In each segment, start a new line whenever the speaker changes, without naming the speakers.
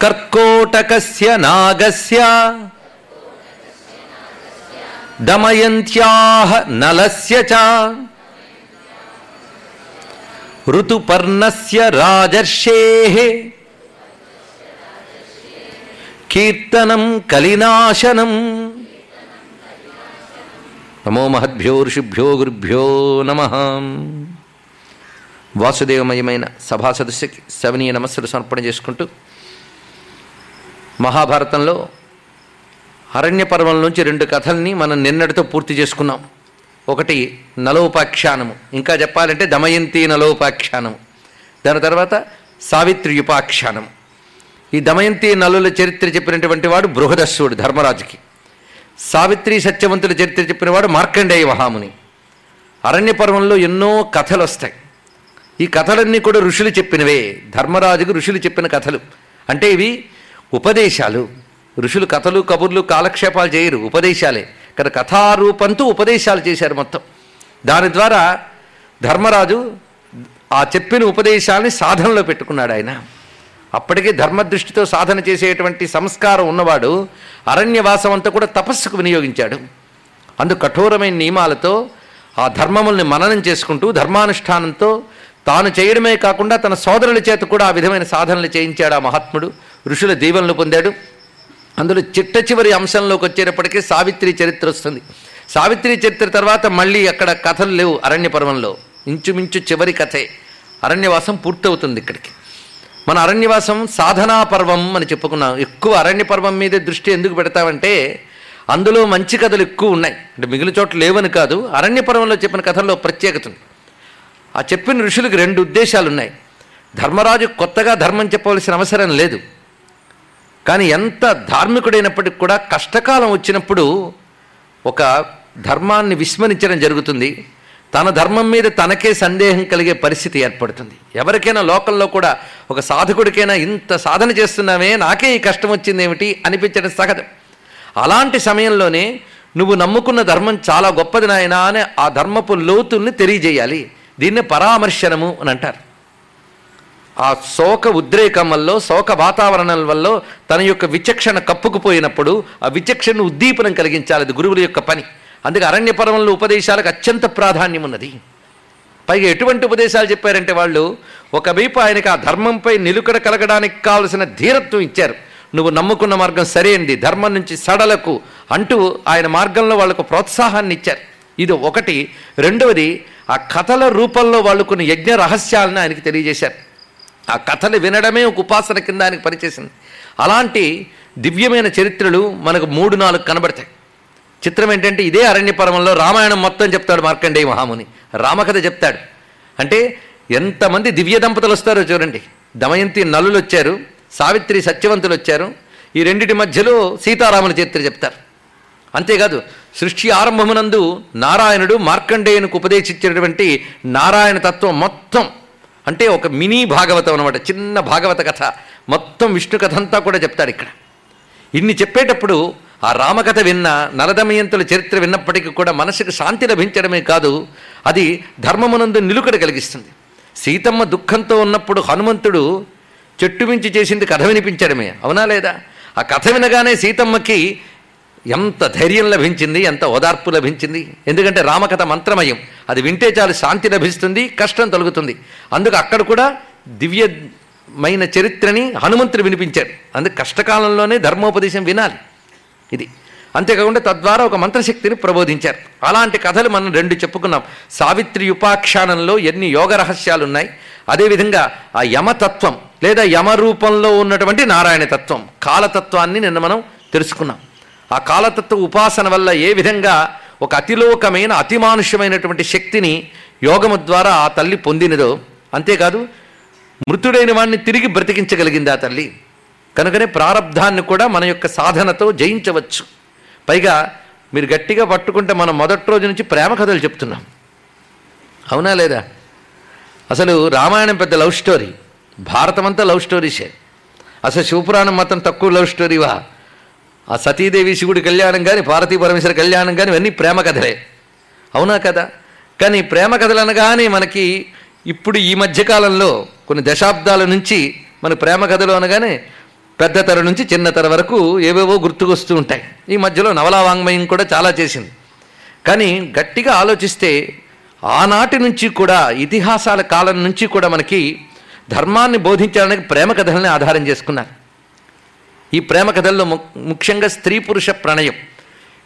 కర్కోటకస్య నాగస్య దమయంత్యాహ నలస్య చ ఋతుపర్ణస్య రాజర్షే కీర్తనం కలినాశనం నమో మహద్భ్యో ఋషిభ్యో గురుభ్యో నమ వాసుదేవమయమైన సభా సదస్సుకి శవనీయ నమస్సులు సమర్పణ చేసుకుంటూ మహాభారతంలో అరణ్య పర్వం నుంచి రెండు కథల్ని మనం నిన్నటితో పూర్తి చేసుకున్నాం. ఒకటి నలోపాఖ్యానము. ఇంకా చెప్పాలంటే దమయంతి నలోపాఖ్యానము. దాని తర్వాత సావిత్రి ఉపాఖ్యానము. ఈ దమయంతి నలుల చరిత్ర చెప్పినటువంటి వాడు బృహదస్సుడు ధర్మరాజుకి. సావిత్రి సత్యవంతుల చరిత్ర చెప్పినవాడు మార్కండేయ మహాముని. అరణ్య పర్వంలో ఎన్నో కథలు వస్తాయి ఈ కథలన్నీ కూడా ఋషులు చెప్పినవే. ధర్మరాజుకు ఋషులు చెప్పిన కథలు. అంటే ఇవి ఉపదేశాలు. ఋషులు కథలు కబుర్లు కాలక్షేపాలు చేయరు ఉపదేశాలే. కదా కథారూపంతో ఉపదేశాలు చేశారు మొత్తం. దాని ద్వారా ధర్మరాజు ఆ చెప్పిన ఉపదేశాలని సాధనలో పెట్టుకున్నాడు ఆయన. అప్పటికే ధర్మదృష్టితో సాధన చేసేటువంటి సంస్కారం ఉన్నవాడు అరణ్యవాసం అంతా కూడా తపస్సుకు వినియోగించాడు. అందు కఠోరమైన నియమాలతో ఆ ధర్మముల్ని మననం చేసుకుంటూ ధర్మానుష్ఠానంతో తాను చేయడమే కాకుండా తన సోదరుల చేత కూడా ఆ విధమైన సాధనలు చేయించాడు ఆ మహాత్ముడు. ఋషుల దీవెనలు పొందాడు. అందులో చిట్ట చివరి అంశంలోకి వచ్చేటప్పటికీ సావిత్రి చరిత్ర వస్తుంది. సావిత్రి చరిత్ర తర్వాత మళ్ళీ అక్కడ కథలు లేవు అరణ్య పర్వంలో ఇంచుమించు చివరి కథే. అరణ్యవాసం పూర్తవుతుంది ఇక్కడికి. మన అరణ్యవాసం సాధనా పర్వం అని చెప్పుకున్నాం. ఎక్కువ అరణ్య పర్వం మీదే దృష్టి ఎందుకు పెడతామంటే అందులో మంచి కథలు ఎక్కువ ఉన్నాయి. అంటే మిగిలిన చోట్ల లేవని కాదు అరణ్య పర్వంలో చెప్పిన కథల్లో ప్రత్యేకత ఉంది. ఆ చెప్పిన ఋషులకు రెండు ఉద్దేశాలు ఉన్నాయి ధర్మరాజు కొత్తగా ధర్మం చెప్పవలసిన అవసరం లేదు. కానీ ఎంత ధార్మికుడైనప్పటికి కూడా కష్టకాలం వచ్చినప్పుడు ఒక ధర్మాన్ని విస్మరించడం జరుగుతుంది. తన ధర్మం మీద తనకే సందేహం కలిగే పరిస్థితి ఏర్పడుతుంది. ఎవరికైనా లోకంలో కూడా ఒక సాధకుడికైనా ఇంత సాధన చేస్తున్నామే నాకే ఈ కష్టం వచ్చింది ఏమిటి అనిపించడం సహజం. అలాంటి సమయంలోనే నువ్వు నమ్ముకున్న ధర్మం చాలా గొప్పది నాయనా అని ఆ ధర్మపు లోతుల్ని తెలియజేయాలి. దీన్ని పరామర్శనము అని అంటారు. ఆ శోక ఉద్రేకం వల్ల శోక వాతావరణం వల్ల తన యొక్క విచక్షణ కప్పుకుపోయినప్పుడు ఆ విచక్షణను ఉద్దీపనం కలిగించాలి. అది గురువుల యొక్క పని. అందుకే అరణ్య పర్వంలో ఉపదేశాలకు అత్యంత ప్రాధాన్యం ఉన్నది. పైగా ఎటువంటి ఉపదేశాలు చెప్పారంటే వాళ్ళు ఒకవైపు ఆయనకి ఆ ధర్మంపై నిలుకడ కలగడానికి కావలసిన ధీరత్వం ఇచ్చారు. నువ్వు నమ్ముకున్న మార్గం సరైనది ధర్మం నుంచి సడలకు అంటూ ఆయన మార్గంలో వాళ్ళకు ప్రోత్సాహాన్ని ఇచ్చారు. ఇది ఒకటి. రెండవది ఆ కథల రూపంలో వాళ్ళు కొన్ని యజ్ఞ రహస్యాలను ఆయనకి తెలియజేశారు. ఆ కథలు వినడమే ఒక ఉపాసన కింద ఆయనకు పనిచేసింది. అలాంటి దివ్యమైన చరిత్రలు మనకు మూడు నాలుగు కనబడతాయి. చిత్రం ఏంటంటే ఇదే అరణ్యపరమంలో రామాయణం మొత్తం చెప్తాడు మార్కండేయ మహాముని. రామకథ చెప్తాడు. అంటే ఎంతమంది దివ్య దంపతులు వస్తారో చూడండి. దమయంతి నలులు వచ్చారు సావిత్రి సత్యవంతులు వచ్చారు. ఈ రెండిటి మధ్యలో సీతారాముల చరిత్ర చెప్తారు. అంతేకాదు సృష్టి ఆరంభమునందు నారాయణుడు మార్కండేయునికి ఉపదేశించినటువంటి నారాయణ తత్వం మొత్తం అంటే ఒక మినీ భాగవతం అనమాట చిన్న భాగవత కథ. మొత్తం విష్ణు కథ అంతా కూడా చెప్తాడు ఇక్కడ. ఇన్ని చెప్పేటప్పుడు ఆ రామకథ విన్న నరదమయంతుల చరిత్ర విన్నప్పటికీ కూడా మనసుకు శాంతి లభించడమే కాదు అది ధర్మమునందు నిలుకడ కలిగిస్తుంది. సీతమ్మ దుఃఖంతో ఉన్నప్పుడు హనుమంతుడు చెట్టు మించి చేసింది కథ వినిపించడమే అవునా లేదా? ఆ కథ వినగానే సీతమ్మకి ఎంత ధైర్యం లభించింది ఎంత ఓదార్పు లభించింది. ఎందుకంటే రామకథ మంత్రమయం. అది వింటే చాలు శాంతి లభిస్తుంది కష్టం తొలగుతుంది. అందుకు అక్కడ కూడా దివ్యమైన చరిత్రని హనుమంతుడు వినిపించారు అందుకు కష్టకాలంలోనే ధర్మోపదేశం వినాలి. ఇది. అంతేకాకుండా తద్వారా ఒక మంత్రశక్తిని ప్రబోధించారు. అలాంటి కథలు మనం రెండు చెప్పుకున్నాం. సావిత్రి ఉపాఖ్యానంలో ఎన్ని యోగ రహస్యాలు ఉన్నాయి అదేవిధంగా ఆ యమతత్వం లేదా యమ రూపంలో ఉన్నటువంటి నారాయణ తత్వం కాలతత్వాన్ని నిన్న మనం తెలుసుకున్నాం. ఆ కాలతత్వ ఉపాసన వల్ల ఏ విధంగా ఒక అతిలోకమైన అతిమానుష్యమైనటువంటి శక్తిని యోగము ద్వారా ఆ తల్లి పొందినదో అంతేకాదు మృతుడైన వాడిని తిరిగి బ్రతికించగలిగింది ఆ తల్లి? కనుకనే ప్రారంధాన్ని కూడా మన యొక్క సాధనతో జయించవచ్చు. పైగా మీరు గట్టిగా పట్టుకుంటే మనం మొదటి రోజు నుంచి ప్రేమ కథలు చెప్తున్నాం. అవునా లేదా? అసలు రామాయణం పెద్ద లవ్ స్టోరీ. భారతం అంతా లవ్ స్టోరీసే. అసలు శివపురాణం మాత్రం తక్కువ లవ్ స్టోరీవా? ఆ సతీదేవి శివుడి కళ్యాణం కానీ పార్వతీ పరమేశ్వర కళ్యాణం కానీ ఇవన్నీ ప్రేమ కథలే. అవునా కదా? కానీ ప్రేమ కథలు అనగానే మనకి ఇప్పుడు ఈ మధ్యకాలంలో కొన్ని దశాబ్దాల నుంచి మన ప్రేమ కథలు అనగానే పెద్ద తర నుంచి చిన్న తర వరకు ఏవేవో గుర్తుకొస్తూ ఉంటాయి. ఈ మధ్యలో నవలా వాంగ్మయం కూడా చాలా చేసింది. కానీ గట్టిగా ఆలోచిస్తే ఆనాటి నుంచి కూడా ఇతిహాసాల కాలం నుంచి కూడా మనకి ధర్మాన్ని బోధించడానికి ప్రేమ కథల్ని ఆధారం చేసుకున్నారు. ఈ ప్రేమ కథల్లో ము- ముఖ్యంగా స్త్రీ పురుష ప్రణయం.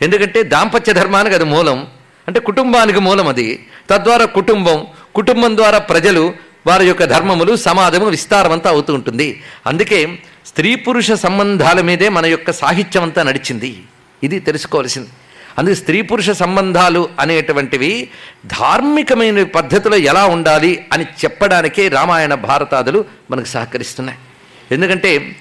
ఎందుకంటే దాంపత్య ధర్మానికి అది మూలం అంటే కుటుంబానికి మూలం అది. తద్వారా కుటుంబం కుటుంబం ద్వారా ప్రజలు వారి యొక్క ధర్మములు సమాజము విస్తారమంతా అవుతూ ఉంటుంది. అందుకే స్త్రీ పురుష సంబంధాల మీదే మన యొక్క సాహిత్యం అంతా నడిచింది. ఇది తెలుసుకోవాల్సింది. అందుకే స్త్రీ పురుష సంబంధాలు అనేటువంటివి ధార్మికమైన పద్ధతిలో ఎలా ఉండాలి అని చెప్పడానికే రామాయణ భారతాదులు మనకు సహకరిస్తున్నాయి. ఎందుకంటే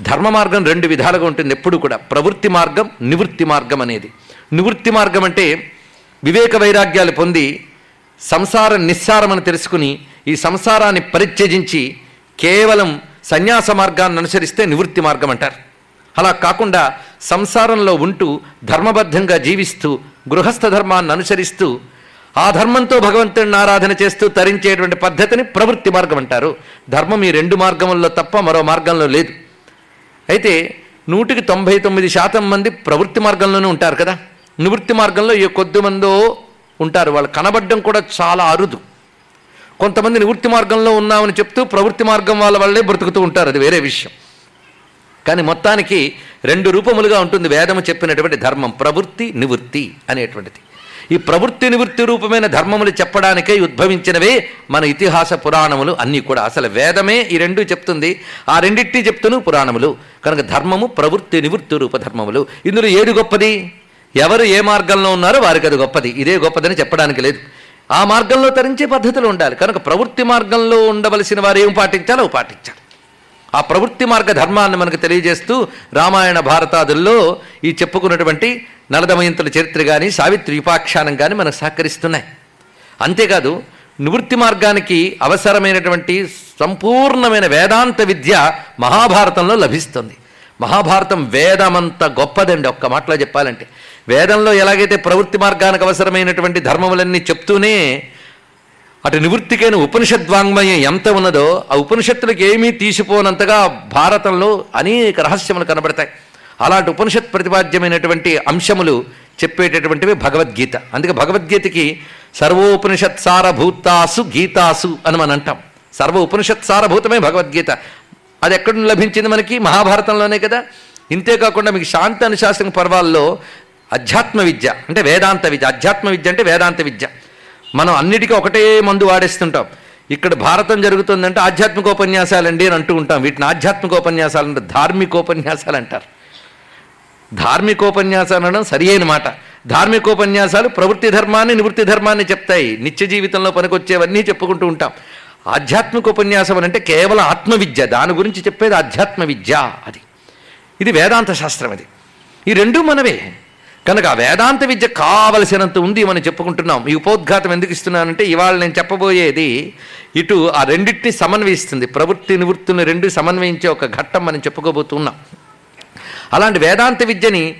ధర్మ మార్గం రెండు విధాలుగా ఉంటుంది. ఎప్పుడు కూడా ప్రవృత్తి మార్గం నివృత్తి మార్గం అనేది. నివృత్తి మార్గం అంటే వివేక వైరాగ్యాలు పొంది సంసార నిస్సారం అని తెలుసుకుని ఈ సంసారాన్ని పరిత్యజించి కేవలం సన్యాస మార్గాన్ని అనుసరిస్తే నివృత్తి మార్గం అంటారు. అలా కాకుండా సంసారంలో ఉంటూ ధర్మబద్ధంగా జీవిస్తూ గృహస్థ ధర్మాన్ని అనుసరిస్తూ ఆ ధర్మంతో భగవంతుడిని ఆరాధన చేస్తూ తరించేటువంటి పద్ధతిని ప్రవృత్తి మార్గం అంటారు. ధర్మం ఈ రెండు మార్గముల్లో తప్ప మరో మార్గంలో లేదు. అయితే నూటికి తొంభై తొమ్మిది శాతం మంది ప్రవృత్తి మార్గంలోనే ఉంటారు కదా. నివృత్తి మార్గంలో ఏ కొద్ది మందో ఉంటారు. వాళ్ళు కనబడడం కూడా చాలా అరుదు. కొంతమంది నివృత్తి మార్గంలో ఉన్నామని చెప్తూ ప్రవృత్తి మార్గం వాళ్ళ వల్లే బ్రతుకుతూ ఉంటారు. అది వేరే విషయం. కానీ మొత్తానికి రెండు రూపములుగా ఉంటుంది వేదము చెప్పినటువంటి ధర్మం. ప్రవృత్తి నివృత్తి అనేటువంటిది. ఈ ప్రవృత్తి నివృత్తి రూపమైన ధర్మములు చెప్పడానికే ఉద్భవించినవే మన ఇతిహాస పురాణములు. అన్నీ కూడా అసలు వేదమే ఈ రెండు చెప్తుంది. ఆ రెండింటినీ చెప్తును పురాణములు. కనుక ధర్మము ప్రవృత్తి నివృత్తి రూప ధర్మములు. ఇందులో ఏది గొప్పది? ఎవరు ఏ మార్గంలో ఉన్నారో వారికి అది గొప్పది. ఇదే గొప్పదని చెప్పడానికి లేదు. ఆ మార్గంలో తరించే పద్ధతులు ఉండాలి. కనుక ప్రవృత్తి మార్గంలో ఉండవలసిన వారు ఏం పాటించాలో పాటించాలి. ఆ ప్రవృత్తి మార్గ ధర్మాన్ని మనకు తెలియజేస్తూ రామాయణ భారతాదుల్లో ఈ చెప్పుకున్నటువంటి నలదమయంతుల చరిత్ర కానీ సావిత్రి ఉపాఖ్యానం కానీ మనకు సహకరిస్తున్నాయి. అంతేకాదు నివృత్తి మార్గానికి అవసరమైనటువంటి సంపూర్ణమైన వేదాంత విద్య మహాభారతంలో లభిస్తుంది. మహాభారతం వేదమంత గొప్పదండి ఒక్క మాటలో చెప్పాలంటే. వేదంలో ఎలాగైతే ప్రవృత్తి మార్గానికి అవసరమైనటువంటి ధర్మములన్నీ చెప్తూనే అటు నివృత్తికైన ఉపనిషద్వాంగ్మయం ఎంత ఉన్నదో ఆ ఉపనిషత్తులకు ఏమీ తీసిపోనంతగా భారతంలో అనేక రహస్యములు కనబడతాయి. అలాంటి ఉపనిషత్ ప్రతిపాద్యమైనటువంటి అంశములు చెప్పేటటువంటివి భగవద్గీత. అందుకే భగవద్గీతకి సర్వోపనిషత్ సారభూతాసు గీతాసు అని మనం అంటాం. సర్వ ఉపనిషత్ సారభూతమే భగవద్గీత. అది ఎక్కడ లభించింది మనకి? మహాభారతంలోనే కదా. ఇంతేకాకుండా మీకు శాంతి అనుశాసన పర్వాల్లో అధ్యాత్మ విద్య అంటే వేదాంత విద్య. అధ్యాత్మ విద్య అంటే వేదాంత విద్య. మనం అన్నిటికీ ఒకటే మందు వాడేస్తుంటాం. ఇక్కడ భారతం జరుగుతుందంటే ఆధ్యాత్మికోపన్యాసాలండి అని అంటూ ఉంటాం. వీటిని ఆధ్యాత్మికోపన్యాసాలు అంటే ధార్మికోపన్యాసాలు అంటారు. ధార్మికోపన్యాసాలు అనడం సరి అయిన మాట. ధార్మికోపన్యాసాలు ప్రవృత్తి ధర్మాన్ని నివృత్తి ధర్మాన్ని చెప్తాయి. నిత్య జీవితంలో పనికొచ్చేవన్నీ చెప్పుకుంటూ ఉంటాం. ఆధ్యాత్మిక ఉపన్యాసం అని అంటే కేవలం ఆత్మవిద్య. దాని గురించి చెప్పేది ఆధ్యాత్మ విద్య అది. ఇది వేదాంత శాస్త్రం అది. ఈ రెండూ మనవే. కనుక వేదాంత విద్య కావలసినంత ఉంది మనం చెప్పుకుంటున్నాం. ఈ ఉపోద్ఘాతం ఎందుకు ఇస్తున్నానంటే ఇవాళ నేను చెప్పబోయేది ఇటు ఆ రెండింటిని సమన్వయిస్తుంది. ప్రవృత్తి నివృత్తిని రెండు సమన్వయించే ఒక ఘట్టం మనం చెప్పుకోబోతున్నాం. అలాంటి వేదాంత విద్యని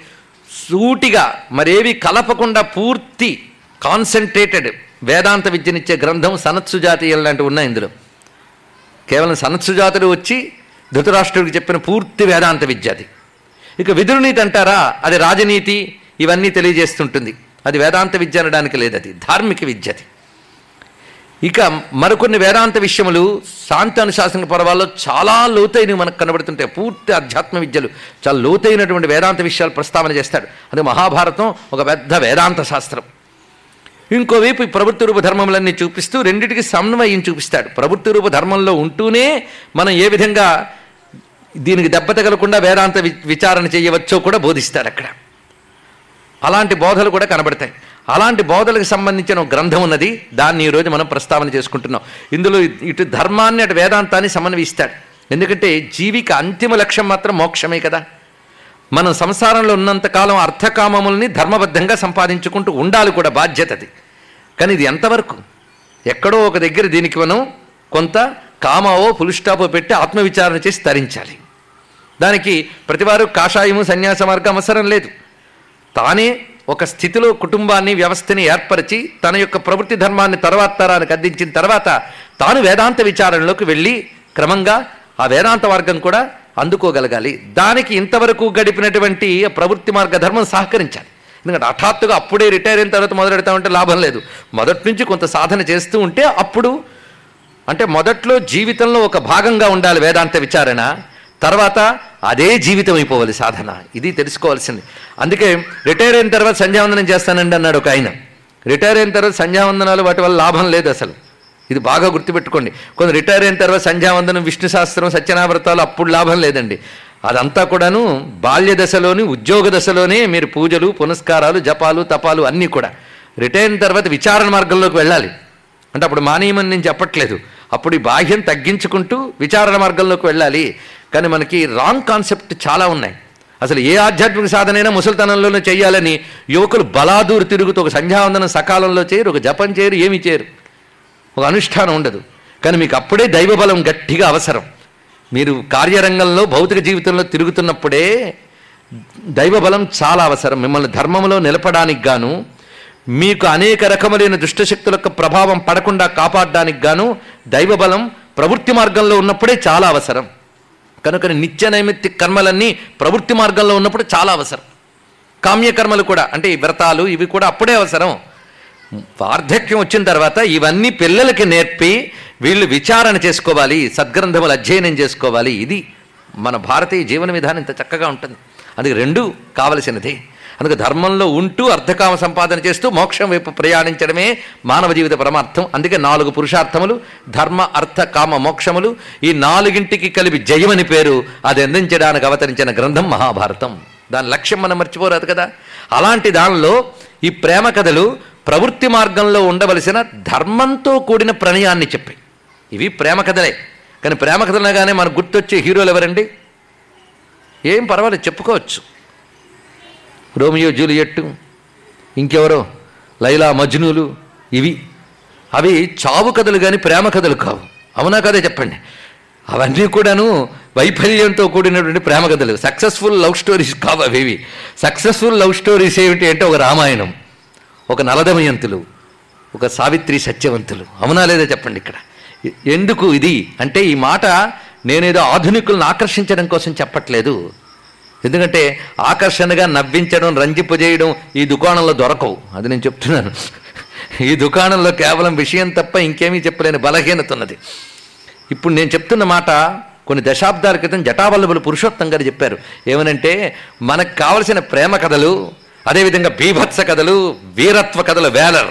సూటిగా మరేవి కలపకుండా పూర్తి కాన్సన్ట్రేటెడ్ వేదాంత విద్యనిచ్చే గ్రంథం సనత్సు లాంటివి ఉన్నాయి ఇందులో. కేవలం సనత్సు జాతుడు వచ్చి ధృతరాష్ట్రుడికి చెప్పిన పూర్తి వేదాంత విద్య అది. ఇక విదురునీతి అంటారా? అది రాజనీతి ఇవన్నీ తెలియజేస్తుంటుంది. అది వేదాంత విద్య అనడానికి లేదు అది. ధార్మిక విద్య అది ఇక మరికొన్ని వేదాంత విషయములు శాంతి అనుశాసన పర్వాల్లో చాలా లోతైనవి మనకు కనబడుతుంటాయి. పూర్తి అధ్యాత్మ విద్యలు. చాలా లోతైనటువంటి వేదాంత విషయాలు ప్రస్తావన చేస్తాడు. అది మహాభారతం ఒక పెద్ద వేదాంత శాస్త్రం. ఇంకోవైపు ఈ ప్రవృత్తి రూప ధర్మములన్నీ చూపిస్తూ రెండింటికి సమన్వయం చూపిస్తాడు. ప్రవృత్తి రూప ధర్మంలో ఉంటూనే మనం ఏ విధంగా దీనికి దెబ్బ తగలకుండా వేదాంత వి- విచారణ చేయవచ్చో కూడా బోధిస్తాడు అక్కడ. అలాంటి బోధలు కూడా కనబడతాయి. అలాంటి బోధలకు సంబంధించిన ఒక గ్రంథం ఉన్నది. దాన్ని ఈరోజు మనం ప్రస్తావన చేసుకుంటున్నాం. ఇందులో ఇటు ధర్మాన్ని అటు వేదాంతాన్ని సమన్వయిస్తాడు. ఎందుకంటే జీవికి అంతిమ లక్ష్యం మాత్రం మోక్షమే కదా. మనం సంసారంలో ఉన్నంతకాలం అర్థకామముల్ని ధర్మబద్ధంగా సంపాదించుకుంటూ ఉండాలి కూడా బాధ్యతది కానీ ఇది ఎంతవరకు? ఎక్కడో ఒక దగ్గర దీనికి మనం కొంత కామావో పులుస్టాపో పెట్టి ఆత్మవిచారణ చేసి తరించాలి. దానికి ప్రతివారు కాషాయము సన్యాస మార్గం అవసరం లేదు. తానే ఒక స్థితిలో కుటుంబాన్ని వ్యవస్థని ఏర్పరిచి తన యొక్క ప్రవృత్తి ధర్మాన్ని తర్వాత తరానికి అందించిన తర్వాత తాను వేదాంత విచారణలోకి వెళ్ళి క్రమంగా ఆ వేదాంత మార్గం కూడా అందుకోగలగాలి. దానికి ఇంతవరకు గడిపినటువంటి ప్రవృత్తి మార్గ ధర్మం సహకరించాలి. ఎందుకంటే హఠాత్తుగా అప్పుడే రిటైర్ అయిన తర్వాత మొదలెడతామంటే లాభం లేదు. మొదటి నుంచి కొంత సాధన చేస్తూ ఉంటే అప్పుడు అంటే మొదట్లో జీవితంలో ఒక భాగంగా ఉండాలి వేదాంత విచారణ. తర్వాత అదే జీవితం అయిపోవాలి సాధన. ఇది తెలుసుకోవాల్సింది. అందుకే రిటైర్ అయిన తర్వాత సంధ్యావందనం చేస్తానండి అన్నాడు ఒక ఆయన. రిటైర్ అయిన తర్వాత సంధ్యావందనాలు వాటి వల్ల లాభం లేదు అసలు. ఇది బాగా గుర్తుపెట్టుకోండి. కొంత రిటైర్ అయిన తర్వాత సంధ్యావందనం విష్ణు శాస్త్రం సత్యనావ్రతాలు అప్పుడు లాభం లేదండి. అదంతా కూడాను బాల్య దశలోని ఉద్యోగ దశలోనే మీరు పూజలు పునస్కారాలు జపాలు తపాలు అన్నీ కూడా. రిటైర్ అయిన తర్వాత విచారణ మార్గంలోకి వెళ్ళాలి. అంటే అప్పుడు మానేయమని నేను చెప్పట్లేదు. అప్పుడు ఈ బాహ్యం తగ్గించుకుంటూ విచారణ మార్గంలోకి వెళ్ళాలి. కానీ మనకి రాంగ్ కాన్సెప్ట్ చాలా ఉన్నాయి. అసలు ఏ ఆధ్యాత్మిక సాధనైనా ముసలితనంలోనే చేయాలని యువకులు బలాదూరు తిరుగుతూ ఒక సంధ్యావందనం సకాలంలో చేయరు ఒక జపం చేయరు ఏమి చేయరు ఒక అనుష్ఠానం ఉండదు. కానీ మీకు అప్పుడే దైవబలం గట్టిగా అవసరం. మీరు కార్యరంగంలో భౌతిక జీవితంలో తిరుగుతున్నప్పుడే దైవబలం చాలా అవసరం. మిమ్మల్ని ధర్మంలో నిలపడానికి గాను మీకు అనేక రకములైన దుష్టశక్తుల యొక్క ప్రభావం పడకుండా కాపాడడానికి గాను దైవబలం ప్రవృత్తి మార్గంలో ఉన్నప్పుడే చాలా అవసరం. కనుక నిత్య నైమిత్తిక కర్మలన్నీ ప్రవృత్తి మార్గంలో ఉన్నప్పుడు చాలా అవసరం. కామ్యకర్మలు కూడా అంటే ఈ వ్రతాలు ఇవి కూడా అప్పుడే అవసరం. వార్ధక్యం వచ్చిన తర్వాత ఇవన్నీ పిల్లలకి నేర్పి వీళ్ళు విచారణ చేసుకోవాలి సద్గ్రంథములు అధ్యయనం చేసుకోవాలి. ఇది మన భారతీయ జీవన విధానం ఇంత చక్కగా ఉంటుంది. అది రెండు కావలసినది. అందుకే ధర్మంలో ఉంటూ అర్ధకామ సంపాదన చేస్తూ మోక్షం వైపు ప్రయాణించడమే మానవ జీవిత పరమార్థం. అందుకే నాలుగు పురుషార్థములు ధర్మ అర్థ కామ మోక్షములు ఈ నాలుగింటికి కలిపి జయమని పేరు అది అందించడానికి అవతరించిన గ్రంథం మహాభారతం. దాని లక్ష్యం మనం మర్చిపోరాదు కదా. అలాంటి దానిలో ఈ ప్రేమ కథలు ప్రవృత్తి మార్గంలో ఉండవలసిన ధర్మంతో కూడిన ప్రణయాన్ని చెప్పాయి. ఇవి ప్రేమ కథలే. కానీ ప్రేమ కథలనగానే మనకు గుర్తొచ్చే హీరోలు ఎవరండి? ఏం పర్వాలేదు చెప్పుకోవచ్చు. రోమియో జూలియట్టు ఇంకెవరో? లైలా మజ్నులు ఇవి. అవి చావు కథలు కానీ ప్రేమ కథలు కావు. అవునా కదే చెప్పండి? అవన్నీ కూడాను వైఫల్యంతో కూడినటువంటి ప్రేమ కథలు. సక్సెస్ఫుల్ లవ్ స్టోరీస్ కావు అవేవి సక్సెస్ఫుల్ లవ్ స్టోరీస్ ఏమిటి అంటే ఒక రామాయణం ఒక నలదమయంతులు ఒక సావిత్రి సత్యవంతులు. అవునా లేదా చెప్పండి ఇక్కడ? ఎందుకు ఇది? అంటే ఈ మాట నేనేదో ఆధునికులను ఆకర్షించడం కోసం చెప్పట్లేదు. ఎందుకంటే ఆకర్షణగా నవ్వించడం రంజింపజేయడం ఈ దుకాణంలో దొరకవు. అది నేను చెప్తున్నాను. ఈ దుకాణంలో కేవలం విషయం తప్ప ఇంకేమీ చెప్పలేని బలహీనత ఉన్నది. ఇప్పుడు నేను చెప్తున్న మాట కొన్ని దశాబ్దాల క్రితం జటావల్లభులు పురుషోత్తం గారు చెప్పారు. ఏమనంటే మనకు కావలసిన ప్రేమ కథలు అదేవిధంగా బీభత్స కథలు వీరత్వ కథలు వేలర్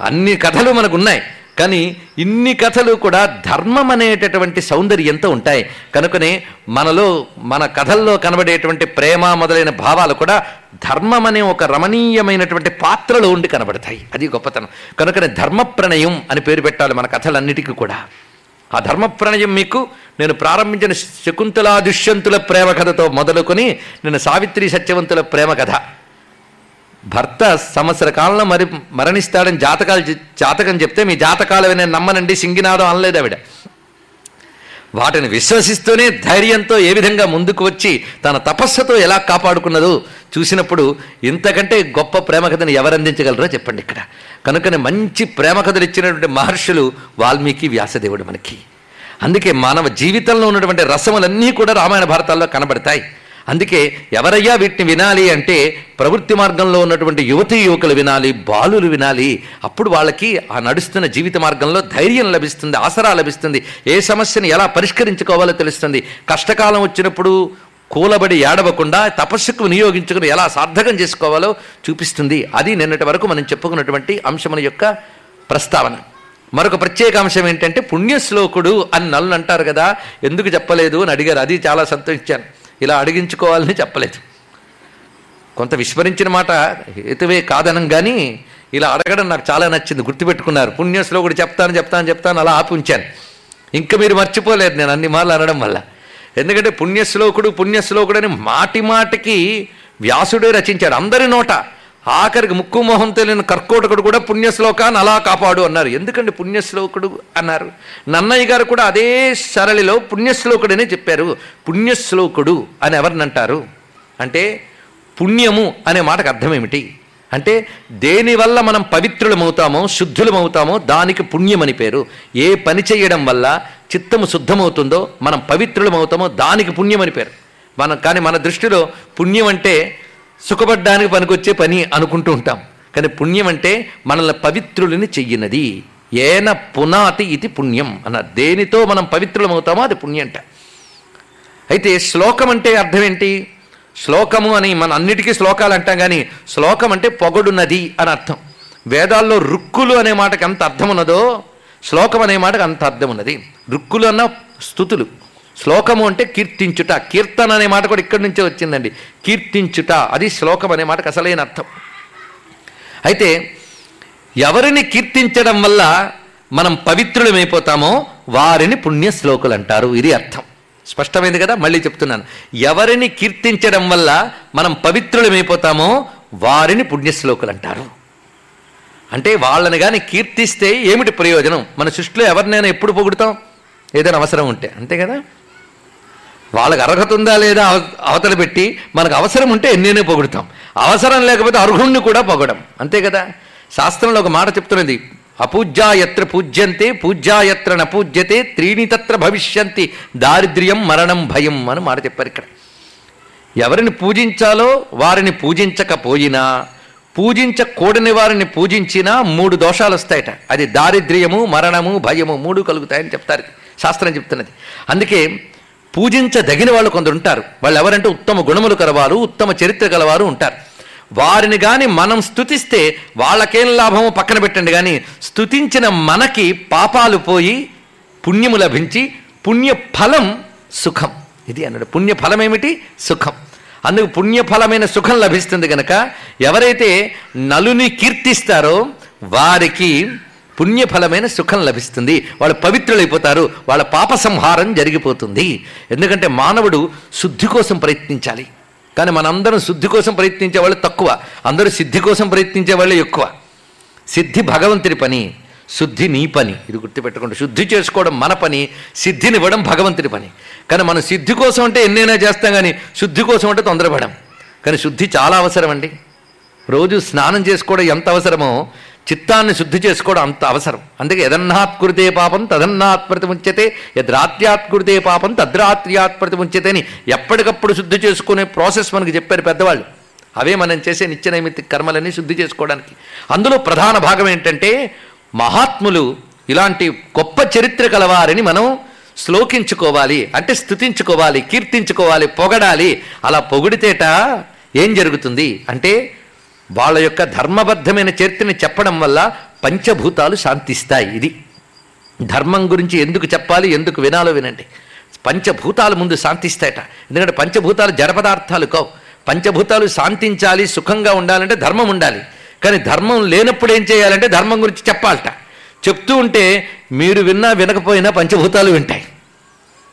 అన్ని కథలు మనకు ఉన్నాయి. కానీ ఇన్ని కథలు కూడా ధర్మం అనేటటువంటి సౌందర్యంతో ఉంటాయి. కనుకనే మనలో మన కథల్లో కనబడేటువంటి ప్రేమ మొదలైన భావాలు కూడా ధర్మం అనే ఒక రమణీయమైనటువంటి పాత్రలో ఉండి కనబడతాయి. అది గొప్పతనం. కనుకనే ధర్మ ప్రణయం అని పేరు పెట్టాలి మన కథలన్నిటికీ కూడా. ఆ ధర్మ ప్రణయం మీకు నేను ప్రారంభించిన శకుంతలా దుష్యంతుల ప్రేమ కథతో మొదలుకొని నేను సావిత్రి సత్యవంతుల ప్రేమ కథ భర్త సంవత్సర కాలంలో మరి మరణిస్తాడని జాతకాలు జాతకం చెప్తే మీ జాతకాలు నేను నమ్మనండి సింగినాదం అనలేదు ఆవిడ. వాటిని విశ్వసిస్తూనే ధైర్యంతో ఏ విధంగా ముందుకు వచ్చి తన తపస్సుతో ఎలా కాపాడుకున్నదో చూసినప్పుడు ఇంతకంటే గొప్ప ప్రేమ ఎవరందించగలరో చెప్పండి ఇక్కడ. కనుకనే మంచి ప్రేమ కథలు ఇచ్చినటువంటి మహర్షులు వాల్మీకి వ్యాసదేవుడు మనకి. అందుకే మానవ జీవితంలో ఉన్నటువంటి రసములన్నీ కూడా రామాయణ భారతాల్లో కనబడతాయి. అందుకే ఎవరయ్యా వీటిని వినాలి అంటే ప్రవృత్తి మార్గంలో ఉన్నటువంటి యువతీ యువకులు వినాలి బాలులు వినాలి. అప్పుడు వాళ్ళకి ఆ నడుస్తున్న జీవిత మార్గంలో ధైర్యం లభిస్తుంది ఆసరా లభిస్తుంది. ఏ సమస్యని ఎలా పరిష్కరించుకోవాలో తెలుస్తుంది. కష్టకాలం వచ్చినప్పుడు కూలబడి ఏడవకుండా తపస్సుకు వినియోగించుకుని ఎలా సార్థకం చేసుకోవాలో చూపిస్తుంది. అది నిన్నటి వరకు మనం చెప్పుకున్నటువంటి అంశముల యొక్క ప్రస్తావన. మరొక ప్రత్యేక అంశం ఏంటంటే పుణ్యశ్లోకుడు అని నల్లు అంటారు కదా. ఎందుకు చెప్పలేదు అని అడిగారు. అది చాలా సంతోషించాను ఇలా అడిగించుకోవాలని చెప్పలేదు. కొంత విస్మరించిన మాట హేతువే కాదనం కానీ ఇలా అడగడం నాకు చాలా నచ్చింది. గుర్తుపెట్టుకున్నారు. పుణ్యశ్లోకుడు చెప్తాను చెప్తాను చెప్తాను అలా ఆపి ఉంచాను. ఇంకా మీరు మర్చిపోలేరు నేను అన్ని మార్లు అనడం వల్ల. ఎందుకంటే పుణ్యశ్లోకుడు పుణ్యశ్లోకుడు అని మాటి మాటికి వ్యాసుడే రచించాడు. అందరి నోట ఆఖరికి ముక్కు మొహం తెలియని కర్కోటకుడు కూడా పుణ్యశ్లోకాన్ని అలా కాపాడు అన్నారు. ఎందుకండి పుణ్యశ్లోకుడు అన్నారు? నన్నయ్య గారు కూడా అదే సరళిలో పుణ్యశ్లోకుడనే చెప్పారు. పుణ్యశ్లోకుడు అని ఎవరినంటారు అంటే పుణ్యము అనే మాటకు అర్థం ఏమిటి? అంటే దేనివల్ల మనం పవిత్రులమవుతామో శుద్ధులమవుతామో దానికి పుణ్యమని పేరు. ఏ పని చేయడం వల్ల చిత్తము శుద్ధమవుతుందో మనం పవిత్రులమవుతామో దానికి పుణ్యం అని పేరు. మనం కానీ మన దృష్టిలో పుణ్యం అంటే సుఖపడ్డానికి పనికొచ్చే పని అనుకుంటూ ఉంటాం. కానీ పుణ్యం అంటే మనల్ని పవిత్రులని చెయ్యినది. ఏన పునాతి ఇది పుణ్యం అన్న దేనితో మనం పవిత్రులమవుతామో అది పుణ్యంట. అయితే శ్లోకం అంటే అర్థం ఏంటి శ్లోకము అని మన అన్నిటికీ శ్లోకాలు అంటాం కానీ శ్లోకం అంటే పొగడున్నది అని అర్థం. వేదాల్లో రుక్కులు అనే మాటకు ఎంత అర్థం ఉన్నదో శ్లోకం అనే మాటకు అంత అర్థం ఉన్నది రుక్కులు అన్న స్థుతులు శ్లోకము అంటే కీర్తించుట. కీర్తన అనే మాట కూడా ఇక్కడి నుంచే వచ్చిందండి. కీర్తించుట. అది శ్లోకం అనే మాటకు అసలైన అర్థం. అయితే ఎవరిని కీర్తించడం వల్ల మనం పవిత్రులమైపోతామో వారిని పుణ్య శ్లోకులు అంటారు. ఇది అర్థం. స్పష్టమైంది కదా? మళ్ళీ చెప్తున్నాను. ఎవరిని కీర్తించడం వల్ల మనం పవిత్రులమైపోతామో వారిని పుణ్యశ్లోకులు అంటారు. అంటే వాళ్ళని కానీ కీర్తిస్తే ఏమిటి ప్రయోజనం? మన సృష్టిలో ఎవరినైనా ఎప్పుడు పొగుడుతాం? ఏదైనా అవసరం ఉంటే. అంతే కదా? వాళ్ళకి అర్హత ఉందా లేదా అవ- అవతల పెట్టి మనకు అవసరం ఉంటే ఎన్నైనా పొగుడతాం. అవసరం లేకపోతే అర్హుణ్ణి కూడా పొగడం. అంతే కదా? శాస్త్రంలో ఒక మాట చెప్తున్నది అపూజ్యాయత్ర పూజ్యంతే పూజ్యాయత్ర నపూజ్యతే త్రీణి తత్ర భవిష్యంతి దారిద్ర్యం మరణం భయం అని మాట చెప్పారు ఇక్కడ. ఎవరిని పూజించాలో వారిని పూజించకపోయినా పూజించకూడని వారిని పూజించినా మూడు దోషాలు వస్తాయట. అది దారిద్ర్యము మరణము భయము మూడు కలుగుతాయని చెప్తారు. శాస్త్రం చెప్తున్నది. అందుకే పూజించదగిన వాళ్ళు కొందరు ఉంటారు. వాళ్ళు ఎవరంటే ఉత్తమ గుణములు కలవారు ఉత్తమ చరిత్ర కలవారు ఉంటారు. వారిని కానీ మనం స్థుతిస్తే వాళ్ళకేం లాభమో? పక్కన పెట్టండి కానీ స్థుతించిన మనకి పాపాలు పోయి పుణ్యము లభించి పుణ్యఫలం సుఖం. ఇది అన్నాడు పుణ్యఫలం ఏమిటి సుఖం. అందుకు పుణ్యఫలమైన సుఖం లభిస్తుంది కనుక ఎవరైతే నలుని కీర్తిస్తారో వారికి పుణ్యఫలమైన సుఖం లభిస్తుంది. వాళ్ళు పవిత్రులైపోతారు. వాళ్ళ పాప సంహారం జరిగిపోతుంది. ఎందుకంటే మానవుడు శుద్ధి కోసం ప్రయత్నించాలి. కానీ మనందరం శుద్ధి కోసం ప్రయత్నించే వాళ్ళు తక్కువ. అందరూ సిద్ధి కోసం ప్రయత్నించే వాళ్ళు ఎక్కువ. సిద్ధి భగవంతుడి పని శుద్ధి నీ పని. ఇది గుర్తుపెట్టుకోండి. శుద్ధి చేసుకోవడం మన పని సిద్ధినివ్వడం భగవంతుడి పని. కానీ మనం సిద్ధి కోసం అంటే ఎన్నైనా చేస్తాం కానీ శుద్ధి కోసం అంటే తొందరపడం. కానీ శుద్ధి చాలా అవసరం అండి రోజు స్నానం చేసుకోవడం ఎంత అవసరమో చిత్తాన్ని శుద్ధి చేసుకోవడం అంత అవసరం. అందుకే యదన్నాత్ పాపం తదన్నాత్ప్రతి ప్రతిముంచతే యద్రాత్ర్యాత్ పాపం తద్రాత్ర్యాత్ ప్రతిముంచతే అని ఎప్పటికప్పుడు శుద్ధి చేసుకునే ప్రాసెస్ మనకు చెప్పారు పెద్దవాళ్ళు. అవే మనం చేసే నిత్య నైమిత్తి కర్మలన్నీ శుద్ధి చేసుకోవడానికి. అందులో ప్రధాన భాగం ఏంటంటే మహాత్ములు ఇలాంటి గొప్ప చరిత్ర కలవారని మనం శ్లోకించుకోవాలి అంటే స్థుతించుకోవాలి కీర్తించుకోవాలి పొగడాలి. అలా పొగిడితేట ఏం జరుగుతుంది? అంటే వాళ్ళ యొక్క ధర్మబద్ధమైన చరిత్రని చెప్పడం వల్ల పంచభూతాలు శాంతిస్తాయి. ఇది ధర్మం గురించి ఎందుకు చెప్పాలి ఎందుకు వినాలో వినండి. పంచభూతాలు ముందు శాంతిస్తాయట. ఎందుకంటే పంచభూతాలు జడపదార్థాలు కావు. పంచభూతాలు శాంతించాలి సుఖంగా ఉండాలంటే ధర్మం ఉండాలి. కానీ ధర్మం లేనప్పుడు ఏం చేయాలంటే ధర్మం గురించి చెప్పాలట. చెప్తూ ఉంటే మీరు విన్నా వినకపోయినా పంచభూతాలు వింటాయి.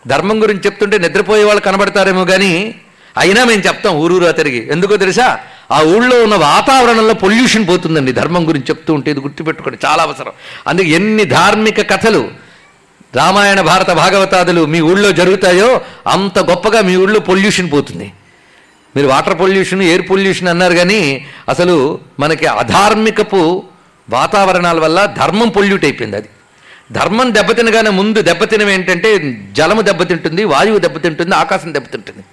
ధర్మం గురించి చెప్తుంటే నిద్రపోయే వాళ్ళు కనబడతారేమో కానీ అయినా మేము చెప్తాం ఊరూరా తిరిగి. ఎందుకో తెలుసా? ఆ ఊళ్ళో ఉన్న వాతావరణంలో పొల్యూషన్ పోతుందండి. ధర్మం గురించి చెప్తూ ఉంటే ఇది గుర్తుపెట్టుకోండి. చాలా అవసరం. అందుకే ఎన్ని ధార్మిక కథలు రామాయణ భారత భాగవతాదులు మీ ఊళ్ళో జరుగుతాయో అంత గొప్పగా మీ ఊళ్ళో పొల్యూషన్ పోతుంది. మీరు వాటర్ పొల్యూషన్ ఎయిర్ పొల్యూషన్ అన్నారు కానీ అసలు మనకి అధార్మికపు వాతావరణాల వల్ల ధర్మం పొల్యూట్ అయిపోయింది అది. ధర్మం దెబ్బతినగానే ముందు దెబ్బతినం ఏంటంటే జలము దెబ్బతింటుంది వాయువు దెబ్బతింటుంది ఆకాశం దెబ్బతింటుంది.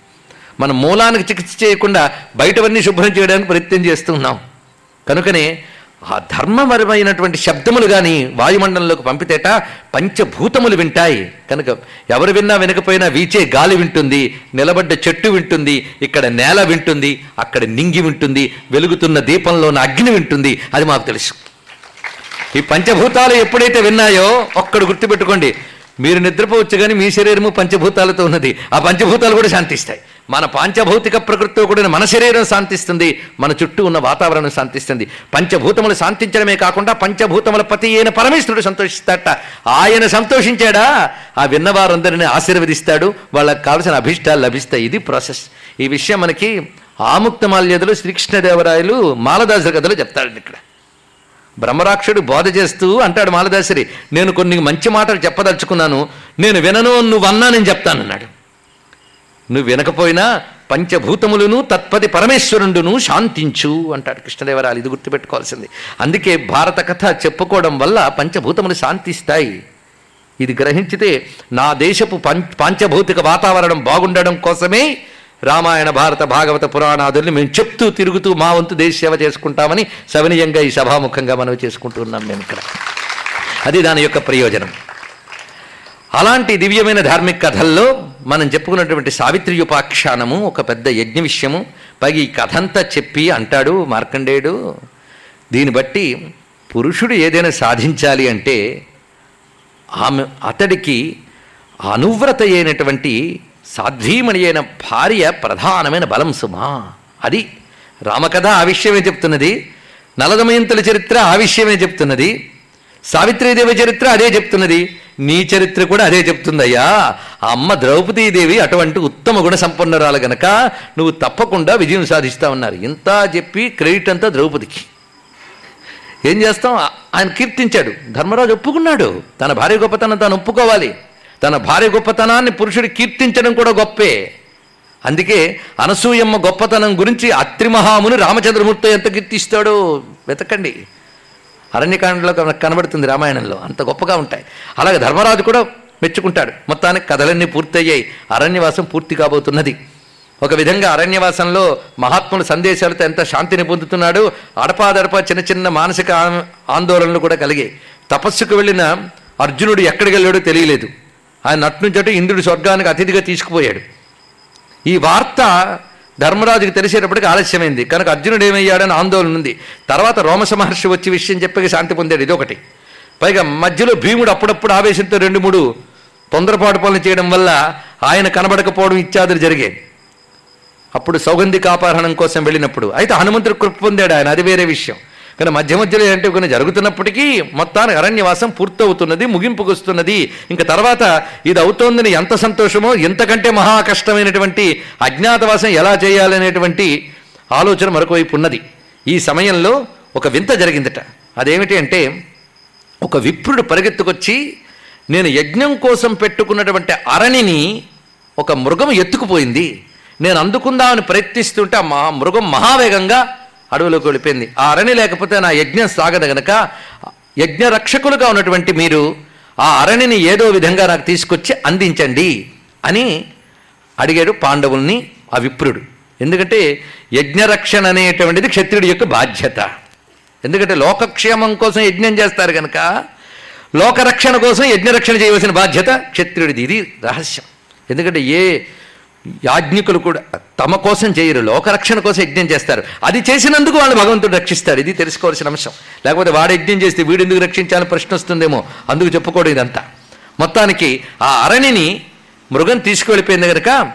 మనం మూలానికి చికిత్స చేయకుండా బయటవన్నీ శుభ్రం చేయడానికి ప్రయత్నం చేస్తున్నాం. కనుకనే ఆ ధర్మపరమైనటువంటి శబ్దములు కానీ వాయుమండలంలోకి పంపితేట పంచభూతములు వింటాయి. కనుక ఎవరు విన్నా వినకపోయినా వీచే గాలి వింటుంది నిలబడ్డ చెట్టు వింటుంది ఇక్కడ నేల వింటుంది అక్కడ నింగి వింటుంది వెలుగుతున్న దీపంలో ఉన్న అగ్ని వింటుంది. అది మాకు తెలుసు. ఈ పంచభూతాలు ఎప్పుడైతే విన్నాయో ఒక్కడు గుర్తుపెట్టుకోండి మీరు నిద్రపోవచ్చు కానీ మీ శరీరము పంచభూతాలతో ఉన్నది. ఆ పంచభూతాలు కూడా శాంతిస్తాయి. మన పాంచభౌతిక ప్రకృతితో కూడిన మన శరీరం శాంతిస్తుంది మన చుట్టూ ఉన్న వాతావరణం శాంతిస్తుంది. పంచభూతములు శాంతించడమే కాకుండా పంచభూతముల పతి అయిన పరమేశ్వరుడు సంతోషిస్తాడట. ఆయన సంతోషించాడా? ఆ విన్నవారందరిని ఆశీర్వదిస్తాడు. వాళ్ళకి కావలసిన అభిష్టాలు లభిస్తాయి. ఇది ప్రాసెస్. ఈ విషయం మనకి ఆముక్తమాల్యతలు శ్రీకృష్ణదేవరాయలు మాలదాసు కథలో చెప్తాడండి ఇక్కడ. బ్రహ్మరాక్షుడు బోధ చేస్తూ అంటాడు మాలదాసరి నేను కొన్ని మంచి మాటలు చెప్పదలుచుకున్నాను. నేను వినను నువ్వు అన్నా నేను చెప్తానన్నాడు. నువ్వు వినకపోయినా పంచభూతములను తత్పది పరమేశ్వరుండును శాంతించు అంటాడు కృష్ణదేవరాలు ఇది గుర్తుపెట్టుకోవాల్సింది. అందుకే భారత కథ చెప్పుకోవడం వల్ల పంచభూతములు శాంతిస్తాయి. ఇది గ్రహించితే నా దేశపు పం పంచభౌతిక వాతావరణం బాగుండడం కోసమే రామాయణ భారత భాగవత పురాణాదుల్ని మేము చెప్తూ తిరుగుతూ మా వంతు దేశ సేవ చేసుకుంటామని సవనీయంగా ఈ సభాముఖంగా మనం చేసుకుంటున్నాం మేము ఇక్కడ. అది దాని యొక్క ప్రయోజనం. అలాంటి దివ్యమైన ధార్మిక కథల్లో మనం చెప్పుకున్నటువంటి సావిత్రి ఉపాఖ్యానము ఒక పెద్ద యజ్ఞ విషయము. పైగా ఈ కథంతా చెప్పి అంటాడు మార్కండేయుడు దీన్ని బట్టి పురుషుడు ఏదైనా సాధించాలి అంటే ఆమె అతడికి అనువ్రత అయినటువంటి సాధ్వీమణి అయిన భార్య ప్రధానమైన బలం సుమా. అది రామకథ ఆ విషయమే చెప్తున్నది. నలదమయంతుల చరిత్ర ఆ విషయమే చెప్తున్నది. సావిత్రీదేవి చరిత్ర అదే చెప్తున్నది. నీ చరిత్ర కూడా అదే చెప్తుందయ్యా. ఆ అమ్మ ద్రౌపదీదేవి అటువంటి ఉత్తమ గుణ సంపన్నురాలు గనక నువ్వు తప్పకుండా విజయం సాధిస్తా ఉన్నారు ఇంత చెప్పి క్రెడిట్ అంతా ద్రౌపదికి. ఏం చేస్తాం? ఆయన కీర్తించాడు. ధర్మరాజు ఒప్పుకున్నాడు. తన భార్య గొప్పతనం తాను ఒప్పుకోవాలి. తన భార్య గొప్పతనాన్ని పురుషుడు కీర్తించడం కూడా గొప్పే. అందుకే అనసూయమ్మ గొప్పతనం గురించి అత్రిమహాముని రామచంద్రమూర్తి ఎంత కీర్తిస్తాడో వెతకండి. అరణ్యకాండలో కనబడుతుంది రామాయణంలో. అంత గొప్పగా ఉంటాయి. అలాగే ధర్మరాజు కూడా మెచ్చుకుంటాడు. మొత్తానికి కథలన్నీ పూర్తయ్యాయి. అరణ్యవాసం పూర్తి కాబోతున్నది. ఒక విధంగా అరణ్యవాసంలో మహాత్ముల సందేశాలతో ఎంత శాంతిని పొందుతున్నాడు. అడపాదడపా చిన్న చిన్న మానసిక ఆ- ఆందోళనలు కూడా కలిగాయి. తపస్సుకు వెళ్ళిన అర్జునుడు ఎక్కడికి వెళ్ళాడో తెలియలేదు. ఆయన నట్నుంచటు ఇంద్రుడు స్వర్గానికి అతిథిగా తీసుకుపోయాడు. ఈ వార్త ధర్మరాజుకి తెలిసేటప్పటికి ఆలస్యమైంది. కనుక అర్జునుడు ఏమయ్యాడని ఆందోళన ఉంది. తర్వాత రోమస మహర్షి వచ్చి విషయం చెప్పక శాంతి పొందాడు. ఇదొకటి. పైగా మధ్యలో భీముడు అప్పుడప్పుడు ఆవేశంతో రెండు మూడు తొందరపాటు పనులు చేయడం వల్ల ఆయన కనబడకపోవడం ఇత్యాదులు జరిగేది అప్పుడు సౌగంధికాపహరణం కోసం వెళ్ళినప్పుడు. అయితే హనుమంతుడు కృప పొందాడు ఆయన. అది వేరే విషయం. కానీ మధ్య మధ్యలో ఇలాంటివి కొన్ని జరుగుతున్నప్పటికీ మొత్తానికి అరణ్యవాసం పూర్తవుతున్నది ముగింపుకు వస్తున్నది. ఇంకా తర్వాత ఇది అవుతోందని ఎంత సంతోషమో ఎంతకంటే మహా కష్టమైనటువంటి అజ్ఞాతవాసం ఎలా చేయాలనేటువంటి ఆలోచన మరొకవైపు ఉన్నది. ఈ సమయంలో ఒక వింత జరిగిందట. అదేమిటి అంటే ఒక విప్రుడు పరిగెత్తుకొచ్చి నేను యజ్ఞం కోసం పెట్టుకున్నటువంటి అరణిని ఒక మృగం ఎత్తుకుపోయింది. నేను అందుకుందామని ప్రయత్నిస్తుంటే ఆ మృగం మహావేగంగా అడవిలోకి వెళ్ళిపోయింది. ఆ అరణి లేకపోతే నా యజ్ఞం సాగదు గనక యజ్ఞ రక్షకులుగా ఉన్నటువంటి మీరు ఆ అరణిని ఏదో విధంగా నాకు తీసుకొచ్చి అందించండి అని అడిగాడు పాండవుల్ని ఆ విప్రుడు. ఎందుకంటే యజ్ఞరక్షణ అనేటువంటిది క్షత్రుడి యొక్క బాధ్యత. ఎందుకంటే లోకక్షేమం కోసం యజ్ఞం చేస్తారు కనుక లోకరక్షణ కోసం యజ్ఞరక్షణ చేయవలసిన బాధ్యత క్షత్రుడిది ఇది రహస్యం. ఎందుకంటే ఏ యాజ్ఞికులు కూడా తమ కోసం చేయరు లోకరక్షణ కోసం యజ్ఞం చేస్తారు. అది చేసినందుకు వాళ్ళు భగవంతుడు రక్షిస్తాడు ఇది తెలుసుకోవాల్సిన అంశం. లేకపోతే వాడు యజ్ఞం చేస్తే వీడు ఎందుకు రక్షించాలని ప్రశ్న వస్తుందేమో అందుకు చెప్పుకోవడం ఇదంతా. మొత్తానికి ఆ అరణిని మృగం తీసుకువెళ్ళిపోయింది కనుక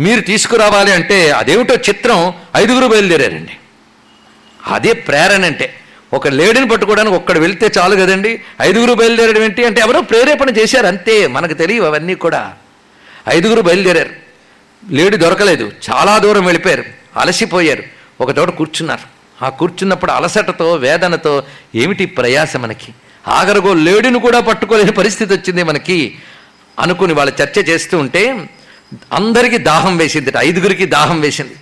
మీరు తీసుకురావాలి అంటే అదేమిటో చిత్రం ఐదుగురు బయలుదేరారండి. అదే ప్రేరణ అంటే ఒక లేడీని పట్టుకోవడానికి ఒక్కడు వెళ్తే చాలు కదండి ఐదుగురు బయలుదేరడం ఏంటి అంటే ఎవరో ప్రేరేపణ చేశారు అంతే మనకు తెలియవు అవన్నీ కూడా. ఐదుగురు బయలుదేరారు. లేడు దొరకలేదు. చాలా దూరం వెళ్ళిపోయారు. అలసిపోయారు. ఒక చోట కూర్చున్నారు. ఆ కూర్చున్నప్పుడు అలసటతో వేదనతో ఏమిటి ప్రయాస మనకి? ఆగరగో లేడీని కూడా పట్టుకోలేని పరిస్థితి వచ్చింది మనకి. అనుకుని వాళ్ళ చర్చ చేస్తూ ఉంటే అందరికీ దాహం వేసింది ఐదుగురికి దాహం వేసింది.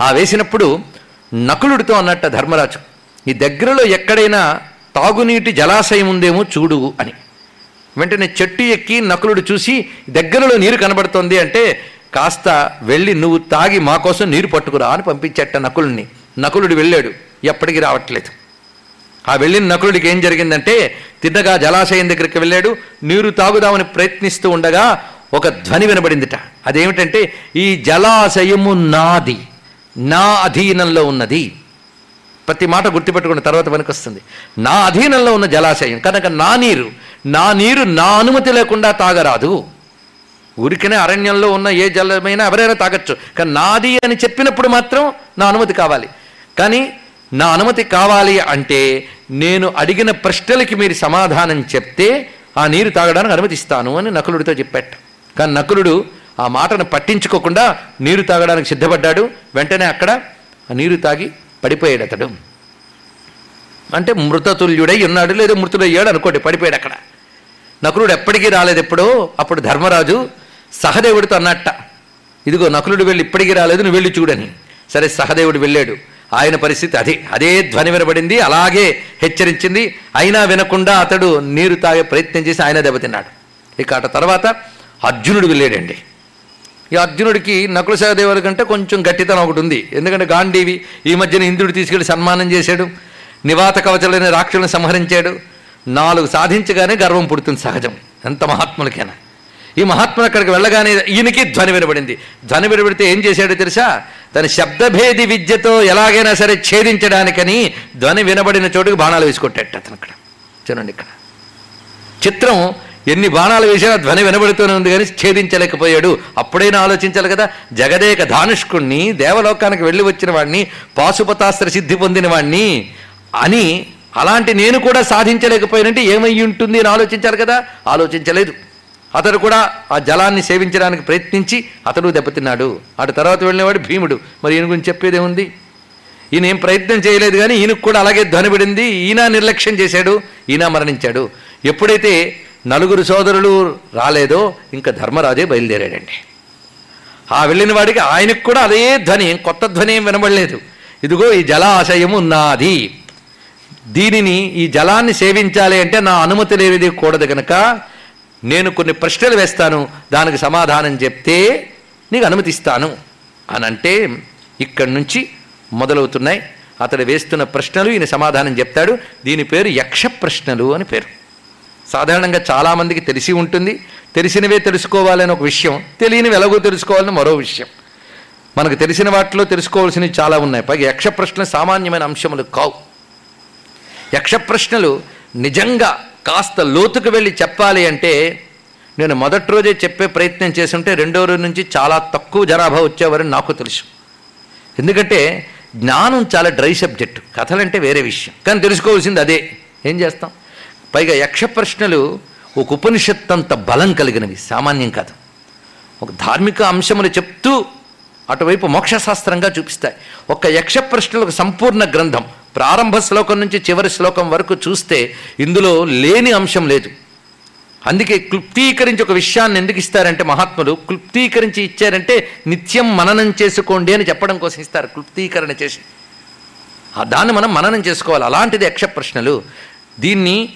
ఆ వేసినప్పుడు నకులుడితో అన్నట్ట ధర్మరాజు ఈ దగ్గరలో ఎక్కడైనా తాగునీటి జలాశయం ఉందేమో చూడు అని. వెంటనే చెట్టు ఎక్కి నకులుడు చూసి దగ్గరలో నీరు కనబడుతోంది అంటే కాస్త వెళ్ళి నువ్వు తాగి మా కోసం నీరు పట్టుకురా అని పంపించట నకులుని. నకులుడు వెళ్ళాడు. ఎప్పటికీ రావట్లేదు. ఆ వెళ్ళిన నకులుడికి ఏం జరిగిందంటే తిన్నగా జలాశయం దగ్గరికి వెళ్ళాడు. నీరు తాగుదామని ప్రయత్నిస్తూ ఉండగా ఒక ధ్వని వినబడిందిట. అదేమిటంటే ఈ జలాశయము నాది. నా అధీనంలో ఉన్నది. ప్రతి మాట గుర్తుపెట్టుకున్న తర్వాత వస్తుంది నా అధీనంలో ఉన్న జలాశయం. కనుక నా నీరు నా నీరు నా అనుమతి లేకుండా తాగరాదు. ఊరికనే అరణ్యంలో ఉన్న ఏ జలమైనా ఎవరైనా తాగొచ్చు. కానీ నాది అని చెప్పినప్పుడు మాత్రం నా అనుమతి కావాలి. కానీ నా అనుమతి కావాలి అంటే నేను అడిగిన ప్రశ్నలకి మీరు సమాధానం చెప్తే ఆ నీరు తాగడానికి అనుమతిస్తాను అని నకులుడితో చెప్పాట. కానీ నకులుడు ఆ మాటను పట్టించుకోకుండా నీరు తాగడానికి సిద్ధపడ్డాడు. వెంటనే అక్కడ ఆ నీరు తాగి పడిపోయాడు అతడు. అంటే మృతతుల్యుడై ఉన్నాడు లేదా మృతుడయ్యాడు అనుకోండి పడిపోయాడు అక్కడ. నకులుడు ఎప్పటికీ రాలేదు ఎప్పుడో అప్పుడు ధర్మరాజు సహదేవుడితో అన్నట్ట. ఇదిగో నకులుడు వెళ్ళి ఇప్పటికీ రాలేదు నువ్వు వెళ్ళి చూడని. సరే సహదేవుడు వెళ్ళాడు. ఆయన పరిస్థితి అదే. అదే ధ్వని వినబడింది అలాగే హెచ్చరించింది. అయినా వినకుండా అతడు నీరు తాగే ప్రయత్నం చేసి ఆయన దెబ్బతిన్నాడు. ఇక అట తర్వాత అర్జునుడు వెళ్ళాడండి. ఈ అర్జునుడికి నకుల సహదేవుల కంటే కొంచెం గట్టితనం ఒకటి ఉంది. ఎందుకంటే గాంధీవి ఈ మధ్యన ఇంద్రుడు తీసుకెళ్ళి సన్మానం చేశాడు. నివాత కవచలైన రాక్షసులను సంహరించాడు. నాలుగు సాధించగానే గర్వం పుడుతుంది సహజం. ఎంత మహాత్ములకైనా. ఈ మహాత్ములు అక్కడికి వెళ్ళగానే ఈయనకి ధ్వని వినబడింది. ధ్వని వినబడితే ఏం చేశాడో తెలుసా? తన శబ్దభేది విద్యతో ఎలాగైనా సరే ఛేదించడానికని ధ్వని వినబడిన చోటుకు బాణాలు వేసుకొట్టాడు అతను అక్కడ. చూడండి ఇక్కడ. చిత్రం ఎన్ని బాణాలు వేసినా ధ్వని వినబడుతూనే ఉంది కానీ ఛేదించలేకపోయాడు. అప్పుడైనా ఆలోచించాలి కదా. జగదేక ధానుష్కుణ్ణి దేవలోకానికి వెళ్ళి వచ్చిన వాడిని పాశుపతాస్త్ర సిద్ధి పొందిన వాడిని అని అలాంటి నేను కూడా సాధించలేకపోయినంటే ఏమై ఉంటుంది అని ఆలోచించాలి కదా? ఆలోచించలేదు. అతడు కూడా ఆ జలాన్ని సేవించడానికి ప్రయత్నించి అతడు దెబ్బతిన్నాడు. అటు తర్వాత వెళ్ళినవాడు భీముడు. మరి ఈయన గురించి చెప్పేదేముంది? ఈయన ఏం ప్రయత్నం చేయలేదు కానీ ఈయనకు కూడా అలాగే ధ్వనిపడింది ఈయన నిర్లక్ష్యం చేశాడు. ఈయన మరణించాడు. ఎప్పుడైతే నలుగురు సోదరులు రాలేదో ఇంకా ధర్మరాజే బయలుదేరాడండి. ఆ వెళ్ళిన వాడికి ఆయనకు కూడా అదే ధ్వని కొత్త ధ్వని ఏం వినబడలేదు. ఇదిగో ఈ జలాశయం ఉన్నది దీనిని ఈ జలాన్ని సేవించాలి అంటే నా అనుమతి లేనిది కూడదు కనుక నేను కొన్ని ప్రశ్నలు వేస్తాను దానికి సమాధానం చెప్తే నీకు అనుమతిస్తాను. అని అంటే ఇక్కడి నుంచి మొదలవుతున్నాయి. అతడు వేస్తున్న ప్రశ్నలు ఈయన సమాధానం చెప్తాడు. దీని పేరు యక్ష ప్రశ్నలు అని పేరు. సాధారణంగా చాలామందికి తెలిసి ఉంటుంది. తెలిసినవే తెలుసుకోవాలని ఒక విషయం తెలియనివి ఎలాగో తెలుసుకోవాలని మరో విషయం. మనకు తెలిసిన వాటిలో తెలుసుకోవాల్సినవి చాలా ఉన్నాయి. పైగా యక్ష ప్రశ్నలు సామాన్యమైన అంశములు కావు. యక్ష ప్రశ్నలు నిజంగా కాస్త లోతుకు వెళ్ళి చెప్పాలి అంటే నేను మొదటి రోజే చెప్పే ప్రయత్నం చేస్తుంటే రెండో రోజు నుంచి చాలా తక్కువ జనాభా వచ్చేవారని నాకు తెలుసు. ఎందుకంటే జ్ఞానం చాలా డ్రై సబ్జెక్టు. కథలంటే వేరే విషయం. కానీ తెలుసుకోవాల్సింది అదే. ఏం చేస్తాం? పైగా యక్ష ప్రశ్నలు ఒక ఉపనిషత్తు అంత బలం కలిగినవి. సామాన్యం కాదు. ఒక ధార్మిక అంశములు చెప్తూ అటువైపు మోక్షశాస్త్రంగా చూపిస్తాయి. ఒక యక్ష ప్రశ్నలు ఒక సంపూర్ణ గ్రంథం. ప్రారంభ శ్లోకం నుంచి చివరి శ్లోకం వరకు చూస్తే ఇందులో లేని అంశం లేదు. అందుకే క్లుప్తీకరించి ఒక విషయాన్ని ఎందుకు ఇస్తారంటే మహాత్ములు క్లుప్తీకరించి ఇచ్చారంటే నిత్యం మననం చేసుకోండి అని చెప్పడం కోసం ఇస్తారు క్లుప్తీకరణ చేసి. ఆ దాన్ని మనం మననం చేసుకోవాలి. అలాంటిది యక్ష ప్రశ్నలు దీన్ని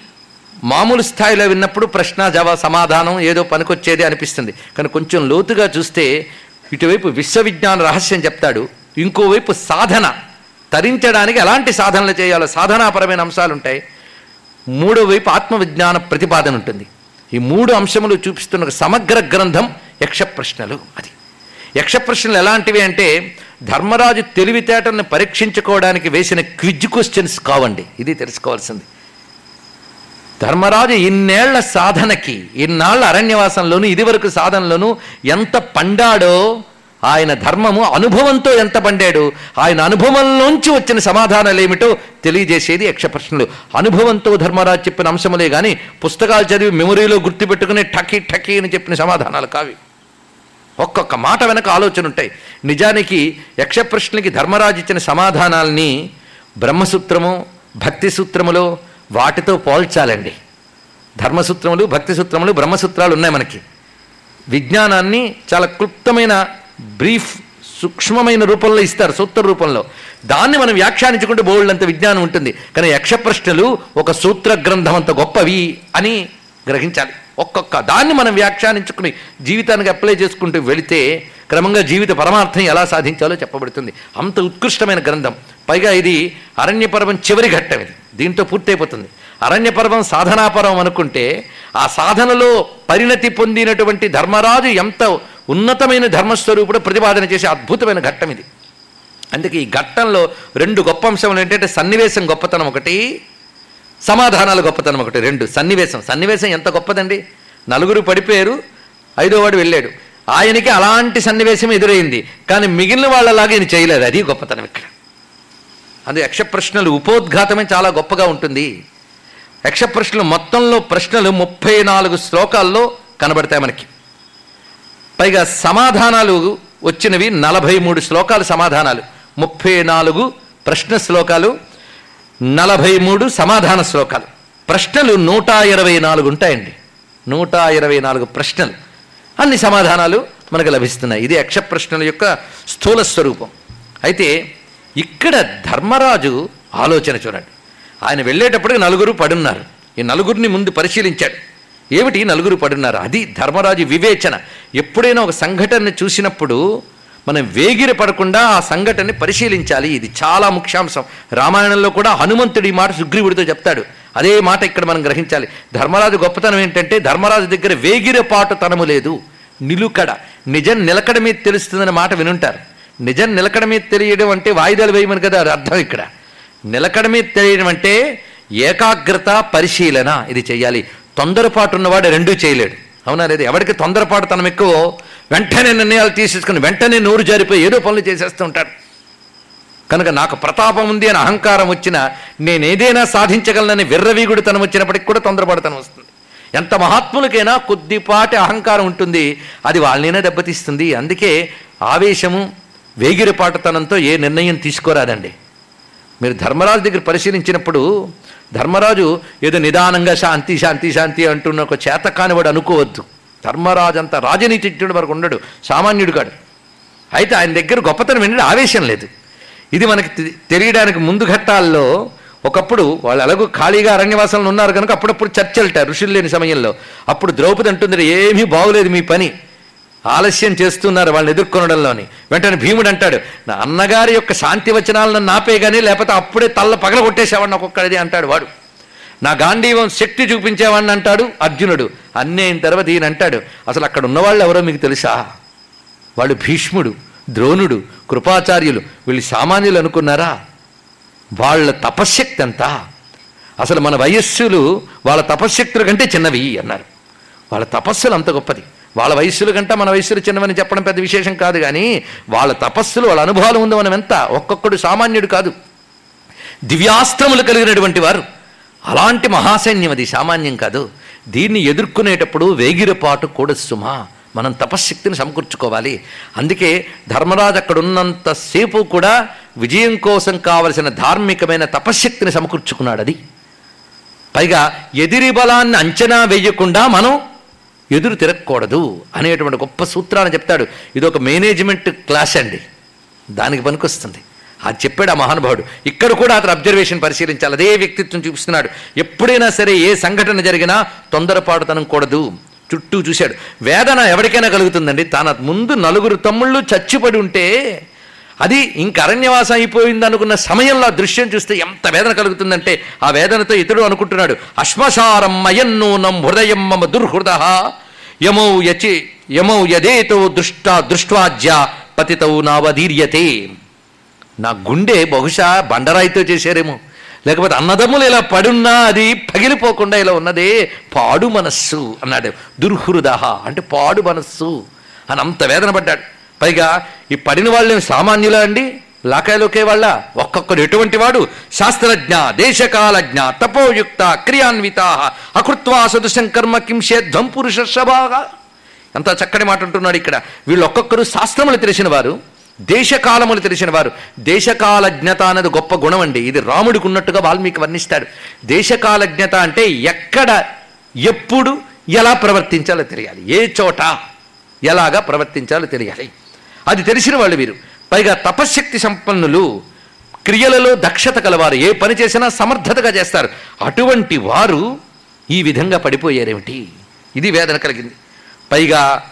మామూలు స్థాయిలో విన్నప్పుడు ప్రశ్న జవా సమాధానం ఏదో పనికొచ్చేది అనిపిస్తుంది. కానీ కొంచెం లోతుగా చూస్తే ఇటువైపు విశ్వవిజ్ఞాన రహస్యం చెప్తాడు ఇంకోవైపు సాధన. తరించడానికి ఎలాంటి సాధనలు చేయాలో సాధనాపరమైన అంశాలు ఉంటాయి మూడో వైపు ఆత్మవిజ్ఞాన ప్రతిపాదన ఉంటుంది. ఈ మూడు అంశములు చూపిస్తున్న ఒక సమగ్ర గ్రంథం యక్ష ప్రశ్నలు అది. యక్ష ప్రశ్నలు ఎలాంటివి అంటే ధర్మరాజు తెలివితేటలను పరీక్షించుకోవడానికి వేసిన క్విజ్ క్వశ్చన్స్ కావండి. ఇది తెలుసుకోవాల్సింది. ధర్మరాజు ఇన్నేళ్ళ సాధనకి ఇన్నాళ్ళ అరణ్యవాసంలోను ఇదివరకు సాధనలోను ఎంత పండాడో ఆయన ధర్మము అనుభవంతో ఎంత పండాడు? ఆయన అనుభవంలోంచి వచ్చిన సమాధానాలు ఏమిటో తెలియజేసేది యక్ష ప్రశ్నలు అనుభవంతో ధర్మరాజు చెప్పిన అంశములే కానీ పుస్తకాలు చదివి మెమొరీలో గుర్తుపెట్టుకుని టకీ టకీ అని చెప్పిన సమాధానాలు కావి. ఒక్కొక్క మాట వెనక ఆలోచన ఉంటాయి నిజానికి యక్ష ప్రశ్నలకి ధర్మరాజు ఇచ్చిన సమాధానాల్ని బ్రహ్మసూత్రము భక్తి సూత్రములో వాటితో పోల్చాలండి. ధర్మసూత్రములు భక్తి సూత్రములు బ్రహ్మసూత్రాలు ఉన్నాయి మనకి. విజ్ఞానాన్ని చాలా క్లుప్తమైన బ్రీఫ్ సూక్ష్మమైన రూపంలో ఇస్తారు సూత్ర రూపంలో. దాన్ని మనం వ్యాఖ్యానించుకుంటే బోల్డంత విజ్ఞానం ఉంటుంది. కానీ యక్ష ప్రశ్నలు ఒక సూత్ర గ్రంథం అంత గొప్పవి అని గ్రహించాలి. ఒక్కొక్క దాన్ని మనం వ్యాఖ్యానించుకుని జీవితానికి అప్లై చేసుకుంటూ వెళితే క్రమంగా జీవిత పరమార్థం ఎలా సాధించాలో చెప్పబడుతుంది. అంత ఉత్కృష్టమైన గ్రంథం. పైగా ఇది అరణ్యపర్వం చివరి ఘట్టం ఇది. దీంతో పూర్తయిపోతుంది. అరణ్యపర్వం సాధనాపర్వం అనుకుంటే ఆ సాధనలో పరిణతి పొందినటువంటి ధర్మరాజు ఎంత ఉన్నతమైన ధర్మస్వరూపుడు ప్రతిపాదన చేసే అద్భుతమైన ఘట్టం ఇది. అందుకే ఈ ఘట్టంలో రెండు గొప్ప అంశములు ఏంటంటే సన్నివేశం గొప్పతనం ఒకటి సమాధానాల గొప్పతనం ఒకటి రెండు సన్నివేశం. సన్నివేశం ఎంత గొప్పదండి? నలుగురు పడిపోయారు ఐదో వాడు వెళ్ళాడు. ఆయనకి అలాంటి సన్నివేశం ఎదురైంది. కానీ మిగిలిన వాళ్ళలాగా ఈయన చేయలేదు. అది గొప్పతనం ఇక్కడ. అది యక్ష ప్రశ్నలు ఉపోద్ఘాతమే చాలా గొప్పగా ఉంటుంది. యక్ష ప్రశ్నలు మొత్తంలో ప్రశ్నలు ముప్పై నాలుగు శ్లోకాల్లో కనబడతాయి మనకి. పైగా సమాధానాలు వచ్చినవి నలభై మూడు శ్లోకాలు సమాధానాలు. ముప్పై నాలుగు ప్రశ్న శ్లోకాలు నలభై మూడు సమాధాన శ్లోకాలు. ప్రశ్నలు నూట ఇరవై నాలుగు ఉంటాయండి. నూట ఇరవై నాలుగు ప్రశ్నలు. అన్ని సమాధానాలు మనకు లభిస్తున్నాయి. ఇది యక్ష ప్రశ్నల యొక్క స్థూల స్వరూపం. అయితే ఇక్కడ ధర్మరాజు ఆలోచన చూడండి. ఆయన వెళ్ళేటప్పటికి నలుగురు పడున్నారు. ఈ నలుగురిని ముందు పరిశీలించాడు. ఏమిటి నలుగురు పడున్నారు? అది ధర్మరాజు వివేచన. ఎప్పుడైనా ఒక సంఘటనని చూసినప్పుడు మనం వేగిర పడకుండా ఆ సంఘటనని పరిశీలించాలి. ఇది చాలా ముఖ్యాంశం. రామాయణంలో కూడా హనుమంతుడి మాట సుగ్రీవుడితో చెప్తాడు. అదే మాట ఇక్కడ మనం గ్రహించాలి. ధర్మరాజు గొప్పతనం ఏంటంటే ధర్మరాజు దగ్గర వేగిరపాటు తనము లేదు. నిలుకడ. నిజం నిలకడ మీద తెలుస్తుందన్న మాట వినుంటారు. నిజం నిలకడ మీద తెలియడం అంటే వాయిదాలు వేయమని కదా అర్థం ఇక్కడ. నిలకడ మీద తెలియడం అంటే ఏకాగ్రత పరిశీలన ఇది చేయాలి. తొందరపాటు ఉన్నవాడు రెండూ చేయలేడు. అవునా లేదు? ఎవరికి తొందరపాటు తనం ఎక్కువ వెంటనే నిర్ణయాలు తీసేసుకుని వెంటనే నోరు జారిపోయి ఏదో పనులు చేసేస్తూ ఉంటాడు. కనుక నాకు ప్రతాపం ఉంది అని అహంకారం వచ్చినా ఏదైనా సాధించగలనని విర్రవీగుడు తనం వచ్చినప్పటికి కూడా తొందరపడతనం వస్తుంది. ఎంత మహాత్ములకైనా కొద్దిపాటి అహంకారం ఉంటుంది. అది వాళ్ళనైనా దెబ్బతీస్తుంది. అందుకే ఆవేశము వేగిరిపాటుతనంతో ఏ నిర్ణయం తీసుకోరాదండి. మీరు ధర్మరాజు దగ్గర పరిశీలించినప్పుడు ధర్మరాజు ఏదో నిదానంగా శాంతి శాంతి శాంతి అంటున్న ఒక చేత కానివాడు అనుకోవద్దు. ధర్మరాజు అంత రాజనీతిజ్ఞుడు వరకు ఉండడు సామాన్యుడు కాడు. అయితే ఆయన దగ్గర గొప్పతనం ఏంటంటే ఆవేశం లేదు. ఇది మనకి తెలియడానికి ముందు ఘట్టాల్లో ఒకప్పుడు వాళ్ళు ఎలాగో ఖాళీగా అరణ్యవాసంలో ఉన్నారు కనుక అప్పుడప్పుడు చర్చలుట ఋషులు లేని సమయంలో. అప్పుడు ద్రౌపది అంటుంది ఏమీ బాగులేదు మీ పని. ఆలస్యం చేస్తున్నారు వాళ్ళని ఎదుర్కొనడంలోని. వెంటనే భీముడు అంటాడు నా అన్నగారి యొక్క శాంతి వచనాలను నాపే కానీ లేకపోతే అప్పుడే తల్ల పగల కొట్టేసేవాడిని ఒక్కొక్కడిది అంటాడు వాడు. నా గాంధీవం శక్తి చూపించేవాడిని అంటాడు అర్జునుడు. అన్నీ అయిన తర్వాత ఈయన అంటాడు అసలు అక్కడ ఉన్నవాళ్ళు ఎవరో మీకు తెలుసా? వాళ్ళు భీష్ముడు ద్రోణుడు కృపాచార్యులు వీళ్ళు సామాన్యులు అనుకున్నారా? వాళ్ళ తపశ్శక్తి అంతా అసలు మన వయస్సులు వాళ్ళ తపశ్శక్తుల కంటే చిన్నవి అన్నారు. వాళ్ళ తపస్సులు అంత గొప్పది. వాళ్ళ వయస్సుల కంటే మన వయస్సులు చిన్నవని చెప్పడం పెద్ద విశేషం కాదు కానీ వాళ్ళ తపస్సులు వాళ్ళ అనుభవాలు ఉంది మనం ఎంత? ఒక్కొక్కడు సామాన్యుడు కాదు. దివ్యాస్త్రములు కలిగినటువంటి వారు. అలాంటి మహాసైన్యం అది సామాన్యం కాదు. దీన్ని ఎదుర్కొనేటప్పుడు వేగిరపాటు కూడా సుమా. మనం తపశ్శక్తిని సమకూర్చుకోవాలి. అందుకే ధర్మరాజు అక్కడ ఉన్నంతసేపు కూడా విజయం కోసం కావలసిన ధార్మికమైన తపశ్శక్తిని సమకూర్చుకున్నాడు అది. పైగా ఎదిరి బలాన్ని అంచనా వేయకుండా మనం ఎదురు తిరగకూడదు అనేటువంటి గొప్ప సూత్రాన్ని చెప్తాడు. ఇది ఒక మేనేజ్మెంట్ క్లాస్ అండి. దానికి పనికొస్తుంది. అది చెప్పాడు ఆ మహానుభావుడు. ఇక్కడ కూడా అతను అబ్జర్వేషన్ పరిశీలించాలి. అదే వ్యక్తిత్వం చూపిస్తున్నాడు. ఎప్పుడైనా సరే ఏ సంఘటన జరిగినా తొందరపాటుతనం కూడదు. చుట్టూ చూశాడు. వేదన ఎవరికైనా కలుగుతుందండి. తన ముందు నలుగురు తమ్ముళ్ళు చచ్చిపడి ఉంటే అది ఇంక అరణ్యవాసం అయిపోయింది అనుకున్న సమయంలో ఆ దృశ్యం చూస్తే ఎంత వేదన కలుగుతుందంటే ఆ వేదనతో ఇతడు అనుకుంటున్నాడు. అశ్మశారం మయన్నూనం హృదయం మమ దుర్హృద యమౌ యచి యమౌ యదేతో దృష్ట దృష్ట్వాజ్య పతితౌ నావధీర్యతే. నా గుండె బహుశా బండరాయితో చేశారేమో. లేకపోతే అన్నదమ్ములు ఇలా పడున్నా అది పగిలిపోకుండా ఇలా ఉన్నదే? పాడు మనస్సు అన్నాడు. దుర్హృదహ అంటే పాడు మనస్సు అని అంత వేదన పడ్డాడు. పైగా ఈ పడిన వాళ్ళు సామాన్యులా అండి? లాకాయలోకే వాళ్ళ ఒక్కొక్కరు ఎటువంటి వాడు శాస్త్రజ్ఞ దేశకాలజ్ఞ తపోయుక్త క్రియాన్విత అకృత్వా సదృశం కర్మ కింశేధ్వం పురుషర్షభాగా ఎంత చక్కని మాట అంటున్నాడు ఇక్కడ. వీళ్ళు ఒక్కొక్కరు శాస్త్రములు తెలిసిన వారు దేశకాలములు తెలిసిన వారు దేశకాలజ్ఞత అనేది గొప్ప గుణం అండి ఇది రాముడికి ఉన్నట్టుగా వాల్మీకి వర్ణిస్తాడు. దేశకాలజ్ఞత అంటే ఎక్కడ ఎప్పుడు ఎలా ప్రవర్తించాలో తెలియాలి. ఏ చోట ఎలాగా ప్రవర్తించాలో తెలియాలి. అది తెలిసిన వాళ్ళు వీరు. పైగా తపశ్శక్తి సంపన్నులు క్రియలలో దక్షత కలవారు. ఏ పని చేసినా సమర్థతగా చేస్తారు. అటువంటి వారు ఈ విధంగా పడిపోయారేమిటి? ఇది వేదన కలిగింది. పైగా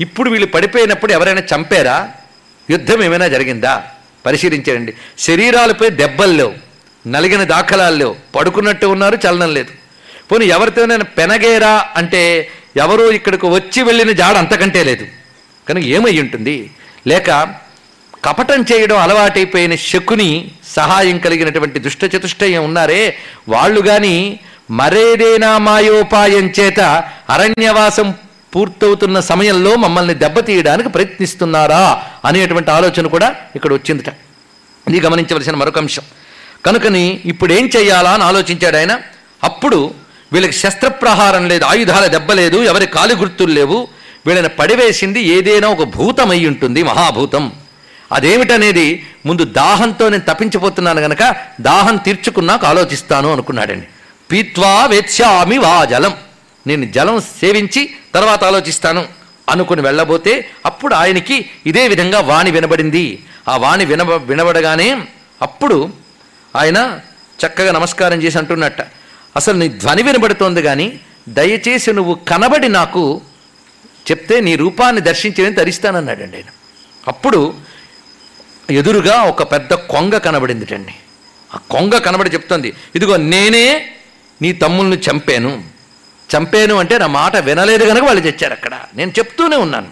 ఇప్పుడు వీళ్ళు పడిపోయినప్పుడు ఎవరైనా చంపారా? యుద్ధం ఏమైనా జరిగిందా? పరిశీలించారండి శరీరాలపై దెబ్బలు లేవు. నలిగిన దాఖలాలు లేవు. పడుకున్నట్టు ఉన్నారు చలనం లేదు. పోనీ ఎవరితోనైనా పెనగేరా అంటే ఎవరో ఇక్కడికి వచ్చి వెళ్ళిన జాడ అంతకంటే లేదు. కనుక ఏమై ఉంటుంది? లేక కపటం చేయడం అలవాటైపోయిన శకుని సహాయం కలిగినటువంటి దుష్ట చతుష్టయం ఉన్నారే. వాళ్ళు కానీ మరేదైనా మాయోపాయం చేత అరణ్యవాసం పూర్తవుతున్న సమయంలో మమ్మల్ని దెబ్బతీయడానికి ప్రయత్నిస్తున్నారా అనేటువంటి ఆలోచన కూడా ఇక్కడ వచ్చిందిట. ఇది గమనించవలసిన మరొక అంశం. కనుకని ఇప్పుడు ఏం చెయ్యాలా అని ఆలోచించాడు ఆయన. అప్పుడు వీళ్ళకి శస్త్రప్రహారం లేదు ఆయుధాల దెబ్బ లేదు ఎవరి కాలి గుర్తులు లేవు. వీళ్ళని పడివేసింది ఏదైనా ఒక భూతం అయి ఉంటుంది మహాభూతం. అదేమిటనేది ముందు దాహంతో నేను తప్పించిపోతున్నాను గనక దాహం తీర్చుకున్నాక ఆలోచిస్తాను అనుకున్నాడండి. పీత్వా వేత్స్యామి వా జలం. నేను జలం సేవించి తర్వాత ఆలోచిస్తాను అనుకుని వెళ్ళబోతే అప్పుడు ఆయనకి ఇదే విధంగా వాణి వినబడింది. ఆ వాణి విన వినబడగానే అప్పుడు ఆయన చక్కగా నమస్కారం చేసి అంటున్నట్ట. అసలు నీ ధ్వని వినబడుతోంది కానీ దయచేసి నువ్వు కనబడి నాకు చెప్తే నీ రూపాన్ని దర్శించేదని తరిస్తానన్నాడండి ఆయన. అప్పుడు ఎదురుగా ఒక పెద్ద కొంగ కనబడిందిటండి ఆ కొంగ కనబడి చెప్తుంది ఇదిగో నేనే నీ తమ్ముల్ని చంపాను. చంపాను అంటే నా మాట వినలేదు కనుక వాళ్ళు తెచ్చారు అక్కడ. నేను చెప్తూనే ఉన్నాను.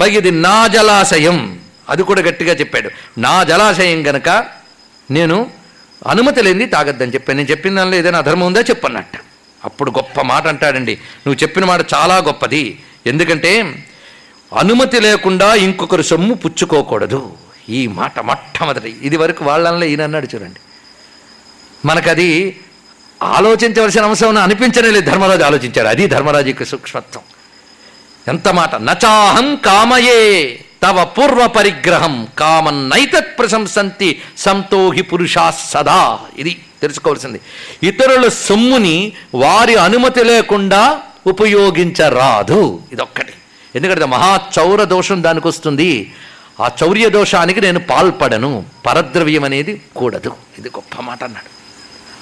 పైగా ఇది నా జలాశయం. అది కూడా గట్టిగా చెప్పాడు. నా జలాశయం గనక నేను అనుమతి లేని తాగద్దని చెప్పాను. నేను చెప్పిన దానిలో ఏదైనా అధర్మం ఉందా చెప్పన్నట్టు. అప్పుడు గొప్ప మాట అంటాడండి. నువ్వు చెప్పిన మాట చాలా గొప్పది. ఎందుకంటే అనుమతి లేకుండా ఇంకొకరు సొమ్ము పుచ్చుకోకూడదు. ఈ మాట మొట్టమొదటి. ఇది వరకు వాళ్ళల్లో ఈయన అన్నాడు చూడండి. మనకది ఆలోచించవలసిన అవసరం అనిపించనే లేదు. ధర్మరాజు ఆలోచించాడు. అది ధర్మరాజు యొక్క సూక్ష్మత్వం. ఎంత మాట? నచాహం కామయే తవ పూర్వ పరిగ్రహం కామన్ నైతత్ ప్రశంసంతి సంతోహి పురుషా సదా. ఇది తెలుసుకోవాల్సింది. ఇతరుల సొమ్ముని వారి అనుమతి లేకుండా ఉపయోగించరాదు. ఇదొక్కటి. ఎందుకంటే మహా చౌర దోషం దానికి వస్తుంది ఆ చౌర్య దోషానికి నేను పాల్పడను. పరద్రవ్యం అనేది కూడదు. ఇది గొప్ప మాట అన్నాడు.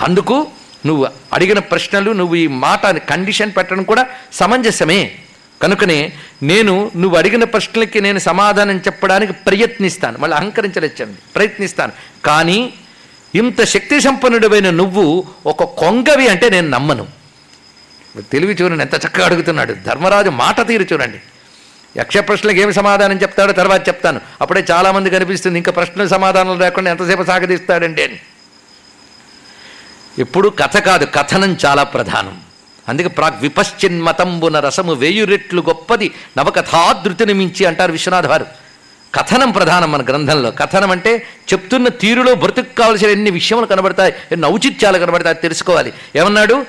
అందుకు నువ్వు అడిగిన ప్రశ్నలు నువ్వు ఈ మాట కండిషన్ పెట్టడం కూడా సమంజసమే. కనుకనే నేను నువ్వు అడిగిన ప్రశ్నలకి నేను సమాధానం చెప్పడానికి ప్రయత్నిస్తాను. మళ్ళీ అహంకరించలేచ్చండి ప్రయత్నిస్తాను. కానీ ఇంత శక్తి సంపన్నుడమైన నువ్వు ఒక కొంగవి అంటే నేను నమ్మను. తెలివి చూడండి ఎంత చక్కగా అడుగుతున్నాడు. ధర్మరాజు మాట తీరు చూడండి. యక్ష ప్రశ్నలకు ఏమి సమాధానం చెప్తాడో తర్వాత చెప్తాను. అప్పుడే చాలామంది కనిపిస్తుంది ఇంకా ప్రశ్నలు సమాధానాలు లేకుండా ఎంతసేపు సాగదీస్తాడండి అని. ఎప్పుడు కథ కాదు కథనం చాలా ప్రధానం. అందుకే ప్రాగ్ విపశ్చిన్మతంబున రసము వేయు రెట్లు గొప్పది నవకథాధృతిని మించి అంటారు విశ్వనాథ్ వారు. కథనం ప్రధానం మన గ్రంథంలో. కథనం అంటే చెప్తున్న తీరులో బ్రతుకు కావలసిన ఎన్ని విషయములు కనబడతాయి ఎన్ని ఔచిత్యాలు కనబడతాయి తెలుసుకోవాలి. ఏమన్నాడు?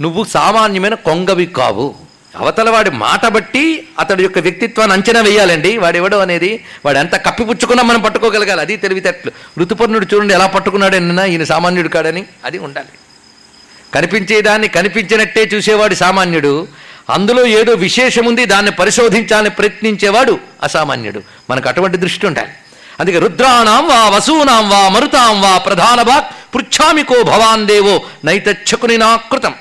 నువ్వు సామాన్యమైన కొంగవి కావు. అవతల వాడి మాట బట్టి అతడి యొక్క వ్యక్తిత్వాన్ని అంచనా వేయాలండి. వాడెవడో అనేది వాడు ఎంత కప్పిపుచ్చుకున్నా మనం పట్టుకోగలగాలి. అది తెలివితేటలు. ఋతుపర్ణుడు చూడండి ఎలా పట్టుకున్నాడు నిన్న ఈయన సామాన్యుడు కాడని. అది ఉండాలి. కనిపించేదాన్ని కనిపించినట్టే చూసేవాడు సామాన్యుడు. అందులో ఏదో విశేషం ఉంది దాన్ని పరిశోధించాలని ప్రయత్నించేవాడు అసామాన్యుడు. మనకు అటువంటి దృష్టి ఉండాలి. అందుకే రుద్రాణం వా వసూనాం వా మరుతాం వా ప్రధాన వాక్ పృచ్ఛామికో భవాన్ దేవో నైతచ్చకుని నాకృతం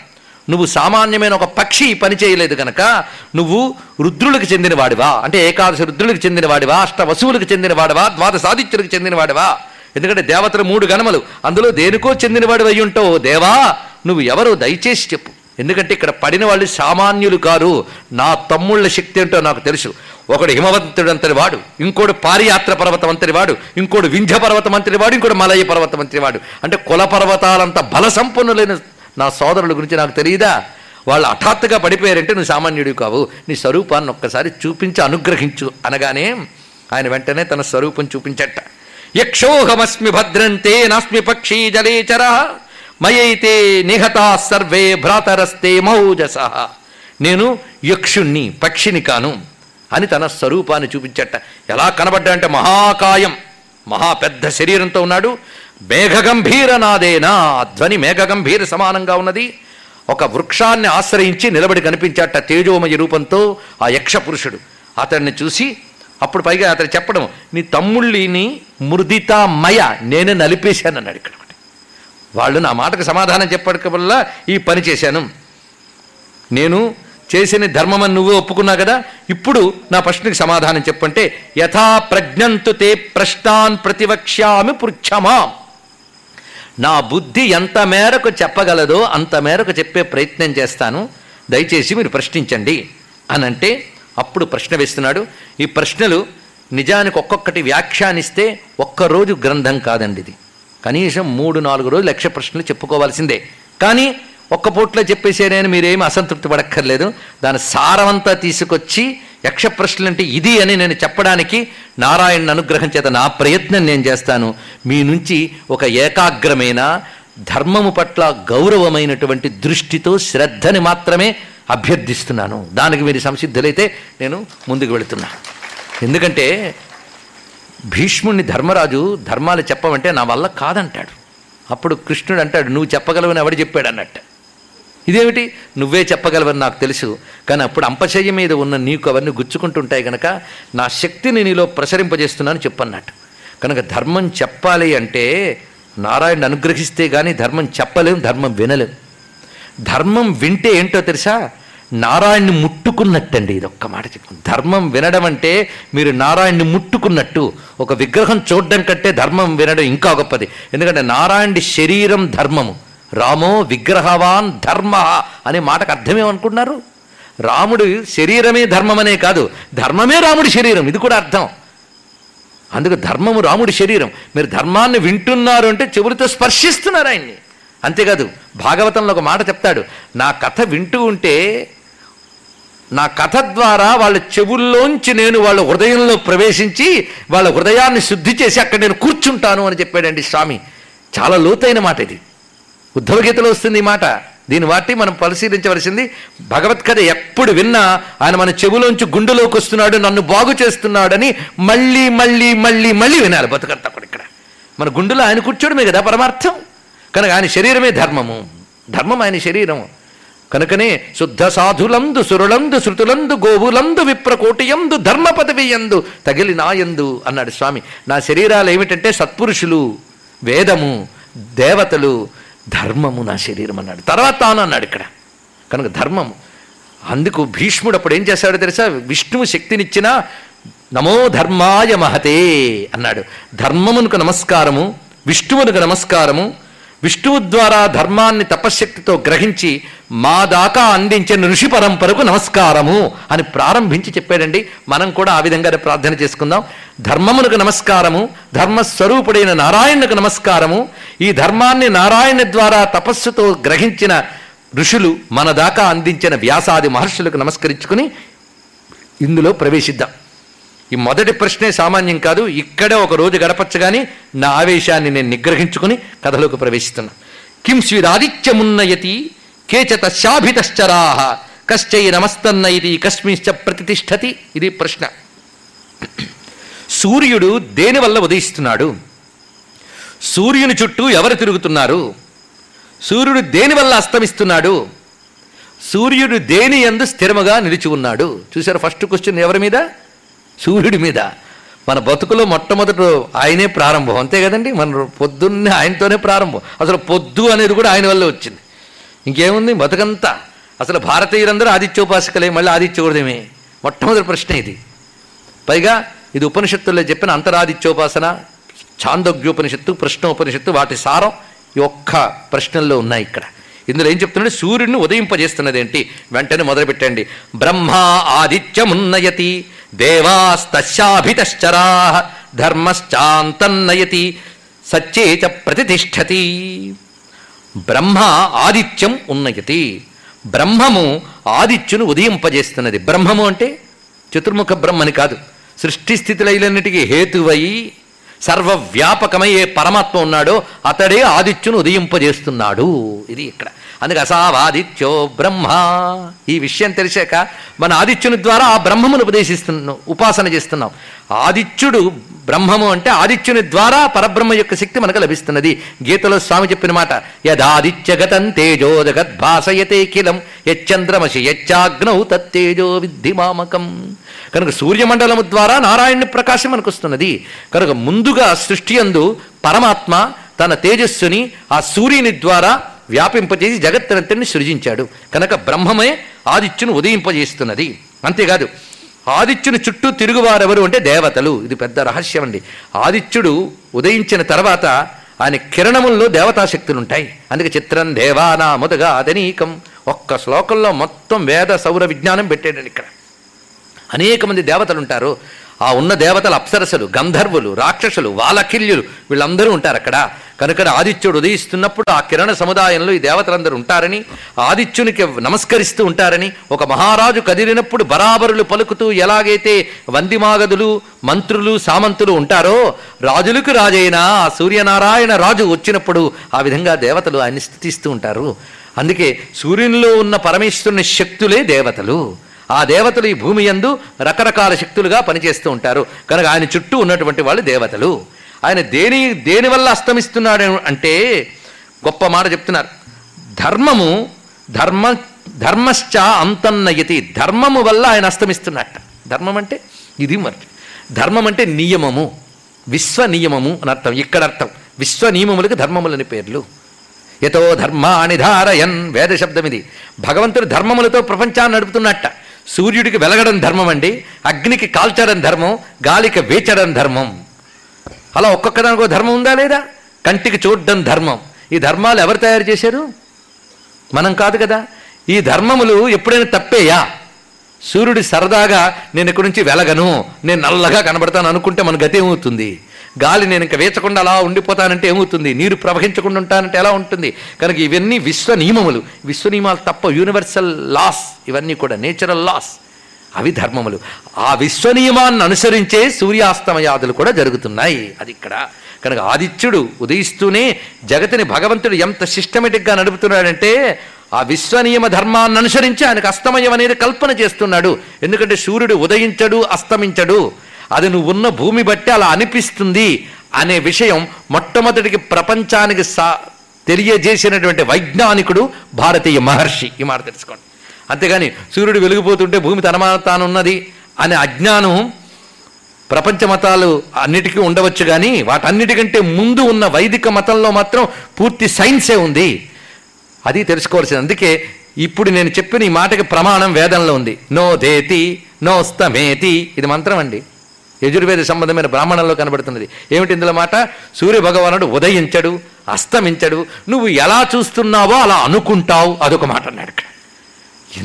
నువ్వు సామాన్యమైన ఒక పక్షి పని చేయలేదు కనుక నువ్వు రుద్రులకు చెందినవాడివా. అంటే ఏకాదశి రుద్రులకు చెందినవాడివా అష్ట వసువులకు చెందినవాడివా ద్వాదశాదిత్యులకు చెందినవాడివా. ఎందుకంటే దేవతలు మూడు గణములు అందులో దేనికో చెందినవాడు అయి ఉంటావు. దేవా నువ్వు ఎవరు దయచేసి చెప్పు. ఎందుకంటే ఇక్కడ పడిన వాళ్ళు సామాన్యులు కారు. నా తమ్ముళ్ళ శక్తి ఏంటో నాకు తెలుసు. ఒకడు హిమవంతుడు అంతటి వాడు ఇంకోడు పారియాత్ర పర్వతం అంతటి వాడు ఇంకోడు వింధ్య పర్వతం అంతటి వాడు ఇంకోడు మలయ పర్వతం అంతటి వాడు. అంటే కుల పర్వతాలంత బల సంపన్నులైన నా సోదరుల గురించి నాకు తెలియదా? వాళ్ళు హఠాత్తుగా పడిపోయారంటే నువ్వు సామాన్యుడు కావు. నీ స్వరూపాన్ని ఒక్కసారి చూపించి అనుగ్రహించు అనగానే ఆయన వెంటనే తన స్వరూపం చూపించట. యక్షోహమస్మి భద్రంతే నాస్మి పక్షి జలేచర మయైతే నిహతా సర్వే భ్రాతరస్తే మౌజస. నేను యక్షుణ్ణి పక్షిని కాను అని తన స్వరూపాన్ని చూపించట. ఎలా కనబడ్డా అంటే మహాకాయం. మహా పెద్ద శరీరంతో ఉన్నాడు. మేఘగంభీర నాదేనా ధ్వని మేఘగంభీర సమానంగా ఉన్నది. ఒక వృక్షాన్ని ఆశ్రయించి నిలబడి కనిపించాట తేజోమయ రూపంతో ఆ యక్ష పురుషుడు అతన్ని చూసి అప్పుడు పైగా అతను చెప్పడం నీ తమ్ముళ్ళని మృదితామయ నేనే నలిపేశాను అన్నాడు ఇక్కడ వాళ్ళు నా మాటకు సమాధానం చెప్పడం వల్ల ఈ పని చేశాను. నేను చేసిన ధర్మమని నువ్వు ఒప్పుకున్నా కదా ఇప్పుడు నా ప్రశ్నకి సమాధానం చెప్పంటే యథా ప్రజ్ఞంతు తే ప్రశ్నాన్ ప్రతివక్ష్యామి పృచ్ఛమా. నా బుద్ధి ఎంత మేరకు చెప్పగలదో అంత మేరకు చెప్పే ప్రయత్నం చేస్తాను. దయచేసి మీరు ప్రశ్నించండి. అని అంటే అప్పుడు ప్రశ్న వేస్తున్నాడు. ఈ ప్రశ్నలు నిజానికి ఒక్కొక్కటి వ్యాఖ్యానిస్తే ఒక్కరోజు గ్రంథం కాదండి ఇది. కనీసం మూడు నాలుగు రోజులు లక్ష ప్రశ్నలు చెప్పుకోవాల్సిందే. కానీ ఒక్క పూట్లో చెప్పేసేనని మీరేమి అసంతృప్తి పడక్కర్లేదు. దాని సారమంతా తీసుకొచ్చి యక్ష ప్రశ్నలు అంటే ఇది అని నేను చెప్పడానికి నారాయణ అనుగ్రహం చేత నా ప్రయత్నం నేను చేస్తాను. మీ నుంచి ఒక ఏకాగ్రమైన ధర్మము పట్ల గౌరవమైనటువంటి దృష్టితో శ్రద్ధని మాత్రమే అభ్యర్థిస్తున్నాను. దానికి మీరు సంసిద్ధులైతే నేను ముందుకు వెళుతున్నాను ఎందుకంటే భీష్ముణ్ణి ధర్మరాజు ధర్మాలు చెప్పమంటే నా వల్ల కాదంటాడు. అప్పుడు కృష్ణుడు అంటాడు నువ్వు చెప్పగలవని ఎవడు చెప్పాడు? అన్నట్టు. ఇదేమిటి? నువ్వే చెప్పగలవని నాకు తెలుసు. కానీ అప్పుడు అంపశయ్య మీద ఉన్న నీకు అవన్నీ గుచ్చుకుంటుంటాయి కనుక నా శక్తిని నీలో ప్రసరింపజేస్తున్నాను చెప్పన్నట్టు. కనుక ధర్మం చెప్పాలి అంటే నారాయణ అనుగ్రహిస్తే కానీ ధర్మం చెప్పలేం ధర్మం వినలేం. ధర్మం వింటే ఏంటో తెలుసా? నారాయణ్ణి ముట్టుకున్నట్టండి ఇది ఒక్క మాట చెప్పు. ధర్మం వినడం అంటే మీరు నారాయణ్ణి ముట్టుకున్నట్టు ఒక విగ్రహం చూడడం కంటే ధర్మం వినడం ఇంకా గొప్పది. ఎందుకంటే నారాయణుడి శరీరం ధర్మము. రామో విగ్రహవాన్ ధర్మ అనే మాటకు అర్థమేమనుకుంటున్నారు? రాముడు శరీరమే ధర్మమనే కాదు ధర్మమే రాముడి శరీరం ఇది కూడా అర్థం. అందుకు ధర్మము రాముడి శరీరం. మీరు ధర్మాన్ని వింటున్నారు అంటే చెవులతో స్పర్శిస్తున్నారు ఆయన్ని. అంతేకాదు భాగవతంలో ఒక మాట చెప్తాడు నా కథ వింటూ ఉంటే నా కథ ద్వారా వాళ్ళ చెవుల్లోంచి నేను వాళ్ళ హృదయంలో ప్రవేశించి వాళ్ళ హృదయాన్ని శుద్ధి చేసి అక్కడ నేను కూర్చుంటాను అని చెప్పాడండి స్వామి. చాలా లోతైన మాట ఇది. ఉద్ధవగీతలో వస్తుంది ఈ మాట. దీన్ని బట్టి మనం పరిశీలించవలసింది భగవత్ కథ ఎప్పుడు విన్నా ఆయన మన చెవులోంచి గుండెలోకి వస్తున్నాడు నన్ను బాగు చేస్తున్నాడని మళ్ళీ మళ్ళీ మళ్ళీ మళ్ళీ వినాలి బతుకంతా కూడా ఇక్కడ. మన గుండెలో ఆయన కూర్చోడమే కదా పరమార్థం. కనుక ఆయన శరీరమే ధర్మము. ధర్మం ఆయన శరీరం. కనుకనే శుద్ధ సాధులందు సురులందు శృతులందు గోవులందు విప్రకోటియందు ధర్మ పదవియందు తగిలి నాయందు అన్నాడు స్వామి. నా శరీరాలు ఏమిటంటే సత్పురుషులు వేదము దేవతలు ధర్మము నా శరీరం అన్నాడు. తర్వాత తాను అన్నాడు ఇక్కడ. కనుక ధర్మము. అందుకు భీష్ముడు అప్పుడు ఏం చేశాడో తెలుసా? విష్ణువు శక్తినిచ్చిన నమో ధర్మాయ మహతే అన్నాడు. ధర్మమునకు నమస్కారము విష్ణువునకు నమస్కారము విష్ణువు ద్వారా ధర్మాన్ని తపశ్శక్తితో గ్రహించి మా దాకా అందించిన ఋషి పరంపరకు నమస్కారము అని ప్రారంభించి చెప్పాడండి. మనం కూడా ఆ విధంగానే ప్రార్థన చేసుకుందాం. ధర్మమునకు నమస్కారము ధర్మస్వరూపుడైన నారాయణకు నమస్కారము ఈ ధర్మాన్ని నారాయణ ద్వారా తపస్సుతో గ్రహించిన ఋషులు మన దాకా అందించిన వ్యాసాది మహర్షులకు నమస్కరించుకుని ఇందులో ప్రవేశిద్దాం. ఈ మొదటి ప్రశ్నే సామాన్యం కాదు ఇక్కడే ఒక రోజు గడపచ్చు కానీ నా ఆవేశాన్ని నేను నిగ్రహించుకుని కథలోకి ప్రవేశిస్తున్నా. కిం స్విరాదిత్యమున్నయతి కేచ తశాభితశ్చరాహ కశ్చై నమస్తన్నయతి కస్మిశ్చ ప్రతిష్టతి ఇది ప్రశ్న. సూర్యుడు దేనివల్ల ఉదయిస్తున్నాడు? సూర్యుని చుట్టూ ఎవరు తిరుగుతున్నారు? సూర్యుడు దేనివల్ల అస్తమిస్తున్నాడు? సూర్యుడు దేని ఎందు స్థిరముగా నిలిచి ఉన్నాడు? చూసారు ఫస్ట్ క్వశ్చన్ ఎవరి మీద? సూర్యుడి మీద. మన బతుకులో మొట్టమొదట ఆయనే ప్రారంభం. అంతే కదండి? మన పొద్దున్నే ఆయనతోనే ప్రారంభం. అసలు పొద్దు అనేది కూడా ఆయన వల్లే వచ్చింది. ఇంకేముంది? బతుకంతా. అసలు భారతీయులందరూ ఆదిత్యోపాసకలే మళ్ళీ ఆదిత్యకూడదేమే మొట్టమొదటి ప్రశ్న ఇది. పైగా ఇది ఉపనిషత్తుల్లో చెప్పిన అంతరాదిత్యోపాసన ఛాందోగ్యోపనిషత్తు ప్రశ్నోపనిషత్తు వాటి సారం ఈ ఒక్క ప్రశ్నల్లో ఉన్నాయి ఇక్కడ. ఇందులో ఏం చెప్తున్నాడు? సూర్యుడిని ఉదయింపజేస్తున్నది ఏంటి వెంటనే మొదలుపెట్టండి. బ్రహ్మ ఆదిత్యమున్నయతి. దేవాస్తశాభితశ్చరా ధర్మశ్చాంతన్నయతి సచ్చే చ ప్రతిష్టతి. బ్రహ్మ ఆదిత్యం ఉన్నయతి. బ్రహ్మము ఆదిత్యును ఉదయింపజేస్తున్నది. బ్రహ్మము అంటే చతుర్ముఖ బ్రహ్మని కాదు. సృష్టి స్థితిలైలన్నిటికీ హేతువై సర్వవ్యాపకమై ఏ పరమాత్మ ఉన్నాడో అతడే ఆదిత్యును ఉదయింపజేస్తున్నాడు. ఇది ఇక్కడ. అందుకే అసావాదిత్యో బ్రహ్మ. ఈ విషయం తెలిసాక మన ఆదిత్యుని ద్వారా ఆ బ్రహ్మమును ఉపదేశిస్తున్నాం ఉపాసన చేస్తున్నాం. ఆదిత్యుడు బ్రహ్మము అంటే ఆదిత్యుని ద్వారా పరబ్రహ్మ యొక్క శక్తి మనకు లభిస్తున్నది. గీతలో స్వామి చెప్పిన మాట యదాదిత్యగతం తేజో జగద్భాసయతే కిలం యచ్చంద్రమసి యచ్చాగ్నౌ తత్తేజో విద్ధి మామకం. కనుక సూర్యమండలము ద్వారా నారాయణుని ప్రకాశం మనకు వస్తున్నది కనుక ముందుగా సృష్టి అందు పరమాత్మ తన తేజస్సుని ఆ సూర్యుని ద్వారా వ్యాపింపజేసి జగత్తునంతని సృజించాడు. కనుక బ్రహ్మమే ఆదిత్యును ఉదయింపజేస్తున్నది. అంతేకాదు ఆదిత్యుని చుట్టూ తిరుగువారెవరు అంటే దేవతలు. ఇది పెద్ద రహస్యం అండి. ఆదిత్యుడు ఉదయించిన తర్వాత ఆయన కిరణముల్లో దేవతాశక్తులు ఉంటాయి అందుకే చిత్రం దేవానా మొదగా అదనీకం ఒక్క శ్లోకంలో మొత్తం వేద సౌర విజ్ఞానం పెట్టాడండి ఇక్కడ. అనేక మంది దేవతలు ఉంటారు ఆ ఉన్న దేవతలు అప్సరసలు గంధర్వులు రాక్షసులు వాలకిల్యులు వీళ్ళందరూ ఉంటారు అక్కడ. కనుక ఆదిత్యుడు ఉదయిస్తున్నప్పుడు ఆ కిరణ సముదాయంలో ఈ దేవతలందరూ ఉంటారని ఆదిత్యునికి నమస్కరిస్తూ ఉంటారని ఒక మహారాజు కదిలినప్పుడు బరాబరులు పలుకుతూ ఎలాగైతే వందిమాగదులు మంత్రులు సామంతులు ఉంటారో రాజులకు రాజైన ఆ సూర్యనారాయణ రాజు వచ్చినప్పుడు ఆ విధంగా దేవతలు ఆయన్ని స్థుతిస్తూ ఉంటారు. అందుకే సూర్యునిలో ఉన్న పరమేశ్వరుని శక్తులే దేవతలు. ఆ దేవతలు ఈ భూమి యందు రకరకాల శక్తులుగా పనిచేస్తూ ఉంటారు. కనుక ఆయన చుట్టూ ఉన్నటువంటి వాళ్ళు దేవతలు. ఆయన దేని దేని వల్ల అస్తమిస్తున్నాడు అంటే గొప్ప మాట చెప్తున్నారు. ధర్మము ధర్మ ధర్మశ్చ అంతన్నయతి. ధర్మము వల్ల ఆయన అస్తమిస్తున్నట్ట ధర్మం అంటే ఇది మరి. ధర్మం అంటే నియమము. విశ్వ నియమము అని అర్థం. ఇక్కడ అర్థం. విశ్వ నియమములకు ధర్మములని పేర్లు. ఎతో ధర్మాని ధారయన్. వేద శబ్దం ఇది భగవంతుడు ధర్మములతో ప్రపంచాన్ని నడుపుతున్నట్ట. సూర్యుడికి వెలగడం ధర్మం అండి అగ్నికి కాల్చడం ధర్మం గాలికి వేచడం ధర్మం. అలా ఒక్కొక్కదానికి ఒక ధర్మం ఉందా లేదా? కంటికి చూడడం ధర్మం. ఈ ధర్మాలు ఎవరు తయారు చేశారు? మనం కాదు కదా. ఈ ధర్మములు ఎప్పుడైనా తప్పేయా? సూర్యుడి సరదాగా నేను ఇక్కడి నుంచి వెలగను నేను నల్లగా కనబడతాను అనుకుంటే మన గతి ఏమవుతుంది? గాలి నేను ఇంకా వేచకుండా అలా ఉండిపోతానంటే ఏమవుతుంది? నీరు ప్రవహించకుండా ఉంటానంటే ఎలా ఉంటుంది? కనుక ఇవన్నీ విశ్వ నియమములు విశ్వ నియమాలు తప్ప యూనివర్సల్ లాస్ ఇవన్నీ కూడా నేచురల్ లాస్ అవి ధర్మములు. ఆ విశ్వ నియమాన్ని అనుసరించే సూర్యాస్తమయాదులు కూడా జరుగుతున్నాయి. అది ఇక్కడ. కనుక ఆదిత్యుడు ఉదయిస్తూనే జగతిని భగవంతుడు ఎంత సిస్టమేటిక్గా నడుపుతున్నాడంటే ఆ విశ్వనియమ ధర్మాన్ని అనుసరించి ఆయనకు అస్తమయం అనేది కల్పన చేస్తున్నాడు. ఎందుకంటే సూర్యుడు ఉదయించడు అస్తమించడు. అది నువ్వు ఉన్న భూమి బట్టి అలా అనిపిస్తుంది అనే విషయం మొట్టమొదటికి ప్రపంచానికి సా తెలియజేసినటువంటి వైజ్ఞానికుడు భారతీయ మహర్షి. ఈ మాట తెలుసుకోండి. అంతేగాని సూర్యుడు వెలిగిపోతుంటే భూమి తనమా తానున్నది అనే అజ్ఞానం ప్రపంచ మతాలు అన్నిటికీ ఉండవచ్చు కానీ వాటన్నిటికంటే ముందు ఉన్న వైదిక మతంలో మాత్రం పూర్తి సైన్సే ఉంది. అది తెలుసుకోవాల్సింది. అందుకే ఇప్పుడు నేను చెప్పిన ఈ మాటకి ప్రమాణం వేదంలో ఉంది. నో దేతి నో స్తమేతి ఇది మంత్రం అండి. యజుర్వేద సంబంధమైన బ్రాహ్మణంలో కనబడుతున్నది. ఏమిటి ఇందులో మాట? సూర్య భగవానుడు ఉదయించడు అస్తమించడు నువ్వు ఎలా చూస్తున్నావో అలా అనుకుంటావు అదొక మాట అన్నాడు ఇక్కడ.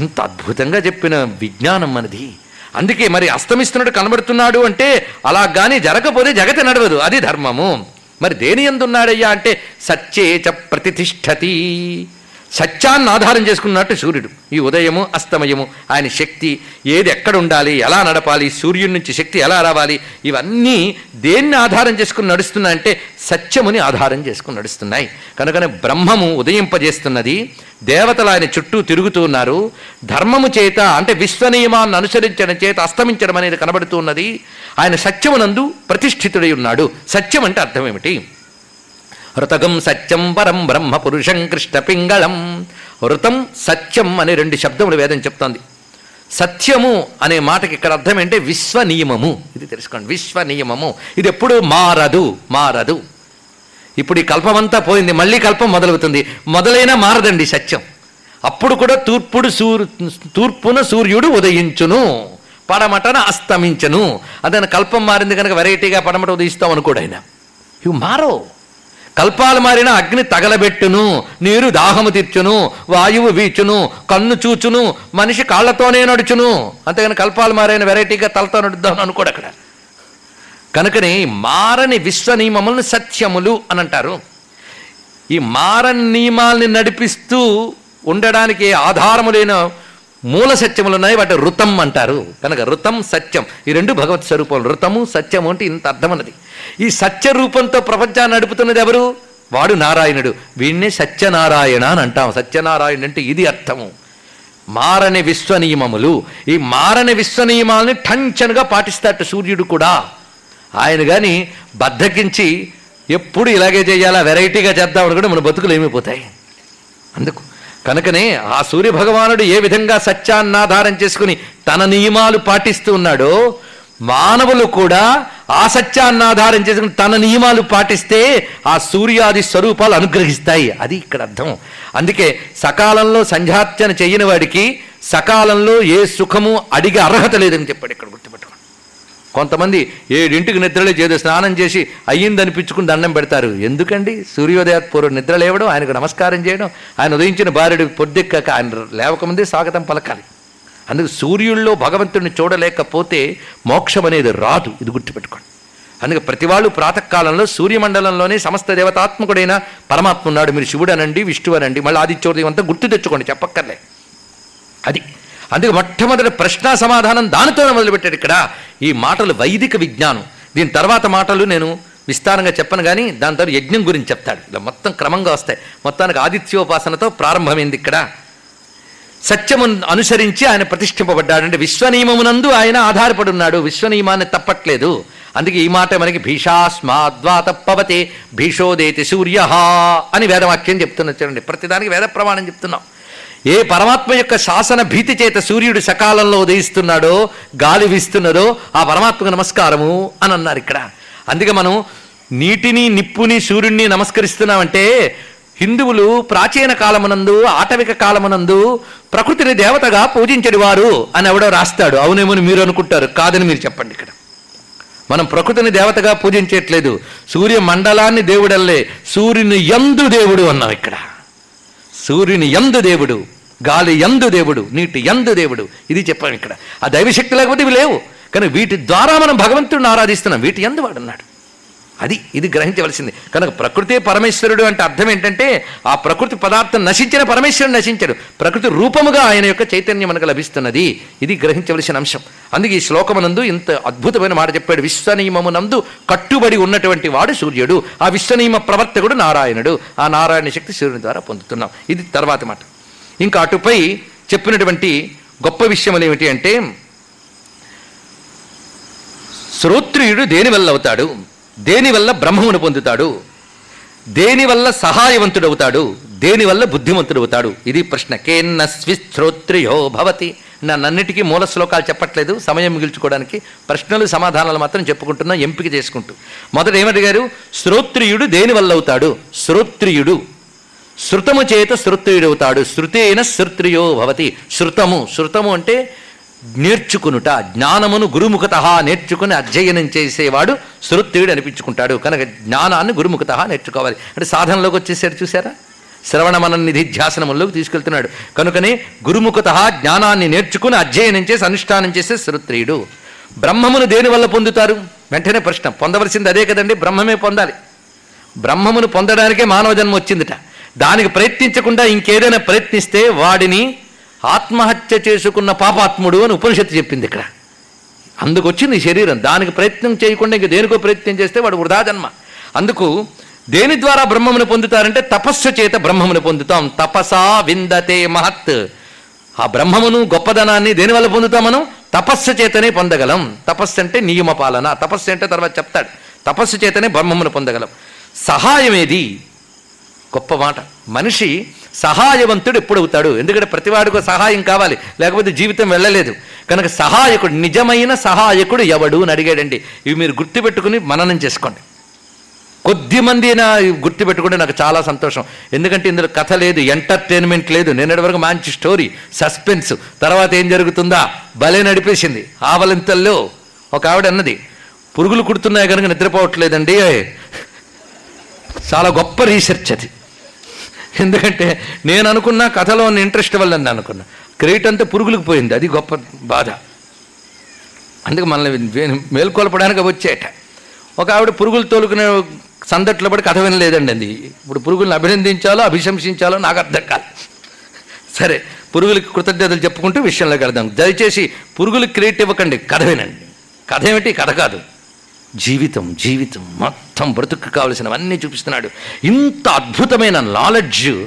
ఎంత అద్భుతంగా చెప్పిన విజ్ఞానం మనది. అందుకే మరి అస్తమిస్తున్నట్టు కనబడుతున్నాడు అంటే అలా కానీ జరగకపోతే జగతి నడవదు అది ధర్మము. మరి దేని ఎందున్నాడయ్యా అంటే సత్యేచ చ ప్రతిష్టతి సత్యాన్ని ఆధారం చేసుకున్నట్టు సూర్యుడు. ఈ ఉదయము అస్తమయము ఆయన శక్తి ఏది ఎక్కడ ఉండాలి ఎలా నడపాలి సూర్యుడి నుంచి శక్తి ఎలా రావాలి ఇవన్నీ దేన్ని ఆధారం చేసుకుని నడుస్తున్నా అంటే సత్యముని ఆధారం చేసుకుని నడుస్తున్నాయి. కనుకనే బ్రహ్మము ఉదయింపజేస్తున్నది దేవతలు ఆయన చుట్టూ తిరుగుతూ ఉన్నారు ధర్మము చేత అంటే విశ్వనియమాన్ని అనుసరించడం చేత అస్తమించడం అనేది కనబడుతున్నది ఆయన సత్యమునందు ప్రతిష్ఠితుడై ఉన్నాడు. సత్యం అంటే అర్థం ఏమిటి? హృతగం సత్యం పరం బ్రహ్మ పురుషం కృష్ణ పింగళం. హృతం సత్యం అనే రెండు శబ్దములు వేదం చెప్తోంది. సత్యము అనే మాటకి ఇక్కడ అర్థం ఏంటంటే విశ్వ నియమము ఇది తెలుసుకోండి. విశ్వ నియమము ఇది ఎప్పుడు మారదు మారదు. ఇప్పుడు ఈ కల్పమంతా పోయింది. మళ్ళీ కల్పం మొదలవుతుంది. మొదలైనా మారదండి సత్యం. అప్పుడు కూడా తూర్పుడు సూర్ తూర్పున సూర్యుడు ఉదయించును. పడమటన అస్తమించను. అదే కల్పం మారింది కనుక వెరైటీగా పడమట ఉదయిస్తాం అనుకోడు ఆయన. ఇవి మారో కల్పాలు మారిన అగ్ని తగలబెట్టును నీరు దాహము తీర్చును వాయువు వీచును కన్ను చూచును మనిషి కాళ్ళతోనే నడుచును. అంతేగాని కల్పాలు మారైన వెరైటీగా తలతో నడుద్దాం అనుకోడు అక్కడ. కనుకనే మారని విశ్వ నియమములను సత్యములు అని అంటారు. ఈ మారని నియమాల్ని నడిపిస్తూ ఉండడానికి ఆధారము లేని మూల సత్యములు ఉన్నాయి వాటి రుతం అంటారు. కనుక రుతం సత్యం. ఈ రెండు భగవత్ స్వరూపం రుతము సత్యము అంటే ఇంత అర్థమన్నది. ఈ సత్య రూపంతో ప్రపంచాన్ని నడుపుతున్నది ఎవరు? వాడు నారాయణుడు. వీణ్ణే సత్యనారాయణ అని అంటాం. సత్యనారాయణ అంటే ఇది అర్థము. మారని విశ్వనియమములు. ఈ మారని విశ్వనియమాలని టంచనుగా పాటిస్తాట సూర్యుడు కూడా. ఆయన కానీ బద్దకించి ఎప్పుడు ఇలాగే చేయాలా? వెరైటీగా చేద్దామని కూడా మన బతుకులు ఏమైపోతాయి? అందుకు కనుకనే ఆ సూర్య భగవానుడు ఏ విధంగా సత్యాన్ని ఆధారం చేసుకుని తన నియమాలు పాటిస్తూ ఉన్నాడో మానవులు కూడా ఆ సత్యాన్ని ఆధారం చేసుకుని తన నియమాలు పాటిస్తే ఆ సూర్యాది స్వరూపాలు అనుగ్రహిస్తాయి. అది ఇక్కడ అర్థం. అందుకే సకాలంలో సంధ్యార్చన చేయని వాడికి సకాలంలో ఏ సుఖము అడిగే అర్హత లేదని చెప్పాడు ఇక్కడ గుర్తుపెట్టుకోండి. కొంతమంది ఏడింటికి నిద్రలే చేదు స్నానం చేసి అయ్యింది అనిపించుకుని దండం పెడతారు. ఎందుకండి? సూర్యోదయాత్పూర్వ నిద్ర లేవడం ఆయనకు నమస్కారం చేయడం ఆయన ఉదయించిన భార్యడు పొద్దెక్కాక ఆయన లేవకముందే స్వాగతం పలకాలి. అందుకు సూర్యుల్లో భగవంతుడిని చూడలేకపోతే మోక్షం అనేది రాదు. ఇది గుర్తుపెట్టుకోండి. అందుకే ప్రతి వాళ్ళు ప్రాతకాలంలో సూర్యమండలంలోనే సమస్త దేవతాత్మకుడైన పరమాత్మ ఉన్నాడు. మీరు శివుడు అనండి విష్ణువు అనండి మళ్ళీ ఆదిత్యోదయం అంతా గుర్తు తెచ్చుకోండి చెప్పక్కర్లే. అది అందుకే మొట్టమొదటి ప్రశ్న సమాధానం దానితోనే మొదలుపెట్టాడు ఇక్కడ. ఈ మాటలు వైదిక విజ్ఞానం. దీని తర్వాత మాటలు నేను విస్తారంగా చెప్పను కానీ దాని తర్వాత యజ్ఞం గురించి చెప్తాడు. ఇలా మొత్తం క్రమంగా వస్తాయి. మొత్తానికి ఆదిత్యోపాసనతో ప్రారంభమైంది ఇక్కడ. సత్యము అనుసరించి ఆయన ప్రతిష్ఠింపబడ్డాడు అంటే విశ్వనియమమునందు ఆయన ఆధారపడి ఉన్నాడు విశ్వనియమాన్ని తప్పట్లేదు. అందుకే ఈ మాట మనకి భీషాస్మాద్వా తప్పవతే భీషోదేతి సూర్య అని వేదవాక్యం చెప్తున్నా చూడండి. ప్రతిదానికి వేద ప్రమాణం చెప్తున్నాం. ఏ పరమాత్మ యొక్క శాసన భీతి చేత సూర్యుడు సకాలంలో ఉదయిస్తున్నాడో గాలి వీస్తున్నదో ఆ పరమాత్మకు నమస్కారము అని అన్నారు ఇక్కడ. అందుకే మనం నీటిని నిప్పుని సూర్యుడిని నమస్కరిస్తున్నామంటే హిందువులు ప్రాచీన కాలమునందు ఆటవిక కాలమునందు ప్రకృతిని దేవతగా పూజించడి వారు అని ఎవడో రాస్తాడు. అవునేమని మీరు అనుకుంటారు. కాదని మీరు చెప్పండి ఇక్కడ. మనం ప్రకృతిని దేవతగా పూజించట్లేదు. సూర్య మండలాన్ని దేవుడల్లే. సూర్యుని యందు దేవుడు అన్నాం ఇక్కడ. సూర్యుని యందు దేవుడు గాలి యందు దేవుడు నీటి యందు దేవుడు. ఇది చెప్పాను ఇక్కడ. ఆ దైవశక్తి లేకపోతే ఇవి లేవు. కానీ వీటి ద్వారా మనం భగవంతుడిని ఆరాధిస్తున్నాం. వీటి యందు వాడున్నాడు అది ఇది గ్రహించవలసింది. కనుక ప్రకృతే పరమేశ్వరుడు అంటే అర్థం ఏంటంటే ఆ ప్రకృతి పదార్థం నశించిన పరమేశ్వరుడు నశించాడు. ప్రకృతి రూపముగా ఆయన యొక్క చైతన్యం మనకు లభిస్తున్నది. ఇది గ్రహించవలసిన అంశం. అందుకే ఈ శ్లోకమునందు ఇంత అద్భుతమైన మాట చెప్పాడు. విశ్వనియమమునందు కట్టుబడి ఉన్నటువంటి వాడు సూర్యుడు. ఆ విశ్వనియమ ప్రవర్తకుడు నారాయణుడు. ఆ నారాయణ శక్తి సూర్యుని ద్వారా పొందుతున్నాం. ఇది తర్వాత మాట. ఇంకా అటుపై చెప్పినటువంటి గొప్ప విషయములు ఏమిటి అంటే శ్రోత్రియుడు దేనివల్ల అవుతాడు? దేనివల్ల బ్రహ్మమును పొందుతాడు? దేనివల్ల సహాయవంతుడవుతాడు? దేనివల్ల బుద్ధిమంతుడవుతాడు? ఇది ప్రశ్న. కేన్న స్విశ్రోత్రియో భవతి. నన్నన్నిటికీ మూల శ్లోకాలు చెప్పట్లేదు. సమయం మిగిల్చుకోవడానికి ప్రశ్నలు సమాధానాలు మాత్రం చెప్పుకుంటున్నా ఎంపిక చేసుకుంటూ. మొదట ఏమడిగారు? శ్రోత్రియుడు దేనివల్ల అవుతాడు? శ్రోత్రియుడు. శృతము చేత శ్రుత్రియుడవుతాడు. శృతేన శ్రోత్రియో భవతి. శృతము. శృతము అంటే నేర్చుకునుట జ్ఞానమును గురుముఖత నేర్చుకుని అధ్యయనం చేసేవాడు శృత్రియుడు అనిపించుకుంటాడు. కనుక జ్ఞానాన్ని గురుముఖత నేర్చుకోవాలి. అంటే సాధనలోకి వచ్చేసారు చూసారా శ్రవణమన నిధి ధ్యాసనముల్లోకి తీసుకెళ్తున్నాడు. కనుకనే గురుముఖత జ్ఞానాన్ని నేర్చుకుని అధ్యయనం చేసి అనుష్ఠానం చేసే శ్రుత్రియుడు బ్రహ్మమును దేనివల్ల పొందుతారు? వెంటనే ప్రశ్న. పొందవలసింది అదే కదండి బ్రహ్మమే పొందాలి. బ్రహ్మమును పొందడానికే మానవ జన్మ వచ్చిందిట. దానికి ప్రయత్నించకుండా ఇంకేదైనా ప్రయత్నిస్తే వాడిని ఆత్మహత్య చేసుకున్న పాపాత్ముడు అని ఉపనిషత్తు చెప్పింది ఇక్కడ. అందుకు వచ్చింది ఈ శరీరం. దానికి ప్రయత్నం చేయకుండా ఇంక దేనికో ప్రయత్నం చేస్తే వాడు వృధా జన్మ. అందుకు దేని ద్వారా బ్రహ్మమును పొందుతారంటే తపస్సు చేత బ్రహ్మమును పొందుతాం. తపసా విందతే మహత్. ఆ బ్రహ్మమును గొప్పదనాన్ని దేనివల్ల పొందుతాం మనం? తపస్సు చేతనే పొందగలం. తపస్సు అంటే నియమ పాలన. తపస్సు అంటే తర్వాత చెప్తాడు. తపస్సు చేతనే బ్రహ్మమును పొందగలం. సహాయం ఏది గొప్ప మాట. మనిషి సహాయవంతుడు ఎప్పుడవుతాడు? ఎందుకంటే ప్రతివాడికి సహాయం కావాలి. లేకపోతే జీవితం వెళ్ళలేదు. కనుక సహాయకుడు నిజమైన సహాయకుడు ఎవడు అని అడిగాడండి. ఇవి మీరు గుర్తుపెట్టుకుని మననం చేసుకోండి. కొద్ది మంది అయినా గుర్తుపెట్టుకుంటే నాకు చాలా సంతోషం. ఎందుకంటే ఇందులో కథ లేదు ఎంటర్టైన్మెంట్ లేదు. నిన్నటి వరకు మంచి స్టోరీ సస్పెన్స్ తర్వాత ఏం జరుగుతుందా? భలే నడిపేసింది. ఆవలింతల్లో ఒక ఆవిడ అన్నది పురుగులు కుడుతున్నాయి కనుక నిద్రపోవట్లేదండి. చాలా గొప్ప రీసెర్చ్ అది. ఎందుకంటే నేను అనుకున్న కథలో ఉన్న ఇంట్రెస్ట్ వల్ల నేను అనుకున్నా. క్రెడిట్ అంతా పురుగులకు పోయింది. అది గొప్ప బాధ. అందుకు మనల్ని మేల్కొల్పడానికి వచ్చేట. ఒక ఆవిడ పురుగులు తోలుకునే సందట్లో పడి కథ వినలేదండి అది. ఇప్పుడు పురుగుల్ని అభినందించాలో అభిశంసించాలో నాకు అర్థం కాదు. సరే పురుగులకి కృతజ్ఞతలు చెప్పుకుంటూ విషయంలోకి వెళ్దాం. దయచేసి పురుగులకి క్రెడిట్ ఇవ్వకండి. కథ వినండి. కథ ఏమిటి? కథ కాదు. జీవితం జీవితం మొత్తం బ్రతుకు కావలసినవన్నీ చూపిస్తున్నాడు. ఇంత అద్భుతమైన నాలెడ్జ్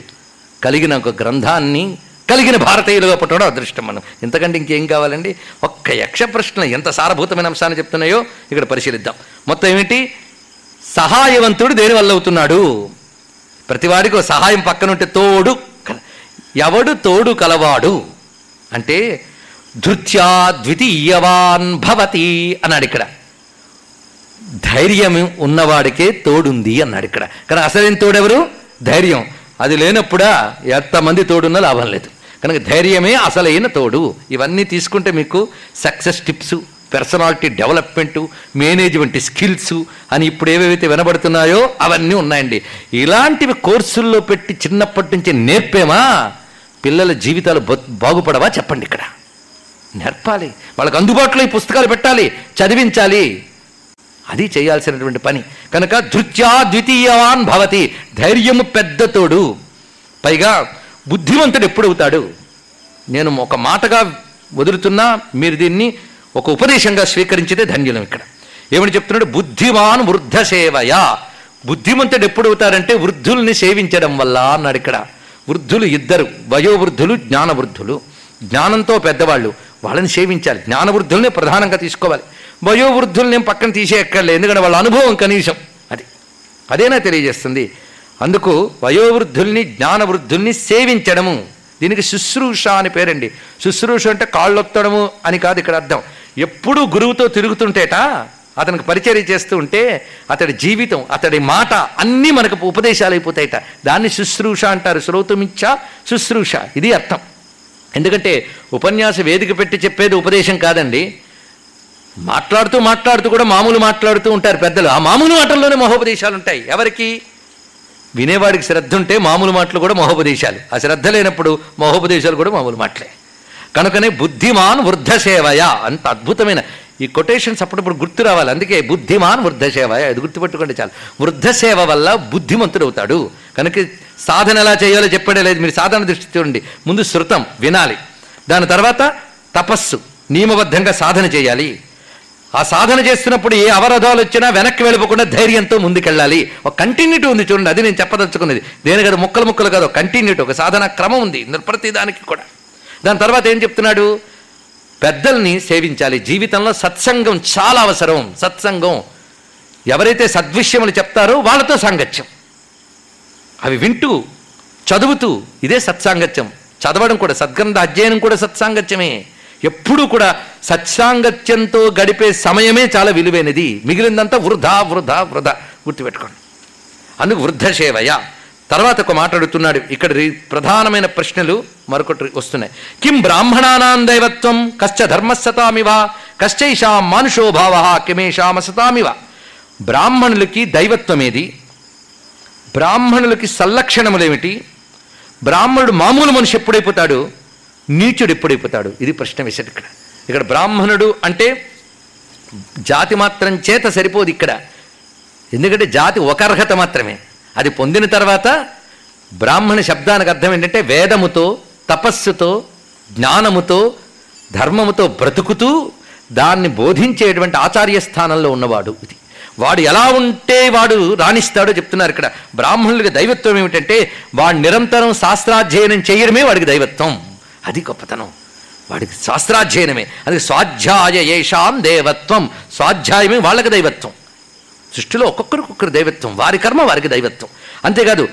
కలిగిన ఒక గ్రంథాన్ని కలిగిన భారతీయులుగా పుట్టడం అదృష్టం మనం. ఇంతకంటే ఇంకేం కావాలండి? ఒక్క యక్ష ప్రశ్న ఎంత సారభూతమైన అంశాన్ని చెప్తున్నాయో ఇక్కడ పరిశీలిద్దాం. మొత్తం ఏమిటి? సహాయవంతుడు దేని వల్ల అవుతున్నాడు? ప్రతివాడికి ఒక సహాయం పక్కనుంటే తోడు ఎవడు తోడు కలవాడు? అంటే ధృత్యా ద్వితీయవాన్ భవతి అన్నాడు ఇక్కడ. ధైర్యం ఉన్నవాడికే తోడుంది అన్నాడు ఇక్కడ. కానీ అసలేం తోడెవరు? ధైర్యం. అది లేనప్పుడా ఎంతమంది తోడున్నా లాభం లేదు. కనుక ధైర్యమే అసలైన తోడు. ఇవన్నీ తీసుకుంటే మీకు success tips personality development management skills అని ఇప్పుడు ఏవేవైతే వినబడుతున్నాయో అవన్నీ ఉన్నాయండి. ఇలాంటివి కోర్సుల్లో పెట్టి చిన్నప్పటి నుంచి నేర్పేమా? పిల్లల జీవితాలు బాగుపడవా చెప్పండి ఇక్కడ. నేర్పాలి. వాళ్ళకి అందుబాటులో ఈ పుస్తకాలు పెట్టాలి. చదివించాలి. అది చేయాల్సినటువంటి పని. కనుక ధృత్యా ద్వితీయవాన్ భవతి. ధైర్యము పెద్ద తోడు పైగా బుద్ధిమంతుడు ఎప్పుడవుతాడు? నేను ఒక మాటగా వదులుతున్నా మీరు దీన్ని ఒక ఉపదేశంగా స్వీకరించితే ధన్యులం ఇక్కడ. ఏమని చెప్తున్నాడు? బుద్ధిమాన్ వృద్ధ సేవయా బుద్ధిమంతుడు ఎప్పుడవుతారంటే వృద్ధుల్ని సేవించడం వల్ల అన్నాడు ఇక్కడ. వృద్ధులు ఇద్దరు. వయోవృద్ధులు జ్ఞానవృద్ధులు. జ్ఞానంతో పెద్దవాళ్ళు. వాళ్ళని సేవించాలి. జ్ఞానవృద్ధుల్ని ప్రధానంగా తీసుకోవాలి. వయోవృద్ధుల్ని పక్కన తీసేయక్కర్లేదు ఎందుకంటే వాళ్ళ అనుభవం కనీసం. అది అదేనా తెలియజేస్తుంది? అందుకు వయోవృద్ధుల్ని జ్ఞానవృద్ధుల్ని సేవించడము. దీనికి శుశ్రూష అని పేరండి. శుశ్రూష అంటే కాళ్ళొత్తడము అని కాదు ఇక్కడ అర్థం. ఎప్పుడూ గురువుతో తిరుగుతుంటేట అతనికి పరిచర్య చేస్తూ ఉంటే అతడి జీవితం అతడి మాట అన్నీ మనకు ఉపదేశాలు అయిపోతాయట దాన్ని శుశ్రూష అంటారు. శ్రోతుమిచ్చ శుశ్రూష. ఇది అర్థం. ఎందుకంటే ఉపన్యాస వేదిక పెట్టి చెప్పేది ఉపదేశం కాదండి. మాట్లాడుతూ మాట్లాడుతూ కూడా మామూలు మాట్లాడుతూ ఉంటారు పెద్దలు. ఆ మామూలు మాటల్లోనే మహోపదేశాలు ఉంటాయి. ఎవరికి? వినేవాడికి శ్రద్ధ ఉంటే మామూలు మాటలు కూడా మహోపదేశాలు. ఆ శ్రద్ధ లేనప్పుడు మహోపదేశాలు కూడా మామూలు మాటలే. కనుకనే బుద్ధిమాన్ వృద్ధ సేవయ అంత అద్భుతమైన ఈ కొటేషన్స్ అప్పుడప్పుడు గుర్తు రావాలి. అందుకే బుద్ధిమాన్ వృద్ధ సేవయ ఇది గుర్తుపెట్టుకుంటే చాలు. వృద్ధ సేవ వల్ల బుద్ధిమంతుడు అవుతాడు కనుక సాధన ఎలా చేయాలో చెప్పడే లేదు. మీరు సాధన దృష్టి చూడండి. ముందు శృతం వినాలి. దాని తర్వాత తపస్సు నియమబద్ధంగా సాధన చేయాలి. ఆ సాధన చేస్తున్నప్పుడు ఏ అవరోధాలు వచ్చినా వెనక్కి వెళ్ళిపోకుండా ధైర్యంతో ముందుకెళ్ళాలి. ఒక కంటిన్యూటీ ఉంది చూడండి. అది నేను చెప్పదలుచుకున్నది. దేని కాదు ముక్కలు ముక్కలు కాదు కంటిన్యూటీ ఒక సాధన క్రమం ఉంది ప్రతి దానికి కూడా. దాని తర్వాత ఏం చెప్తున్నాడు? పెద్దల్ని సేవించాలి. జీవితంలో సత్సంగం చాలా అవసరం. సత్సంగం ఎవరైతే సద్విషయములు చెప్తారో వాళ్ళతో సాంగత్యం. అవి వింటూ చదువుతూ ఇదే సత్సాంగత్యం. చదవడం కూడా సద్గ్రంథ అధ్యయనం కూడా సత్సాంగత్యమే. ఎప్పుడూ కూడా సత్సాంగత్యంతో గడిపే సమయమే చాలా విలువైనది. మిగిలిందంతా వృధా వృధా వృధా. గుర్తుపెట్టుకోండి. అందుకు వృద్ధ సేవయ తర్వాత ఒక మాట్లాడుతున్నాడు ఇక్కడ రి- ప్రధానమైన ప్రశ్నలు మరొకటి వస్తున్నాయి. కిం బ్రాహ్మణానాం దైవత్వం కశ్చ ధర్మస్సతామివ? కశ్చైషా మానుషోభావ కిమేషామసతామివ? బ్రాహ్మణులకి దైవత్వం ఏది? బ్రాహ్మణులకి సల్లక్షణములేమిటి బ్రాహ్మణుడు మామూలు మనిషి ఎప్పుడైపోతాడు? నీచుడు ఎప్పుడైపోతాడు? ఇది ప్రశ్న వేశాడు ఇక్కడ ఇక్కడ బ్రాహ్మణుడు అంటే జాతి మాత్రం చేత సరిపోదు ఇక్కడ. ఎందుకంటే జాతి ఒక అర్హత మాత్రమే. అది పొందిన తర్వాత బ్రాహ్మణ శబ్దానికి అర్థం ఏంటంటే వేదముతో తపస్సుతో జ్ఞానముతో ధర్మముతో బ్రతుకుతూ దాన్ని బోధించేటువంటి ఆచార్య స్థానంలో ఉన్నవాడు ఇది. వాడు ఎలా ఉంటే వాడు రాణిస్తాడో చెప్తున్నారు ఇక్కడ. బ్రాహ్మణులకి దైవత్వం ఏమిటంటే వాడు నిరంతరం శాస్త్రాధ్యయనం చేయడమే వాడికి దైవత్వం. అది గొప్పతనం. వాడికి శాస్త్రాధ్యయనమే. అది స్వాధ్యాయ ఏషాం దేవత్వం. స్వాధ్యాయమే వాళ్ళకి దైవత్వం. సృష్టిలో ఒక్కొక్కరికి ఒక్కరు దైవత్వం. వారి కర్మ వారికి దైవత్వం. అంతేకాదు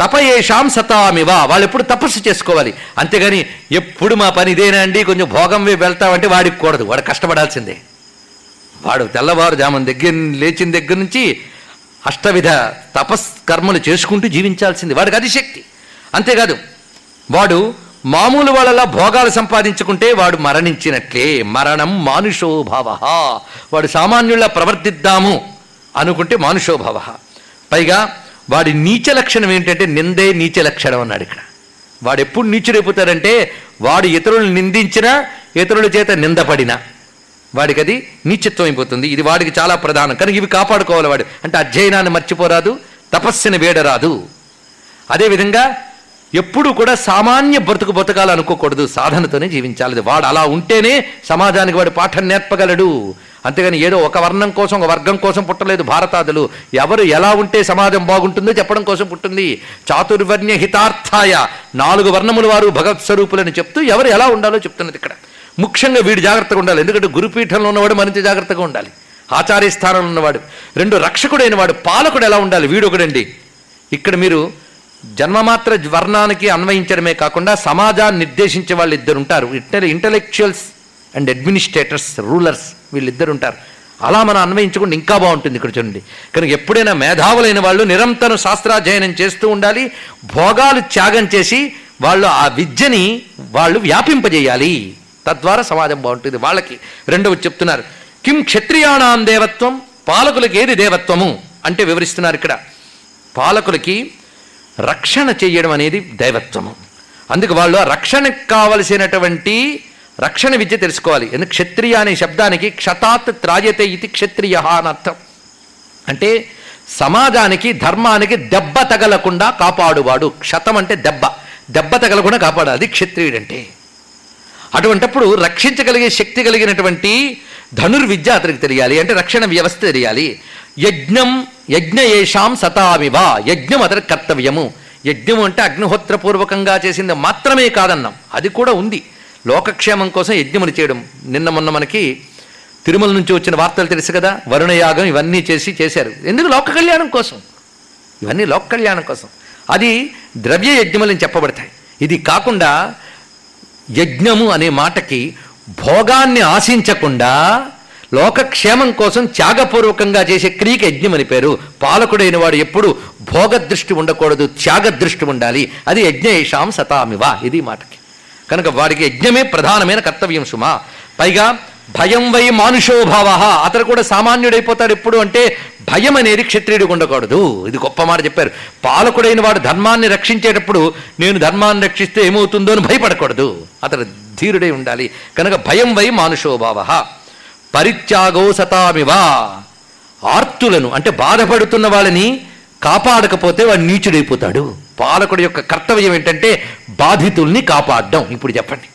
తపయేషాం సతామివ వాళ్ళు ఎప్పుడు తపస్సు చేసుకోవాలి. అంతేగాని ఎప్పుడు మా పని ఇదేనా అండి? కొంచెం భోగం వెళ్తామంటే వాడికి కూడదు. వాడు కష్టపడాల్సిందే. వాడు తెల్లవారుజామున దగ్గర లేచిన దగ్గర నుంచి అష్టవిధ తపస్కర్మలు చేసుకుంటూ జీవించాల్సింది. వాడికి అది శక్తి అంతేకాదు వాడు మామూలు వాళ్ళలా భోగాలు సంపాదించుకుంటే వాడు మరణించినట్లే. మరణం మానుషోభావ. వాడు సామాన్యుల్లా ప్రవర్తిద్దాము అనుకుంటే మానుషోభావ. పైగా వాడి నీచ లక్షణం ఏంటంటే నిందే నీచ లక్షణం అన్నాడు ఇక్కడ. వాడు ఎప్పుడు నీచుడైపోతాడంటే వాడు ఇతరులు నిందించినా ఇతరుల చేత నిందపడినా. వాడికి అది నీచత్వం అయిపోతుంది ఇది వాడికి చాలా ప్రధానం. కనుక ఇవి కాపాడుకోవాలి వాడు. అంటే అధ్యయనాన్ని మర్చిపోరాదు తపస్సుని వేడరాదు. అదేవిధంగా ఎప్పుడూ కూడా సామాన్య బ్రతుకు బతకాలు అనుకోకూడదు. సాధనతోనే జీవించాలి. వాడు అలా ఉంటేనే సమాజానికి వాడు పాఠం నేర్పగలడు. అంతేగాని ఏదో ఒక వర్ణం కోసం ఒక వర్గం కోసం పుట్టలేదు భారతాదులు. ఎవరు ఎలా ఉంటే సమాజం బాగుంటుందో చెప్పడం కోసం పుట్టింది. చాతుర్వర్ణ్య హితార్థాయ. నాలుగు వర్ణముల వారు భగవత్ స్వరూపులని చెప్తూ ఎవరు ఎలా ఉండాలో చెప్తున్నది ఇక్కడ. ముఖ్యంగా వీడు జాగ్రత్తగా ఉండాలి. ఎందుకంటే గురుపీఠంలో ఉన్నవాడు మరింత జాగ్రత్తగా ఉండాలి. ఆచార్య స్థానంలో ఉన్నవాడు రెండు రక్షకుడైన వాడు పాలకుడు ఎలా ఉండాలి? వీడు ఒకడండి. ఇక్కడ మీరు జన్మమాత్ర వర్ణానికి అన్వయించడమే కాకుండా సమాజాన్ని నిర్దేశించే వాళ్ళు ఇద్దరు ఉంటారు. ఇంటెలి ఇంటలెక్చువల్స్ అండ్ అడ్మినిస్ట్రేటర్స్ రూలర్స్ వీళ్ళిద్దరు ఉంటారు. అలా మనం అన్వయించుకుంటే ఇంకా బాగుంటుంది ఇక్కడ చూడండి. కనుక ఎప్పుడైనా మేధావులైన వాళ్ళు నిరంతరం శాస్త్రాధ్యయనం చేస్తూ ఉండాలి భోగాలు త్యాగం చేసి వాళ్ళు ఆ విద్యని వాళ్ళు వ్యాపింపజేయాలి. తద్వారా సమాజం బాగుంటుంది. వాళ్ళకి రెండవది చెప్తున్నారు కిం క్షత్రియాణాం దేవత్వం పాలకులకి ఏది దేవత్వము? అంటే వివరిస్తున్నారు ఇక్కడ. పాలకులకి రక్షణ చేయడం అనేది దైవత్వము. అందుకు వాళ్ళు రక్షణకు కావలసినటువంటి రక్షణ విద్య తెలుసుకోవాలి. ఎందుకు? క్షత్రియ అనే శబ్దానికి క్షతాత్ త్రాయతే ఇది క్షత్రియ అని అర్థం. అంటే సమాజానికి ధర్మానికి దెబ్బ తగలకుండా కాపాడువాడు. క్షతం అంటే దెబ్బ. దెబ్బ తగలకుండా కాపాడాలి. అది క్షత్రియుడంటే. అటువంటప్పుడు రక్షించగలిగే శక్తి కలిగినటువంటి ధనుర్విద్య అతనికి తెలియాలి. అంటే రక్షణ వ్యవస్థ తెలియాలి. యజ్ఞం యజ్ఞ ఏషాం సతామివ. యజ్ఞం అతని కర్తవ్యము. యజ్ఞం అంటే అగ్నిహోత్రపూర్వకంగా చేసింది మాత్రమే కాదన్నాం. అది కూడా ఉంది. లోకక్షేమం కోసం యజ్ఞములు చేయడం. నిన్న మొన్న మనకి తిరుమల నుంచి వచ్చిన వార్తలు తెలుసు కదా? వరుణయాగం ఇవన్నీ చేసి చేశారు. ఎందుకు? లోక కళ్యాణం కోసం. ఇవన్నీ లోక కళ్యాణం కోసం. అది ద్రవ్య యజ్ఞములని చెప్పబడతాయి. ఇది కాకుండా యజ్ఞము అనే మాటకి భోగాన్ని ఆశించకుండా లోకక్షేమం కోసం త్యాగపూర్వకంగా చేసే క్రియకి యజ్ఞం అని పేరు. పాలకుడైన వాడు ఎప్పుడు భోగదృష్టి ఉండకూడదు త్యాగదృష్టి ఉండాలి. అది యజ్ఞేషాం సతామివ. ఇది మాటకి. కనుక వాడికి యజ్ఞమే ప్రధానమైన కర్తవ్యం సుమా. పైగా భయం వై మానుషోభావ అతను కూడా సామాన్యుడైపోతాడు ఎప్పుడు అంటే భయం అనేది క్షత్రియుడికి ఉండకూడదు ఇది గొప్ప మాట చెప్పారు. పాలకుడైన వాడు ధర్మాన్ని రక్షించేటప్పుడు నేను ధర్మాన్ని రక్షిస్తే ఏమవుతుందో అని భయపడకూడదు. అతడు ధీరుడై ఉండాలి. కనుక భయం వై మానుషోభావ పరిత్యాగో సతామివా ఆర్తులను అంటే బాధపడుతున్న వాళ్ళని కాపాడకపోతే వాడు నీచుడైపోతాడు. పాలకుడి యొక్క కర్తవ్యం ఏంటంటే బాధితుల్ని కాపాడడం. ఇప్పుడు చెప్పండి.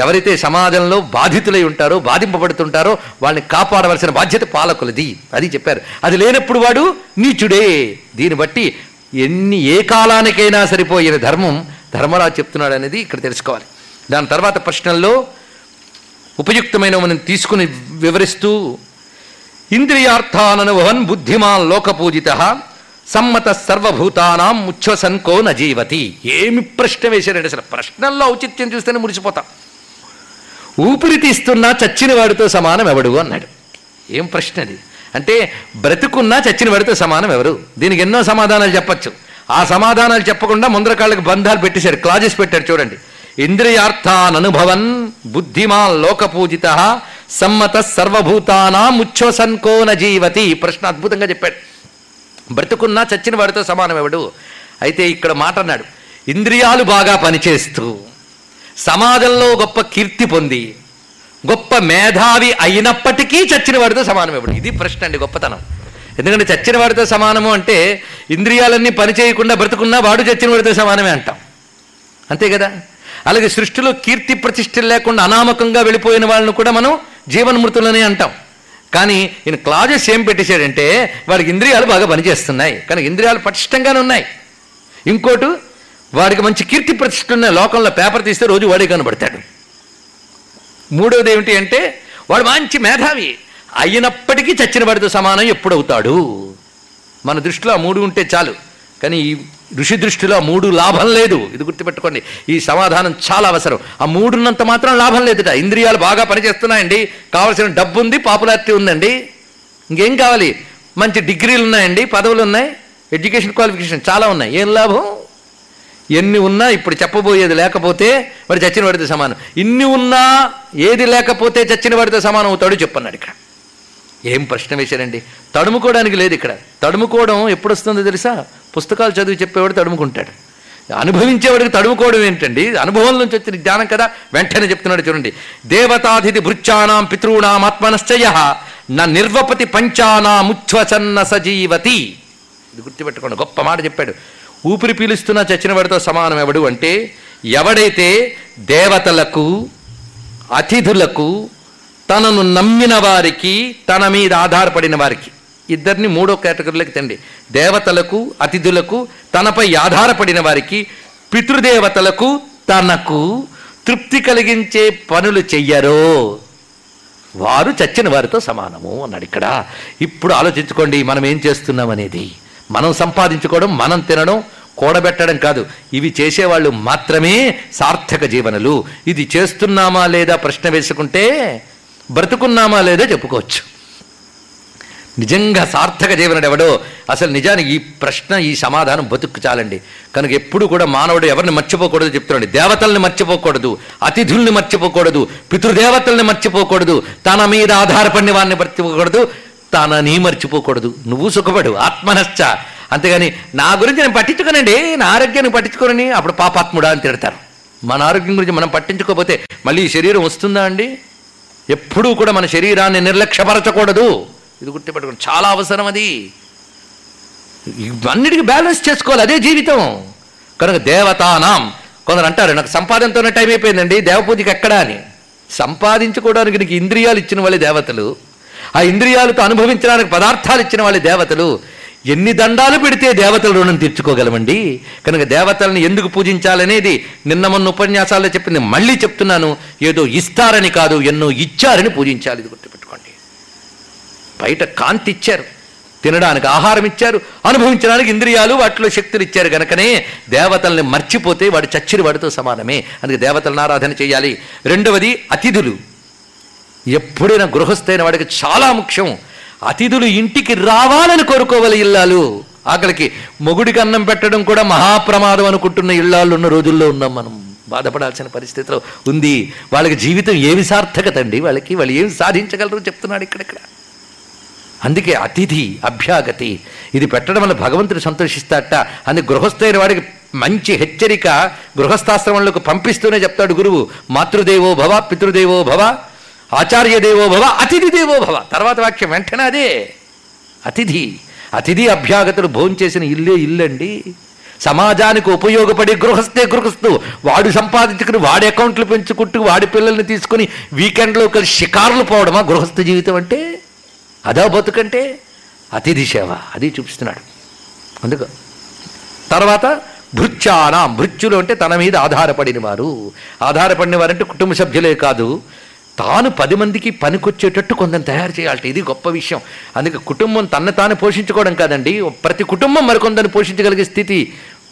ఎవరైతే సమాజంలో బాధితులై ఉంటారో బాధింపబడుతుంటారో వాళ్ళని కాపాడవలసిన బాధ్యత పాలకులది. అది చెప్పారు. అది లేనప్పుడు వాడు నీచుడే. దీన్ని బట్టి ఎన్ని ఏ కాలానికైనా సరిపోయిన ధర్మం ధర్మరాజు చెప్తున్నాడు అనేది ఇక్కడ తెలుసుకోవాలి. దాని తర్వాత ప్రశ్నల్లో ఉపయుక్తమైన మనం తీసుకుని వివరిస్తూ ఇంద్రియార్థాననుభవన్ బుద్ధిమాన్ లోకపూజిత సమ్మత సర్వభూతానాం ముచ్ఛ్వసన్కో నజీవతి ఏమి ప్రశ్న వేశారండి అసలు ప్రశ్నల్లో ఔచిత్యం చూస్తేనే మురిసిపోతాం. ఊపిరి తీస్తున్నా చచ్చిన వాడితో సమానం ఎవడు అన్నాడు. ఏం ప్రశ్న అది? అంటే బ్రతుకున్నా చచ్చిన వాడితో సమానం ఎవరు? దీనికి ఎన్నో సమాధానాలు చెప్పచ్చు. ఆ సమాధానాలు చెప్పకుండా ముందరకాళ్ళకి బంధాలు పెట్టేశారు క్లాజెస్ పెట్టారు చూడండి. ఇంద్రియార్థాన్ అనుభవన్ బుద్ధిమాన్ లోకపూజిత సమ్మత సర్వభూతానా ముచ్ఛోసన్కో నజీవతి ప్రశ్న అద్భుతంగా చెప్పాడు. బ్రతుకున్నా చచ్చిన వాడితో సమానం ఎవడు? అయితే ఇక్కడ మాట అన్నాడు ఇంద్రియాలు బాగా పనిచేస్తూ సమాజంలో గొప్ప కీర్తి పొంది గొప్ప మేధావి అయినప్పటికీ చచ్చిన వాడితో సమానం ఎవడు? ఇది ప్రశ్న అండి గొప్పతనం. ఎందుకంటే చచ్చిన వాడితో సమానము అంటే ఇంద్రియాలన్నీ పని చేయకుండా బ్రతుకున్నా వాడు చచ్చిన వాడితో సమానమే అంటాం. అంతే కదా? అలాగే సృష్టిలో కీర్తి ప్రతిష్టలు లేకుండా అనామకంగా వెళ్ళిపోయిన వాళ్ళని కూడా మనం జీవన్మృతులనే అంటాం. కానీ ఈయన క్లాజెస్ ఏం పెట్టేశాడంటే వాడికి ఇంద్రియాలు బాగా పనిచేస్తున్నాయి. కానీ ఇంద్రియాలు పటిష్టంగానే ఉన్నాయి. ఇంకోటి వాడికి మంచి కీర్తి ప్రతిష్ట ఉన్న లోకంలో పేపర్ తీస్తే రోజు వాడే కనబడతాడు. మూడవది ఏమిటి అంటే వాడు మంచి మేధావి. అయినప్పటికీ చచ్చిన వాడితో సమానం ఎప్పుడవుతాడు మన దృష్టిలో ఆ మూడు ఉంటే చాలు. కానీ ఈ ఋషి దృష్టిలో ఆ మూడు లాభం లేదు. ఇది గుర్తుపెట్టుకోండి. ఈ సమాధానం చాలా అవసరం. ఆ మూడున్నంత మాత్రం లాభం లేదుట. ఇంద్రియాలు బాగా పనిచేస్తున్నాయండి. కావాల్సిన డబ్బు ఉంది పాపులారిటీ ఉందండి. ఇంకేం కావాలి? మంచి డిగ్రీలు ఉన్నాయండి పదవులు ఉన్నాయి ఎడ్యుకేషన్ క్వాలిఫికేషన్ చాలా ఉన్నాయి. ఏం లాభం? ఎన్ని ఉన్నా ఇప్పుడు చెప్పబోయేది లేకపోతే మరి చచ్చిన వాడితో సమానం. ఇన్ని ఉన్నా ఏది లేకపోతే చచ్చిన వాడితో సమానం అవుతాడు చెప్పన్నాడు ఇక్కడ. ఏం ప్రశ్న వేశారండి? తడుముకోవడానికి లేదు ఇక్కడ. తడుముకోవడం ఎప్పుడు వస్తుందో తెలుసా? పుస్తకాలు చదివి చెప్పేవాడు తడుముకుంటాడు. అనుభవించేవాడికి తడుముకోవడం ఏంటండి? అనుభవం నుంచి వచ్చిన జ్ఞానం కదా? వెంటనే చెప్తున్నాడు చూడండి. దేవతాధితి భృత్యానాం పితృణాం ఆత్మనశ్చయ నా నిర్వపతి పంచానాముచ్ఛన్న సజీవతి ఇది గుర్తుపెట్టుకోండి. గొప్ప మాట చెప్పాడు. ఊపిరి పీలుస్తున్నా చచ్చిన వాడితో సమానం ఎవడు అంటే ఎవడైతే దేవతలకు అతిథులకు తనను నమ్మిన వారికి తన మీద ఆధారపడిన వారికి. ఇద్దరిని మూడో కేటగిరీలోకి తండి. దేవతలకు అతిథులకు తనపై ఆధారపడిన వారికి పితృదేవతలకు తనకు తృప్తి కలిగించే పనులు చెయ్యరో. వారు చచ్చిన వారితో సమానము అన్నాడు ఇక్కడ. ఇప్పుడు ఆలోచించుకోండి మనం ఏం చేస్తున్నాం అనేది మనం సంపాదించుకోవడం మనం తినడం కూడబెట్టడం కాదు. ఇవి చేసేవాళ్ళు మాత్రమే సార్థక జీవనలు. ఇది చేస్తున్నామా లేదా ప్రశ్న వేసుకుంటే బ్రతుకున్నామా లేదా చెప్పుకోవచ్చు. నిజంగా సార్థక జీవనుడు ఎవడో అసలు నిజానికి ఈ ప్రశ్న ఈ సమాధానం బతుకు చాలండి. కనుక ఎప్పుడు కూడా మానవుడు ఎవరిని మర్చిపోకూడదు చెప్తున్నాడు. దేవతల్ని మర్చిపోకూడదు అతిథుల్ని మర్చిపోకూడదు పితృదేవతల్ని మర్చిపోకూడదు తన మీద ఆధారపడిన వారిని మర్చిపోకూడదు తనని మర్చిపోకూడదు. నువ్వు సుఖపడు ఆత్మనశ్చ. అంతేగాని నా గురించి నేను పట్టించుకోనండి నా ఆరోగ్యాన్ని పట్టించుకోనని అప్పుడు పాపాత్ముడా అని తిడతారు. మన ఆరోగ్యం గురించి మనం పట్టించుకోకపోతే మళ్ళీ ఈ శరీరం వస్తుందా అండి? ఎప్పుడూ కూడా మన శరీరాన్ని నిర్లక్ష్యపరచకూడదు. ఇది గుర్తుపెట్టుకోండి చాలా అవసరం అది. ఇవన్నిటికీ బ్యాలెన్స్ చేసుకోవాలి అదే జీవితం. కనుక దేవతానాం కొందరు అంటారు నాకు సంపాదనతోనే టైం అయిపోయిందండి దేవపూజకి ఎక్కడా అని. సంపాదించుకోవడానికి నీకు ఇంద్రియాలు ఇచ్చిన వాళ్ళే దేవతలు. ఆ ఇంద్రియాలతో అనుభవించడానికి పదార్థాలు ఇచ్చిన వాళ్ళే దేవతలు ఎన్ని దండాలు పెడితే దేవతల రుణం తీర్చుకోగలమండి? కనుక దేవతలను ఎందుకు పూజించాలనేది నిన్న మొన్న ఉపన్యాసాల్లో చెప్పింది. మళ్ళీ చెప్తున్నాను. ఏదో ఇస్తారని కాదు ఎన్నో ఇచ్చారని పూజించాలి. ఇది గుర్తుపెట్టుకోండి. బయట కాంతి ఇచ్చారు. తినడానికి ఆహారం ఇచ్చారు. అనుభవించడానికి ఇంద్రియాలు వాటిలో శక్తులు ఇచ్చారు. గనకనే దేవతల్ని మర్చిపోతే వాడు చచ్చిన వాడితో సమానమే. అందుకే దేవతలను ఆరాధన చేయాలి. రెండవది అతిథులు. ఎప్పుడైనా గృహస్థైన వాడికి చాలా ముఖ్యం. అతిథులు ఇంటికి రావాలని కోరుకోవాలి ఇల్లాలు. ఆకలికి మొగుడికి అన్నం పెట్టడం కూడా మహాప్రమాదం అనుకుంటున్న ఇళ్ళాలు ఉన్న రోజుల్లో ఉన్నాం మనం. బాధపడాల్సిన పరిస్థితిలో ఉంది. వాళ్ళకి జీవితం ఏమి సార్థకత అండి? వాళ్ళకి వాళ్ళు ఏమి సాధించగలరు చెప్తున్నాడు ఇక్కడిక్కడ. అందుకే అతిథి అభ్యాగతి. ఇది పెట్టడం వల్ల భగవంతుడు సంతోషిస్తాట అని గృహస్థైన వాడికి మంచి హెచ్చరిక గృహస్థాశ్రమంలోకి పంపిస్తూనే చెప్తాడు గురువు. మాతృదేవో భవ పితృదేవో భవ. ఆచార్య దేవోభవ అతిథి దేవోభవ తర్వాత వాక్యం వెంటనే అదే. అతిథి అతిథి అభ్యాగతులు భోంచేసిన ఇల్లే ఇల్లండి. సమాజానికి ఉపయోగపడే గృహస్థే గృహస్థు. వాడు సంపాదించుకుని వాడి అకౌంట్లు పెంచుకుంటూ వాడి పిల్లల్ని తీసుకుని వీకెండ్లో కలిసి షికారులు పోవడమా గృహస్థ జీవితం అంటే? అదా బతుకంటే? అతిథి సేవ అది చూపిస్తున్నాడు. అందుకు తర్వాత భృత్యానాం భృత్యులు అంటే తన మీద ఆధారపడిన వారు ఆధారపడిన వారంటే కుటుంబ సభ్యులే కాదు. తాను పది మందికి పనికొచ్చేటట్టు కొందరు తయారు చేయాలట ఇది గొప్ప విషయం. అందుకే కుటుంబం తన్ను తాను పోషించుకోవడం కాదండి ప్రతి కుటుంబం మరికొందరిని పోషించగలిగే స్థితి.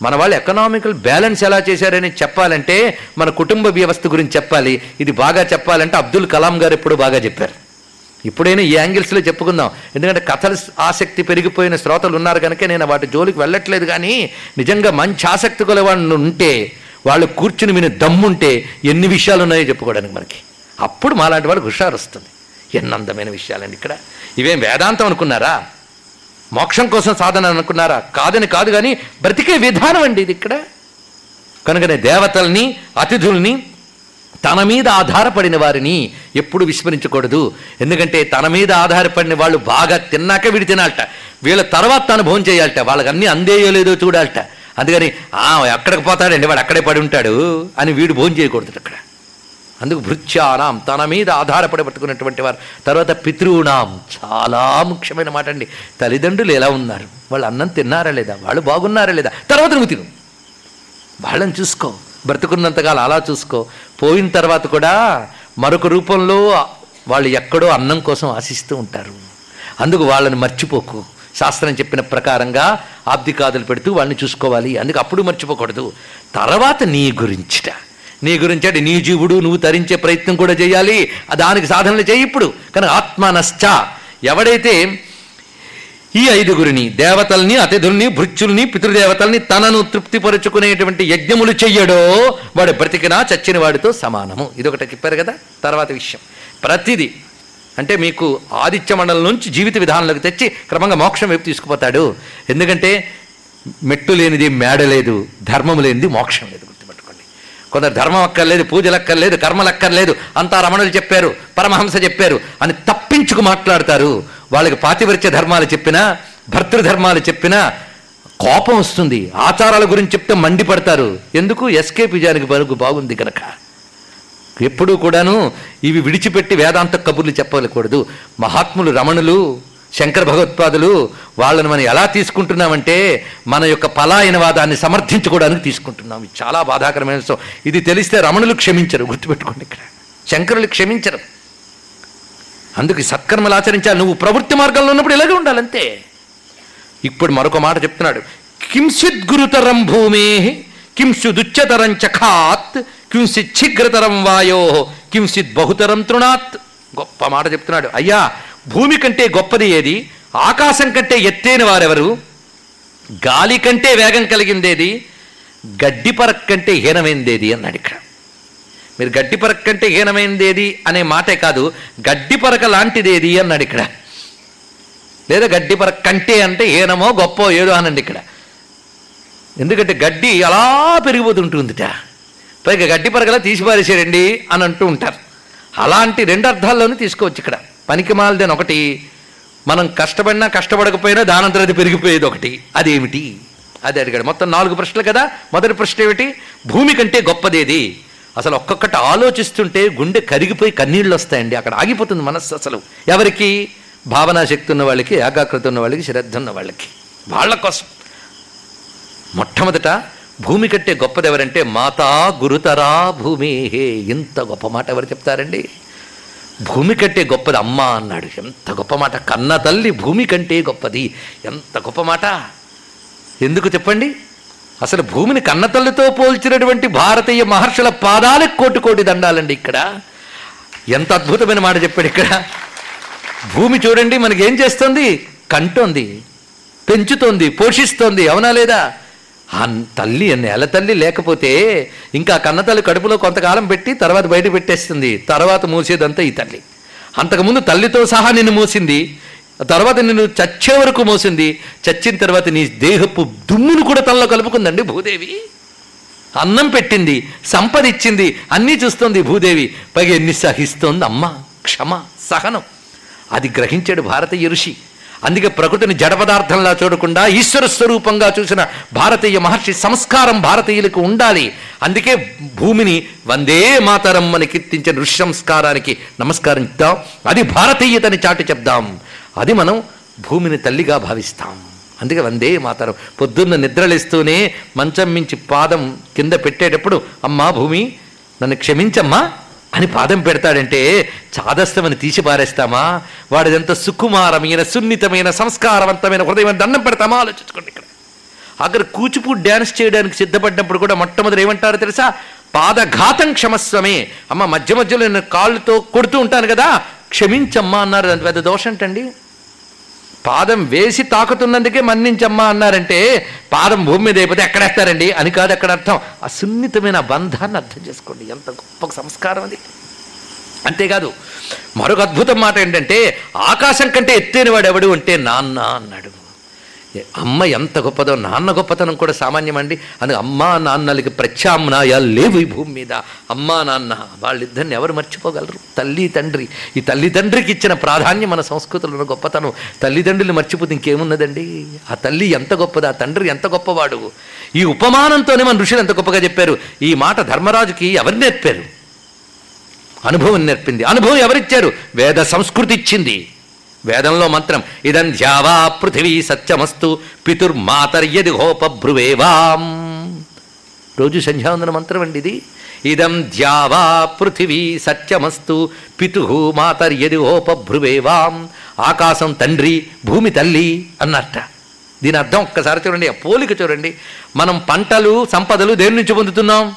మన వాళ్ళు ఎకనామికల్ బ్యాలెన్స్ ఎలా చేశారని చెప్పాలంటే మన కుటుంబ వ్యవస్థ గురించి చెప్పాలి. ఇది బాగా చెప్పాలంటే అబ్దుల్ కలాం గారు ఎప్పుడు బాగా చెప్పారు. ఇప్పుడైనా ఈ యాంగిల్స్లో చెప్పుకుందాం. ఎందుకంటే కథల ఆసక్తి పెరిగిపోయిన శ్రోతలు ఉన్నారు కనుక నేను వాటి జోలికి వెళ్ళట్లేదు కానీ నిజంగా మంచి ఆసక్తి కొలవాళ్ళు ఉంటే వాళ్ళు కూర్చుని విని దమ్ముంటే ఎన్ని విషయాలు ఉన్నాయో చెప్పుకోవడానికి మనకి. అప్పుడు మాలాంటి వాళ్ళకి హుషారు వస్తుంది ఎన్ని అందమైన విషయాలండి ఇక్కడ. ఇవేం వేదాంతం అనుకున్నారా? మోక్షం కోసం సాధన అనుకున్నారా? కాదని కాదు కానీ బ్రతికే విధానం అండి ఇది ఇక్కడ. కనుకనే దేవతల్ని అతిథుల్ని తన మీద ఆధారపడిన వారిని ఎప్పుడు విస్మరించకూడదు. ఎందుకంటే తన మీద ఆధారపడిన వాళ్ళు బాగా తిన్నాక వీడు తినాలట వీళ్ళ తర్వాత తను భోజనం చేయాలట. వాళ్ళకి అన్నీ అందేయో లేదో చూడాలట. అందుకని ఆ ఎక్కడికి పోతాడండి వాడు అక్కడే పడి ఉంటాడు అని వీడు భోజనం చేయకూడదు అక్కడ. అందుకు భృత్యానాం తన మీద ఆధారపడి పట్టుకున్నటువంటి వారు. తర్వాత పితృణాం చాలా ముఖ్యమైన మాట అండి. తల్లిదండ్రులు ఎలా ఉన్నారు? వాళ్ళు అన్నం తిన్నారా లేదా? వాళ్ళు బాగున్నారా లేదా? తర్వాత నువ్వు తిను. వాళ్ళని చూసుకో. బ్రతుకున్నంతకాలం అలా చూసుకో. పోయిన తర్వాత కూడా మరొక రూపంలో వాళ్ళు ఎక్కడో అన్నం కోసం ఆశిస్తూ ఉంటారు. అందుకు వాళ్ళని మర్చిపోకు. శాస్త్రం చెప్పిన ప్రకారంగా ఆబ్దికాదులు పెడుతూ వాళ్ళని చూసుకోవాలి. అందుకు అప్పుడు మర్చిపోకూడదు. తర్వాత నీ గురించిట. నీ గురించి అంటే నీ జీవుడు నువ్వు తరించే ప్రయత్నం కూడా చేయాలి. దానికి సాధనలు చేయి ఇప్పుడు. కానీ ఆత్మనశ్చ. ఎవడైతే ఈ ఐదుగురిని దేవతల్ని అతిథుల్ని భృత్యుల్ని పితృదేవతల్ని తనను తృప్తిపరుచుకునేటువంటి యజ్ఞములు చెయ్యడో వాడు బ్రతికినా చచ్చిన వాడితో సమానము. ఇది ఒకటి చెప్పారు కదా? తర్వాత విషయం. ప్రతిదీ అంటే మీకు ఆదిత్య మండలం నుంచి జీవిత విధానంలోకి తెచ్చి క్రమంగా మోక్షం వైపు తీసుకుపోతాడు. ఎందుకంటే మెట్టు లేనిది మేడ లేదు ధర్మం లేనిది మోక్షం లేదు. కొందరు ధర్మం అక్కర్లేదు పూజలు అక్కర్లేదు కర్మలు అక్కర్లేదు అంతా రమణులు చెప్పారు పరమహంస చెప్పారు అని తప్పించుకు మాట్లాడతారు. వాళ్ళకి పాతివృత్య ధర్మాలు చెప్పినా భర్తృధర్మాలు చెప్పినా కోపం వస్తుంది. ఆచారాల గురించి చెప్తే మండిపడతారు. ఎందుకు? ఎస్కే పిజానికి బరుగు బాగుంది కనుక ఎప్పుడూ కూడాను ఇవి విడిచిపెట్టి వేదాంత కబుర్లు చెప్పకూడదు మహాత్ములు రమణులు శంకర భగవత్పాదులు వాళ్ళని మనం ఎలా తీసుకుంటున్నామంటే మన యొక్క పలాయనవాదాన్ని సమర్థించుకోవడానికి తీసుకుంటున్నాం. ఇది చాలా బాధాకరమైన విషయం. ఇది తెలిస్తే రమణులు క్షమించరు గుర్తుపెట్టుకోండి ఇక్కడ. శంకరులు క్షమించరు. అందుకు సత్కర్మలు ఆచరించాలి. నువ్వు ప్రవృత్తి మార్గంలో ఉన్నప్పుడు ఇలాగే ఉండాలంతే ఇప్పుడు మరొక మాట చెప్తున్నాడు. కింసిద్ గురుతరం భూమే కింసుదుచ్చతరం చఖాత్ కింసిత్ ఛిగ్రతరం వాయో కింసిత్ బహుతరం తృణాత్. గొప్ప మాట చెప్తున్నాడు. అయ్యా భూమి కంటే గొప్పది ఏది? ఆకాశం కంటే ఎత్తైన వారెవరు? గాలి కంటే వేగం కలిగిందేది? గడ్డిపరక్ కంటే హీనమైందేది అన్నాడు ఇక్కడ. మీరు గడ్డిపరక్ కంటే హీనమైందేది అనే మాటే కాదు గడ్డిపరక లాంటిదేది అన్నాడు ఇక్కడ. లేదా గడ్డిపరక్ కంటే అంటే హీనమో గొప్పో ఏదో అనండి ఇక్కడ. ఎందుకంటే గడ్డి అలా పెరిగిపోతుంటుందిట. పైగా గడ్డి పరకలా తీసిపారేసారండి అని అంటూ ఉంటారు. అలాంటి రెండు అర్థాల్లోనూ తీసుకోవచ్చు ఇక్కడ. పనికి మాలదని ఒకటి మనం కష్టపడినా కష్టపడకపోయినా దానంతరది పెరిగిపోయేది ఒకటి. అదేమిటి? అది అడిగాడు. మొత్తం నాలుగు ప్రశ్నలు కదా? మొదటి ప్రశ్న ఏమిటి? భూమి కంటే గొప్పదేది? అసలు ఒక్కొక్కటి ఆలోచిస్తుంటే గుండె కరిగిపోయి కన్నీళ్ళు వస్తాయండి. అక్కడ ఆగిపోతుంది మనస్సు అసలు. ఎవరికి? భావనా శక్తి ఉన్న వాళ్ళకి ఏకాగ్రత ఉన్న వాళ్ళకి శ్రద్ధ ఉన్న వాళ్ళకి. వాళ్ళ కోసం. మొట్టమొదట భూమి కంటే గొప్పది ఎవరంటే మాతా గురుతరా భూమి ఇంత గొప్ప మాట ఎవరు చెప్తారండి? భూమి కంటే గొప్పది అమ్మ అన్నాడు. ఎంత గొప్ప మాట. కన్న తల్లి భూమి కంటే గొప్పది. ఎంత గొప్ప మాట. ఎందుకు చెప్పండి? అసలు భూమిని కన్నతల్లితో పోల్చినటువంటి భారతీయ మహర్షుల పాదాలకు కోటి కోటి దండాలండి ఇక్కడ. ఎంత అద్భుతమైన మాట చెప్పాడు ఇక్కడ. భూమి చూడండి మనకేం చేస్తుంది? కంటోంది పెంచుతోంది పోషిస్తోంది. అవునా లేదా? ఆ తల్లి నెల తల్లి లేకపోతే ఇంకా కన్నతల్లి కడుపులో కొంతకాలం పెట్టి తర్వాత బయట పెట్టేస్తుంది. తర్వాత మూసేదంతా ఈ తల్లి. అంతకుముందు తల్లితో సహా నిన్ను మూసింది. తర్వాత నిన్ను చచ్చే వరకు మోసింది. చచ్చిన తర్వాత నీ దేహపు దుమ్మును కూడా తనలో కలుపుకుందండి భూదేవి. అన్నం పెట్టింది సంపద ఇచ్చింది అన్నీ చూస్తోంది భూదేవి. పైగా ఎన్ని సహిస్తోంది అమ్మ క్షమ సహనం. అది గ్రహించాడు భారత ఋషి. అందుకే ప్రకృతిని జడ పదార్థంలా చూడకుండా ఈశ్వర స్వరూపంగా చూసిన భారతీయ మహర్షి సంస్కారం భారతీయులకు ఉండాలి. అందుకే భూమిని వందే మాతరం అని కీర్తించిన ఋషి సంస్కారానికి నమస్కారం ఇద్దాం అది భారతీయతని చాటి చెప్దాం. అది మనం భూమిని తల్లిగా భావిస్తాం. అందుకే వందే మాతరం. పొద్దున్న నిద్రలేస్తూనే మంచం మించి పాదం కింద పెట్టేటప్పుడు అమ్మా భూమి నన్ను క్షమించమ్మా అని పాదం పెడతాడంటే చాదస్తమని తీసి పారేస్తామా? వాడిదంత సుకుమారమైన సున్నితమైన సంస్కారవంతమైన హృదయమైన దండం పెడతామా? ఆలోచించుకోండి ఇక్కడ. అక్కడ కూచిపూడి డ్యాన్స్ చేయడానికి సిద్ధపడ్డప్పుడు కూడా మొట్టమొదటి ఏమంటారో తెలుసా? పాదఘాతం క్షమస్వమే. అమ్మ మధ్య మధ్యలో నేను కాళ్ళతో కొడుతూ ఉంటాను కదా. క్షమించమ్మా అన్నారు. దాని పెద్ద దోషం ఏంటండి పాదం వేసి తాకుతున్నందుకే మన్నించమ్మా అన్నారంటే పాదం భూమి మీద అయిపోతే ఎక్కడేస్తారండి? అని కాదు అక్కడ అర్థం. ఆ సున్నితమైన బంధాన్ని అర్థం చేసుకోండి. ఎంత గొప్ప సంస్కారం అది. అంతేకాదు మరొక అద్భుతం మాట ఏంటంటే ఆకాశం కంటే ఎత్తైన వాడు ఎవడు అంటే నాన్న అన్నాడు. అమ్మ ఎంత గొప్పదో నాన్న గొప్పతనం కూడా సామాన్యమండి. అందుకే అమ్మా నాన్నలకి ప్రత్యామ్నాయాలు లేవు ఈ భూమి మీద. అమ్మా నాన్న వాళ్ళిద్దరిని ఎవరు మర్చిపోగలరు? తల్లి తండ్రి. ఈ తల్లి తండ్రికి ఇచ్చిన ప్రాధాన్యం మన సంస్కృతిలో ఉన్న గొప్పతనం తల్లిదండ్రులు మర్చిపోతే ఇంకేమున్నదండి? ఆ తల్లి ఎంత గొప్పది? ఆ తండ్రి ఎంత గొప్పవాడు? ఈ ఉపమానంతోనే మన ఋషులు ఎంత గొప్పగా చెప్పారు. ఈ మాట ధర్మరాజుకి ఎవరు నేర్పారు? అనుభవం నేర్పింది. అనుభవం ఎవరిచ్చారు? వేద సంస్కృతి ఇచ్చింది. వేదంలో మంత్రం ఇదం ధ్యావా పృథివీ సత్యమస్తు పితుర్మాతర్యది హోపభ్రువేవాం రోజు సంధ్యావందన మంత్రం అండి ఇది. ఇదం ధ్యావా పృథివీ సత్యమస్తు పితు మాతర్యది హోపభ్రువేవాం ఆకాశం తండ్రి భూమి తల్లి అన్నట్ట. దీని అర్థం ఒక్కసారి చూడండి ఆ పోలిక చూడండి. మనం పంటలు సంపదలు దేని నుంచి పొందుతున్నాం?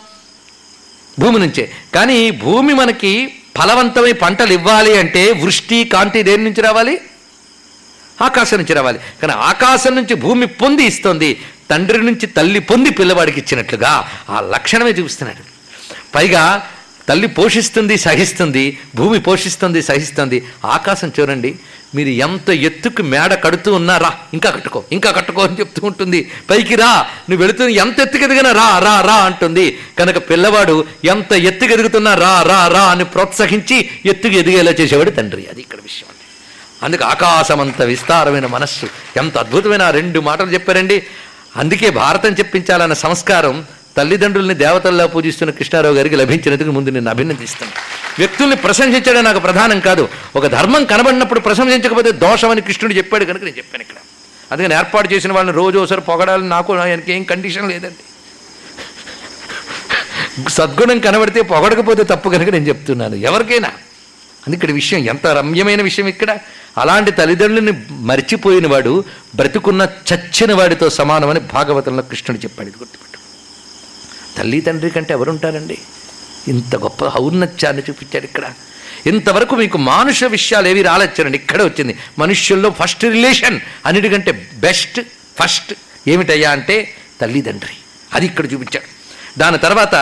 భూమి నుంచే. కానీ భూమి మనకి ఫలవంతమై పంటలు ఇవ్వాలి అంటే వృష్టి కాంతి దేని నుంచి రావాలి? ఆకాశం నుంచి రావాలి. కానీ ఆకాశం నుంచి భూమి పొంది ఇస్తుంది. తండ్రి నుంచి తల్లి పొంది పిల్లవాడికి ఇచ్చినట్లుగా ఆ లక్షణమే చూపిస్తున్నాడు. పైగా తల్లి పోషిస్తుంది సహిస్తుంది భూమి పోషిస్తుంది సహిస్తుంది. ఆకాశం చూడండి మీరు ఎంత ఎత్తుకు మేడ కడుతూ ఉన్నారా ఇంకా కట్టుకో ఇంకా కట్టుకో అని చెప్తూ ఉంటుంది. పైకి రా నువ్వు వెళుతున్న ఎంత ఎత్తుకు ఎదిగినా రా రా రా అంటుంది. కనుక పిల్లవాడు ఎంత ఎత్తుకు ఎదుగుతున్నా రా రా రా అని ప్రోత్సహించి ఎత్తుకు ఎదిగేలా చేసేవాడు తండ్రి. అది ఇక్కడ విషయం అండి. అందుకే అంత విస్తారమైన మనస్సు. ఎంత అద్భుతమైన రెండు మాటలు చెప్పారండి. అందుకే భారతం చెప్పించాలన్న సంస్కారం తల్లిదండ్రుల్ని దేవతల్లా పూజిస్తున్న కృష్ణారావు గారికి లభించినందుకు ముందు నేను అభినందిస్తాను వ్యక్తుల్ని ప్రశంసించడం నాకు ప్రధానం కాదు. ఒక ధర్మం కనబడినప్పుడు ప్రశంసించకపోతే దోషమని కృష్ణుడు చెప్పాడు కనుక నేను చెప్పాను ఇక్కడ. అందుకని ఏర్పాటు చేసిన వాళ్ళని రోజు ఒకసారి పొగడాలని నాకు ఆయనకి ఏం కండిషన్ లేదండి. సద్గుణం కనబడితే పొగడకపోతే తప్పు కనుక నేను చెప్తున్నాను. ఎవరికైనా. అని ఇక్కడ విషయం ఎంత రమ్యమైన విషయం ఇక్కడ. అలాంటి తల్లిదండ్రులని మర్చిపోయిన వాడు బ్రతుకున్న చచ్చిన వాడితో సమానమని భాగవతంలో కృష్ణుడు చెప్పాడు. ఇది గుర్తుపెట్టు తల్లి తండ్రి కంటే ఎవరుంటారండి? ఇంత గొప్ప ఔన్నత్యాన్ని చూపించాడు ఇక్కడ. ఇంతవరకు మీకు మానుష విషయాలు ఏవి రాలొచ్చారండి. ఇక్కడే వచ్చింది. మనుష్యుల్లో ఫస్ట్ రిలేషన్ అన్నిటికంటే బెస్ట్ ఫస్ట్ ఏమిటయ్యా అంటే తల్లిదండ్రి. అది ఇక్కడ చూపించాడు. దాని తర్వాత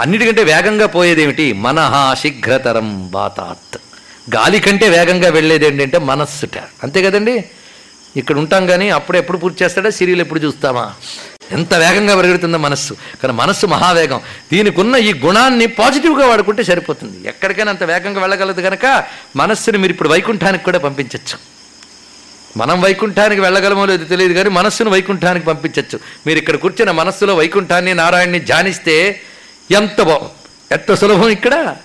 అన్నిటికంటే వేగంగా పోయేదేమిటి? మనహ శీఘ్రతరం బాతాత్ గాలి కంటే వేగంగా వెళ్ళేది ఏంటంటే మనస్సుట. అంతే కదండి? ఇక్కడ ఉంటాం కానీ అప్పుడు ఎప్పుడు పూర్తి చేస్తాడా? సీరియల్ ఎప్పుడు చూస్తామా? ఎంత వేగంగా పరిగెడుతుందో మనస్సు. కానీ మనస్సు మహావేగం. దీనికి ఉన్న ఈ గుణాన్ని పాజిటివ్గా వాడుకుంటే సరిపోతుంది. ఎక్కడికైనా అంత వేగంగా వెళ్ళగలదు కనుక మనస్సుని మీరు ఇప్పుడు వైకుంఠానికి కూడా పంపించవచ్చు మనం వైకుంఠానికి వెళ్ళగలమో లేదో తెలియదు కానీ మనస్సును వైకుంఠానికి పంపించవచ్చు మీరు ఇక్కడ కూర్చున్న మనస్సులో వైకుంఠాన్ని నారాయణ్ణి ధ్యానిస్తే ఎంత బా ఎంత సులభం ఇక్కడ?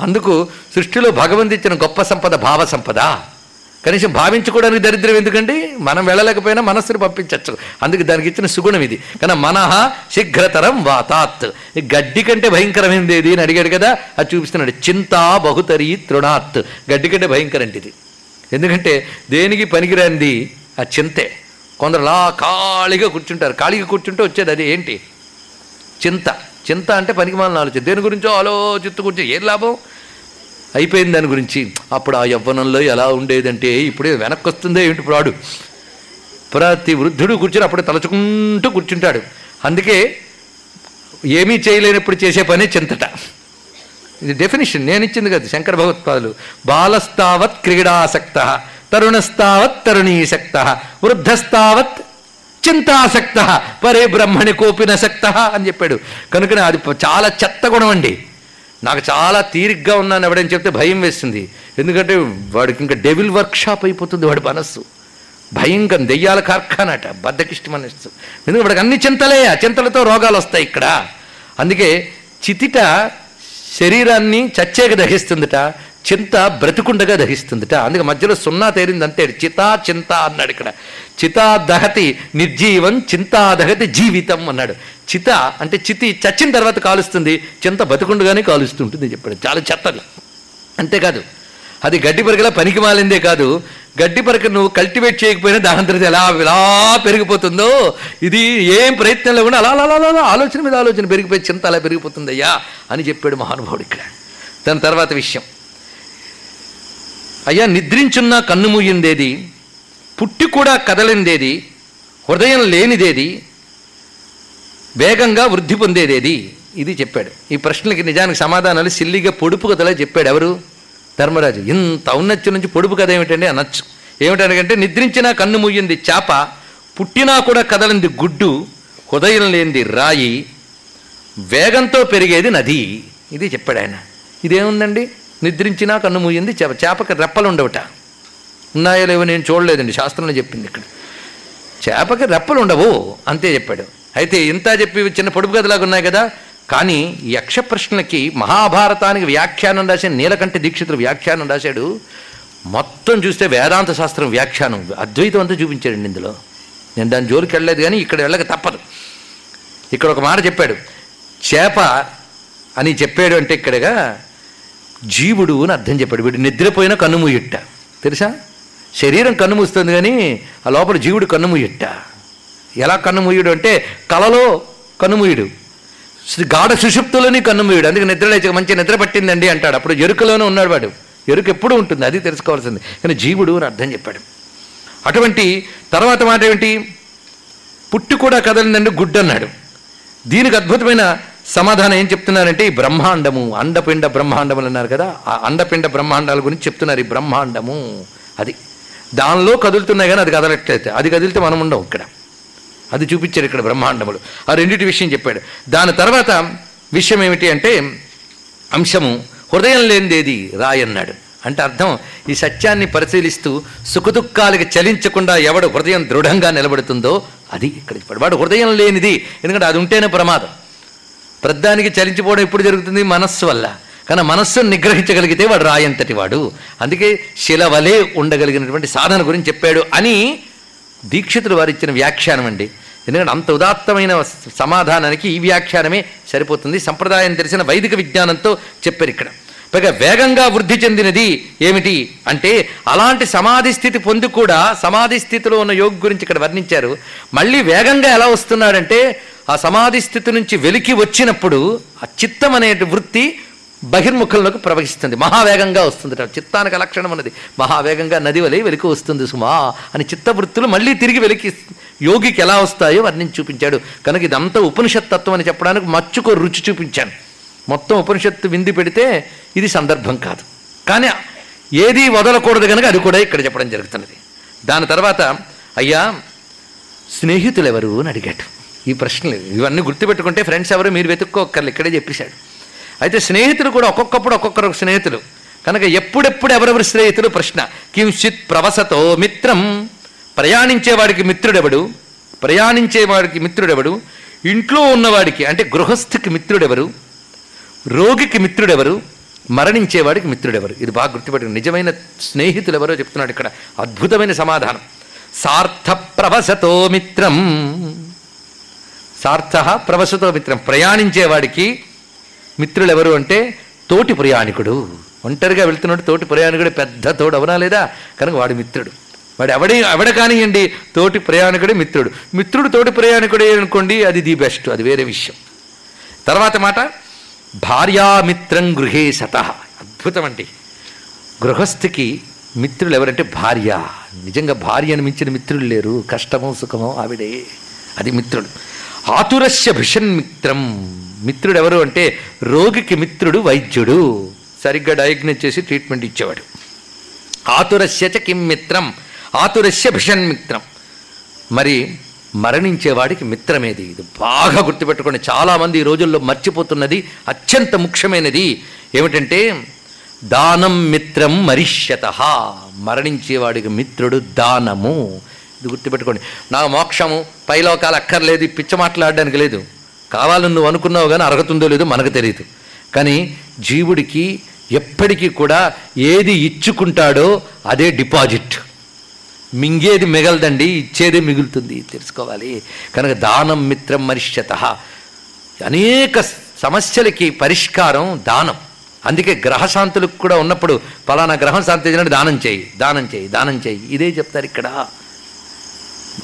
అందుకు సృష్టిలో భగవంతు ఇచ్చిన గొప్ప సంపద భావ సంపద. కనీసం భావించుకోవడానికి దరిద్రం ఎందుకండి? మనం వెళ్ళలేకపోయినా మనస్సును పంపించవచ్చు అందుకు దానికి ఇచ్చిన సుగుణం ఇది. కానీ మనహ శీఘ్రతరం వాతాత్. గడ్డి కంటే భయంకరమైంది ఏది అని అడిగాడు కదా? అది చూపిస్తున్నాడు. చింతా బహుతరి తృణాత్. గడ్డి కంటే భయంకరంటి ఇది. ఎందుకంటే దేనికి పనికిరానిది? ఆ చింతే. కొందరు అలా ఖాళీగా కూర్చుంటారు. ఖాళీగా కూర్చుంటే వచ్చేది అది ఏంటి? చింత. చింత అంటే పనికిమాలిన ఆలోచన. దేని గురించో ఆలోచిస్తూ కూర్చో. ఏం లాభం? అయిపోయింది దాని గురించి. అప్పుడు ఆ యవ్వనంలో ఎలా ఉండేదంటే ఇప్పుడే వెనక్కి వస్తుందే ఏమిటి ప్రాడు? ప్రతి వృద్ధుడు కూర్చుని అప్పుడు తలుచుకుంటూ కూర్చుంటాడు. అందుకే ఏమీ చేయలేనప్పుడు చేసే పని చింతట. ఇది డెఫినేషన్ నేను ఇచ్చింది కదా శంకర భగవత్పాదులు. బాలస్తావత్ క్రీడాసక్త తరుణస్తావత్ తరుణీసక్త వృద్ధస్తావత్ చింతాసక్త పరే బ్రహ్మణి కోపినసక్త అని చెప్పాడు. కనుక అది చాలా చెత్త గుణం అండి. నాకు చాలా తీరిగ్గా ఉన్నాను ఎవడని చెప్తే భయం వేస్తుంది. ఎందుకంటే వాడికి ఇంకా డెవిల్ వర్క్షాప్ అయిపోతుంది వాడి మనస్సు. భయంకరం దెయ్యాల కార్ఖానట బద్దకిష్టి మనస్సు. ఎందుకంటే వాడికి అన్ని చింతలే ఆ చింతలతో రోగాలు వస్తాయి ఇక్కడ. అందుకే చితిట శరీరాన్ని చచ్చేక దహిస్తుందిట చింత బ్రతికుండగా దహిస్తుందిట. అందుకే మధ్యలో సున్నా తేరింది అంతే చితా చింత అన్నాడు ఇక్కడ. చితాదహతి నిర్జీవం చింతాదహతి జీవితం అన్నాడు. చిత అంటే చితి చచ్చిన తర్వాత కాలుస్తుంది చింత బతుకుండగానే కాలుస్తుంటుంది చెప్పాడు. చాలా చెత్తది అంతేకాదు అది గడ్డి పరకలా పనికి మాలిందే కాదు. గడ్డి పరక నువ్వు కల్టివేట్ చేయకపోయినా దాని ఎలా ఎలా పెరిగిపోతుందో ఇది ఏం ప్రయత్నం లేకుండా అలా అలా అలా అలా ఆలోచన మీద ఆలోచన పెరిగిపోయి చింత అలా పెరిగిపోతుందయ్యా అని చెప్పాడు మహానుభావుడు ఇక్కడ. దాని తర్వాత విషయం. అయ్యా నిద్రించున్న కన్ను మూయిందేది? పుట్టి కూడా కదలిందేది? హృదయం లేనిదేది? వేగంగా వృద్ధి పొందేదేది? ఇది చెప్పాడు. ఈ ప్రశ్నలకి నిజానికి సమాధానాలు సిల్లిగా పొడుపు కథలా చెప్పాడు. ఎవరు? ధర్మరాజు. ఇంత ఔన్నత్యం నుంచి పొడుపు కథ ఏమిటండి అనొచ్చు. ఏమిటనకంటే నిద్రించిన కన్ను మూయింది చేప పుట్టినా కూడా కదలింది గుడ్డు హృదయం లేనిది రాయి వేగంతో పెరిగేది నది. ఇది చెప్పాడు ఆయన. ఇదేముందండి? నిద్రించినా కన్ను మూయింది చేప. చేపకి రెప్పలు ఉండవట ఉన్నాయో లేవో నేను చూడలేదండి. శాస్త్రంలో చెప్పింది ఇక్కడ. చేపకి రెప్పలు ఉండవు అంతే చెప్పాడు. అయితే ఇంత చెప్పి చిన్న పొడుపు గదిలాగా ఉన్నాయి కదా. కానీ యక్ష ప్రశ్నలకి మహాభారతానికి వ్యాఖ్యానం రాసిన నీలకంఠ దీక్షితులు వ్యాఖ్యానం రాశాడు. మొత్తం చూస్తే వేదాంత శాస్త్రం వ్యాఖ్యానం అద్వైతం అంతా చూపించాడండి ఇందులో. నేను దాని జోలికి వెళ్ళలేదు కానీ ఇక్కడ వెళ్ళక తప్పదు. ఇక్కడ ఒక మాట చెప్పాడు. చేప అని చెప్పాడు అంటే ఇక్కడగా జీవుడు అని అర్థం చెప్పాడు. వీడు నిద్రపోయిన కన్నుమూయిట్ట తెలుసా? శరీరం కన్నుమూస్తుంది కానీ ఆ లోపల జీవుడు కన్నుమూయట ఎలా కన్నుమూయుడు అంటే కలలో కన్నుమూయుడు గాఢ సుషుప్తులని కన్నుమూయుడు అందుకే నిద్ర లేచి మంచి నిద్ర పట్టిందండి అంటాడు. అప్పుడు ఎరుకలోనే ఉన్నాడు వాడు. ఎరుక ఎప్పుడు ఉంటుంది? అది తెలుసుకోవాల్సింది. కానీ జీవుడు అని అర్థం చెప్పాడు. అటువంటి తర్వాత మాట ఏమిటి? పుట్టి కూడా కదలిందండి గుడ్డు అన్నాడు. దీనికి అద్భుతమైన సమాధానం ఏం చెప్తున్నారంటే ఈ బ్రహ్మాండము. అండపిండ బ్రహ్మాండములు అన్నారు కదా. ఆ అండపిండ బ్రహ్మాండాల గురించి చెప్తున్నారు ఈ బ్రహ్మాండము. అది దానిలో కదులుతున్నాయి కానీ అది కదలట్లేదు. అది కదిలితే మనం ఉండం ఇక్కడ. అది చూపించారు ఇక్కడ బ్రహ్మాండములు. ఆ రెండింటి విషయం చెప్పాడు. దాని తర్వాత విషయం ఏమిటి అంటే అంశము హృదయం లేనిదేది రాయన్నాడు అంటే అర్థం ఈ సత్యాన్ని పరిశీలిస్తూ సుఖదుఖాలకి చలించకుండా ఎవడు హృదయం దృఢంగా నిలబడుతుందో అది ఇక్కడ చెప్పాడు. వాడు హృదయం లేనిది ఎందుకంటే అది ఉంటేనే ప్రమాదం. ప్రద్దానికి చలించిపోవడం ఎప్పుడు జరుగుతుంది? మనస్సు వల్ల. కానీ మనస్సును నిగ్రహించగలిగితే వాడు రాయంతటి వాడు. అందుకే శిలవలే ఉండగలిగినటువంటి సాధన గురించి చెప్పాడు అని దీక్షితులు వారు ఇచ్చిన వ్యాఖ్యానం అండి. ఎందుకంటే అంత ఉదాత్తమైన సమాధానానికి ఈ వ్యాఖ్యానమే సరిపోతుంది. సంప్రదాయం తెలిసిన వైదిక విజ్ఞానంతో చెప్పారు ఇక్కడ. పైగా వేగంగా వృద్ధి చెందినది ఏమిటి అంటే అలాంటి సమాధి స్థితి పొంది కూడా సమాధి స్థితిలో ఉన్న యోగి గురించి ఇక్కడ వర్ణించారు. మళ్ళీ వేగంగా ఎలా వస్తున్నాడంటే ఆ సమాధి స్థితి నుంచి వెలికి వచ్చినప్పుడు ఆ చిత్తం అనే వృత్తి బహిర్ముఖంలోకి ప్రవహిస్తుంది. మహావేగంగా వస్తుంది. చిత్తానికి లక్షణం అన్నది మహావేగంగా నది వలె వెలికి వస్తుంది సుమా అని చిత్తవృత్తులు మళ్ళీ తిరిగి వెలికి యోగికి ఎలా వస్తాయో వర్ణించి చూపించాడు. కనుక ఇదంతా ఉపనిషత్ తత్వం అని చెప్పడానికి మచ్చుకో రుచి చూపించాను. మొత్తం ఉపనిషత్తు వింది పెడితే ఇది సందర్భం కాదు. కానీ ఏది వదలకూడదు కనుక అది కూడా ఇక్కడ చెప్పడం జరుగుతున్నది. దాని తర్వాత అయ్యా స్నేహితులు ఎవరు అని అడిగాడు. ఈ ప్రశ్నలు ఇవన్నీ గుర్తుపెట్టుకుంటే ఫ్రెండ్స్ ఎవరు మీరు వెతుక్కోక్కర్లు. ఇక్కడే చెప్పేశాడు. అయితే స్నేహితులు కూడా ఒక్కొక్కప్పుడు ఒక్కొక్కరు స్నేహితులు. కనుక ఎప్పుడెప్పుడు ఎవరెవరు స్నేహితులు? ప్రశ్న. కించిత్ ప్రవసతో మిత్రం. ప్రయాణించేవాడికి మిత్రుడెవడు? ప్రయాణించేవాడికి మిత్రుడెవడు? ఇంట్లో ఉన్నవాడికి అంటే గృహస్థికి మిత్రుడెవరు? రోగికి మిత్రుడెవరు? మరణించేవాడికి మిత్రుడెవరు? ఇది బాగా గుర్తుపెట్టుకుని నిజమైన స్నేహితులు ఎవరో చెప్తున్నాడు ఇక్కడ. అద్భుతమైన సమాధానం. సార్థ ప్రవసతో మిత్రం. సార్థ ప్రవసతో మిత్రం. ప్రయాణించేవాడికి మిత్రులు ఎవరు అంటే తోటి ప్రయాణికుడు. ఒంటరిగా వెళ్తున్నాడు తోటి ప్రయాణికుడు పెద్ద తోడు అవనా లేదా? కనుక వాడు మిత్రుడు. వాడు ఎవడే ఎవడ కానివ్వండి తోటి ప్రయాణికుడే మిత్రుడు. మిత్రుడు తోటి ప్రయాణికుడే అనుకోండి అది ది బెస్ట్ అది వేరే విషయం. తర్వాత మాట భార్యామిత్రం గృహే సత. అద్భుతం అండి గృహస్థికి మిత్రులు ఎవరంటే భార్య. నిజంగా భార్యను మించిన మిత్రులు లేరు. కష్టమో సుఖమో ఆవిడే. అది మిత్రుడు. ఆతురస్య భిషన్ మిత్రం. మిత్రుడు ఎవరు అంటే రోగికి మిత్రుడు వైద్యుడు. సరిగ్గా డయాగ్నోస్ చేసి ట్రీట్మెంట్ ఇచ్చేవాడు. ఆతురస్యచ కిం మిత్రం? ఆతురస్య భిషన్ మిత్రం. మరి మరణించేవాడికి మిత్రమేది? ఇది బాగా గుర్తుపెట్టుకోండి. చాలామంది ఈ రోజుల్లో మర్చిపోతున్నది అత్యంత ముఖ్యమైనది. ఏమిటంటే దానం మిత్రం మరిష్యత. మరణించేవాడికి మిత్రుడు దానము. ఇది గుర్తుపెట్టుకోండి. నా మోక్షము పైలోకాలు అక్కర్లేదు పిచ్చ మాట్లాడడానికి లేదు. కావాలని నువ్వు అనుకున్నావు కానీ అర్హతుందో లేదో మనకు తెలియదు. కానీ జీవుడికి ఎప్పటికీ కూడా ఏది ఇచ్చుకుంటాడో అదే డిపాజిట్. మింగేది మిగలదండి ఇచ్చేదే మిగులుతుంది తెలుసుకోవాలి. కనుక దానం మిత్రం మరిష్యత. అనేక సమస్యలకి పరిష్కారం దానం. అందుకే గ్రహశాంతులకు కూడా ఉన్నప్పుడు పలానా గ్రహం శాంతి దానం చేయి దానం చేయి దానం చేయి. ఇదే చెప్తారు ఇక్కడ.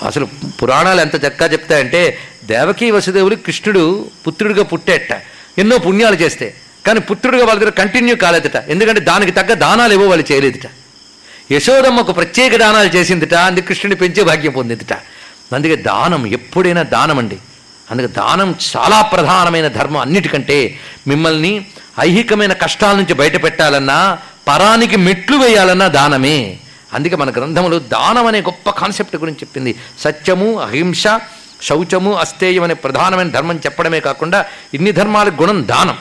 అసలు పురాణాలు ఎంత చక్కగా చెప్తాయంటే దేవకీ వసుదేవులు కృష్ణుడు పుత్రుడిగా పుట్టేట. ఎన్నో పుణ్యాలు చేస్తే. కానీ పుత్రుడిగా వాళ్ళ దగ్గర కంటిన్యూ కాలేదట. ఎందుకంటే దానికి తగ్గ దానాలు ఏవో వాళ్ళు చేయలేదుట. యశోదమ్మకు ప్రత్యేక దానాలు చేసిందిట. అందుకే కృష్ణుని పెంచే భాగ్యం పొందిందిట. అందుకే దానం ఎప్పుడైనా దానం అండి అందుకే దానం చాలా ప్రధానమైన ధర్మం అన్నిటికంటే. మిమ్మల్ని ఐహికమైన కష్టాల నుంచి బయటపెట్టాలన్నా పరానికి మెట్లు వేయాలన్నా దానమే. అందుకే మన గ్రంథములు దానం అనే గొప్ప కాన్సెప్ట్ గురించి చెప్పింది. సత్యము అహింస శౌచము అస్తేయం అనే ప్రధానమైన ధర్మం చెప్పడమే కాకుండా ఇన్ని ధర్మాలకు గుణం దానం.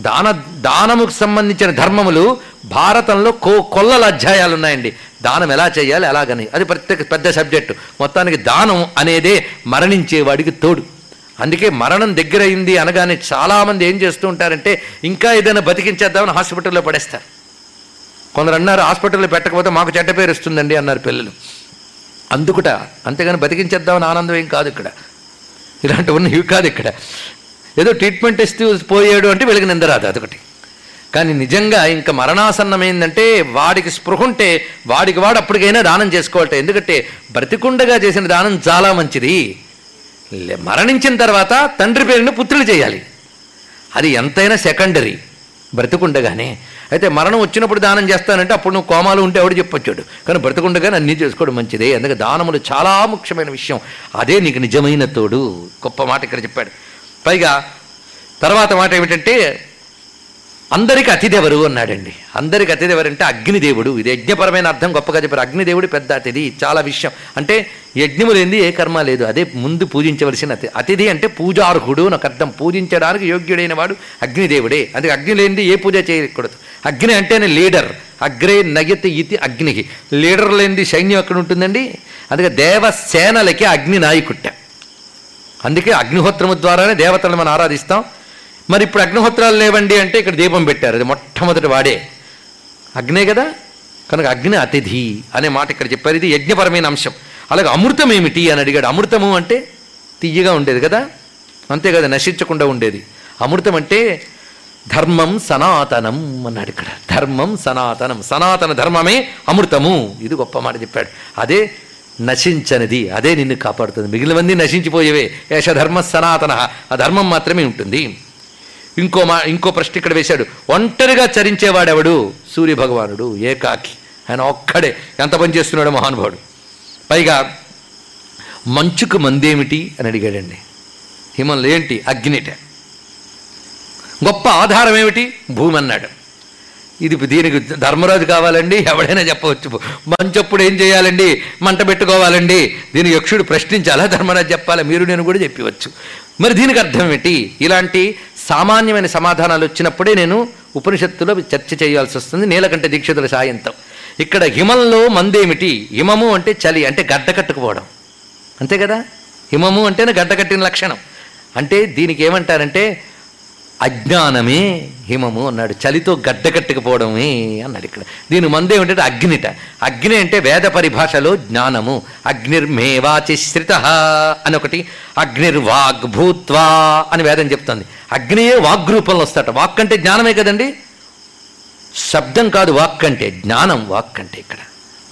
దాన దానముకు సంబంధించిన ధర్మములు భారతంలో కో కొల్లల అధ్యాయాలు ఉన్నాయండి. దానం ఎలా చేయాలి ఎలాగని. అది ప్రత్యేక పెద్ద సబ్జెక్టు. మొత్తానికి దానం అనేదే మరణించేవాడికి తోడు. అందుకే మరణం దగ్గరైంది అనగానే చాలామంది ఏం చేస్తూ ఉంటారంటే ఇంకా ఏదైనా బతికించేద్దామని హాస్పిటల్లో పడేస్తారు. కొందరు అన్నారు హాస్పిటల్లో పెట్టకపోతే మాకు చెడ్డ పేరు ఇస్తుందండి అన్నారు పిల్లలు. అందుకుట అంతేగాని బతికించేద్దామని ఆనందం ఏం కాదు ఇక్కడ. ఇలాంటివన్నీ ఇవి కాదు ఇక్కడ. ఏదో ట్రీట్మెంట్ ఇస్తూ పోయాడు అంటే వెలుగు నిందరాదు అదొకటి. కానీ నిజంగా ఇంకా మరణాసన్నమైందంటే వాడికి స్పృహ ఉంటే వాడికి వాడు అప్పటికైనా దానం చేసుకోవాలట. ఎందుకంటే బ్రతికుండగా చేసిన దానం చాలా మంచిది. లే- మరణించిన తర్వాత తండ్రి పేరుని పుత్రులు చేయాలి. అది ఎంతైనా సెకండరీ. బ్రతికుండగానే. అయితే మరణం వచ్చినప్పుడు దానం చేస్తానంటే అప్పుడు నువ్వు కోమాలు ఉంటే ఎవడు చెప్పొచ్చాడు? కానీ బ్రతికుండగానే అన్నీ చేసుకోవడం మంచిదే. అందుకే దానములు చాలా ముఖ్యమైన విషయం. అదే నీకు నిజమైన తోడు. గొప్ప మాట ఇక్కడ చెప్పాడు. పైగా తర్వాత మాట ఏమిటంటే అందరికి అతిథెవరు అన్నాడండి. అందరికి అతిథెవరు అంటే అగ్నిదేవుడు. ఇది యజ్ఞపరమైన అర్థం గొప్పగా చెప్పారు. అగ్నిదేవుడు పెద్ద అతిథి చాలా విషయం. అంటే యజ్ఞము లేనిది ఏ కర్మ లేదు. అదే ముందు పూజించవలసిన అతి అతిథి అంటే పూజార్హుడు నాకు అర్థం. పూజించడానికి యోగ్యుడైన వాడు అగ్నిదేవుడే. అందుకే అగ్ని లేనిది ఏ పూజ చేయకూడదు. అగ్ని అంటేనే లీడర్. అగ్రే నయతి ఇతి అగ్నికి లీడర్ లేనిది సైన్యం ఎక్కడ ఉంటుందండి? అందుకే దేవసేనలకి అగ్ని నాయకుట్ట. అందుకే అగ్నిహోత్రము ద్వారానే దేవతలను మనం ఆరాధిస్తాం. మరి ఇప్పుడు అగ్నిహోత్రాలు లేవండి అంటే ఇక్కడ దీపం పెట్టారు. అది మొట్టమొదటి వాడే. అగ్నే కదా? కనుక అగ్ని అతిథి అనే మాట ఇక్కడ చెప్పారు. ఇది యజ్ఞపరమైన అంశం. అలాగే అమృతం ఏమిటి అని అడిగాడు. అమృతము అంటే తియ్యగా ఉండేది కదా? అంతే కదా నశించకుండా ఉండేది. అమృతం అంటే ధర్మం సనాతనం అన్నాడు ఇక్కడ. ధర్మం సనాతనం. సనాతన ధర్మమే అమృతము. ఇది గొప్ప మాట చెప్పాడు. అదే నశించనిది. అదే నిన్ను కాపాడుతుంది. మిగిలినవన్నీ నశించిపోయేవే. ఏష ధర్మ సనాతన. ఆ ధర్మం మాత్రమే ఉంటుంది. ఇంకో మా ఇంకో ప్రశ్న ఇక్కడ వేశాడు. ఒంటరిగా చరించేవాడెవడు? సూర్య భగవానుడు ఏకాకి. ఆయన ఒక్కడే. ఎంత పని చేస్తున్నాడు మహానుభావుడు. పైగా మంచుకు మందేమిటి అని అడిగాడండి. హిమంలో ఏంటి? అగ్నిట. గొప్ప ఆధారం ఏమిటి? భూమి అన్నాడు. ఇది దీనికి ధర్మరాజు కావాలండి ఎవడైనా చెప్పవచ్చు. మంచప్పుడు ఏం చేయాలండి? మంట పెట్టుకోవాలండి. దీని యక్షుడు ప్రశ్నించాలా? ధర్మరాజు చెప్పాలా? మీరు నేను కూడా చెప్పవచ్చు. మరి దీనికి అర్థం ఏంటి ఇలాంటి సామాన్యమైన సమాధానాలు వచ్చినప్పుడే నేను ఉపనిషత్తులో చర్చ చేయాల్సి వస్తుంది. నీలకంఠ దీక్షితుల సాయంతో ఇక్కడ హిమంలో మందేమిటి? హిమము అంటే చలి అంటే గడ్డ కట్టుకుపోవడం. అంతే కదా? హిమము అంటేనే గడ్డ కట్టిన లక్షణం. అంటే దీనికి ఏమంటారంటే అజ్ఞానమే హిమము అన్నాడు. చలితో గడ్డకట్టుకుపోవడమే అన్నాడు ఇక్కడ. దీని మందే ఏమిటంటే అగ్నిట. అగ్ని అంటే వేద పరిభాషలో జ్ఞానము. అగ్నిర్మేవాచిశ్రిత అని ఒకటి అగ్నిర్వాగ్ భూత్వా అని వేదం చెప్తుంది. అగ్నియే వాగ్రూపంలో వస్తాట. వాక్ అంటే జ్ఞానమే కదండి? శబ్దం కాదు వాక్ అంటే జ్ఞానం వాక్ అంటే ఇక్కడ.